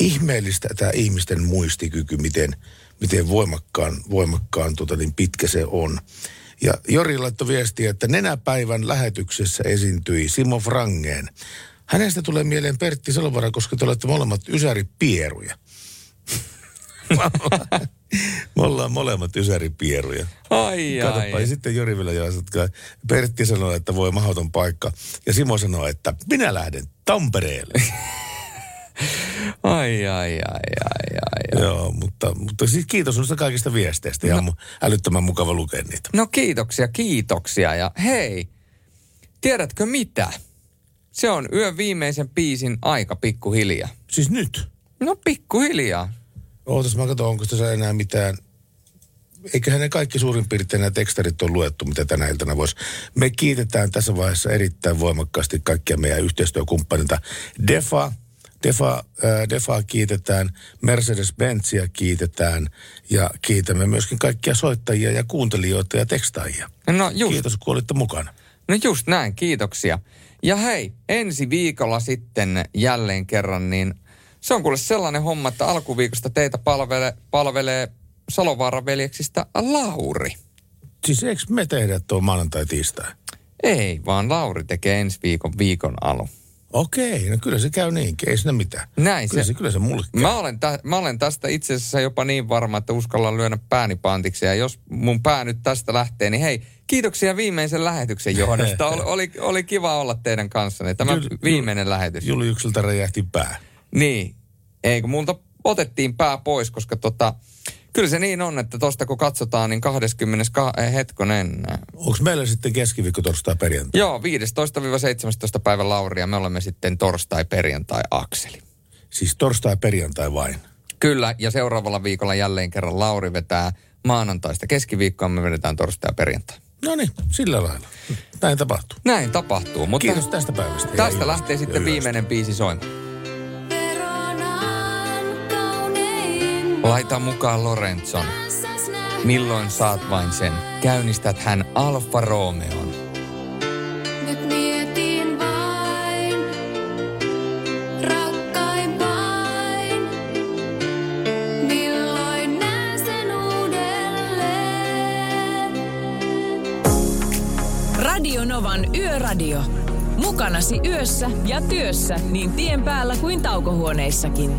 Ihmeellistä tämä ihmisten muistikyky, miten, miten voimakkaan, voimakkaan tota, niin pitkä se on. Ja Jori laittoi viestiä, että nenäpäivän lähetyksessä esiintyi Simo Frangeen. Hänestä tulee mieleen Pertti Salovara, koska te olette molemmat ysäripieruja. [laughs] Me ollaan molemmat ysäripieruja. Ai, Katsopa, ai. ja sitten Jori vielä jatkaa. Pertti sanoi, että voi mahdoton paikka. Ja Simo sanoi, että minä lähden Tampereelle. [laughs] Ai, ai, ai, ai, ai. Joo, mutta, mutta siis kiitos noista kaikista viesteistä. Ja no. älyttömän mukava lukea niitä. No kiitoksia, kiitoksia. Ja hei, tiedätkö mitä? Se on yön viimeisen biisin aika pikkuhiljaa. Siis nyt? No pikkuhiljaa. Ootas mä katson, onko tässä enää mitään. Eiköhän ne kaikki suurin piirtein nämä tekstarit on luettu, mitä tänä iltana voisi. Me kiitetään tässä vaiheessa erittäin voimakkaasti kaikkia meidän yhteistyökumppanilta. Defa, Defa, äh, Defaa kiitetään, Mercedes-Benzia kiitetään ja kiitämme myöskin kaikkia soittajia ja kuuntelijoita ja tekstaajia. No just. Kiitos, kun olitte mukana. No just näin, kiitoksia. Ja hei, ensi viikolla sitten jälleen kerran, niin se on kuule sellainen homma, että alkuviikosta teitä palvelee, palvelee Salovaaran veljeksistä Lauri. Siis eikö me tehdä tuo maanantai-tiistai? Ei, vaan Lauri tekee ensi viikon viikon alu. Okei, no kyllä se käy niin, ei siinä mitään. Näin kyllä se- se. Kyllä se mulle käy. Mä olen, tä, mä olen tästä itse asiassa jopa niin varma, että uskallan lyödä pääni pantiksi. Ja jos mun pää nyt tästä lähtee, niin hei, kiitoksia viimeisen lähetyksen johdosta. [laughs] Oli, oli, oli kiva olla teidän kanssanne. Tämä Jul- viimeinen lähetys. Juliukselta räjähti pää. Niin, ei kun multa otettiin pää pois, koska tota, kyllä se niin on, että tosta kun katsotaan, niin 20. Ka- eh, hetkonen. Onko meillä sitten keskiviikko, torstai, perjantai? Joo, 15-17 päivä Lauri ja me olemme sitten torstai-perjantai Akseli. Siis torstai, perjantai vain. Kyllä, ja seuraavalla viikolla jälleen kerran Lauri vetää maanantaista keskiviikkoa, me vedetään torstai ja perjantai. No niin, sillä lailla. Näin tapahtuu. Näin tapahtuu, mutta Kiitos tästä päivästä. tästä lähtee sitten viimeinen biisi soimaan. Laita mukaan Lorenzon. Milloin saat vain sen? Käynnistät hän Alfa Romeon. Nyt mietin vain, rakkain vain, milloin näen sen uudelleen. Radio Novan Yöradio. Mukanasi yössä ja työssä niin tien päällä kuin taukohuoneissakin.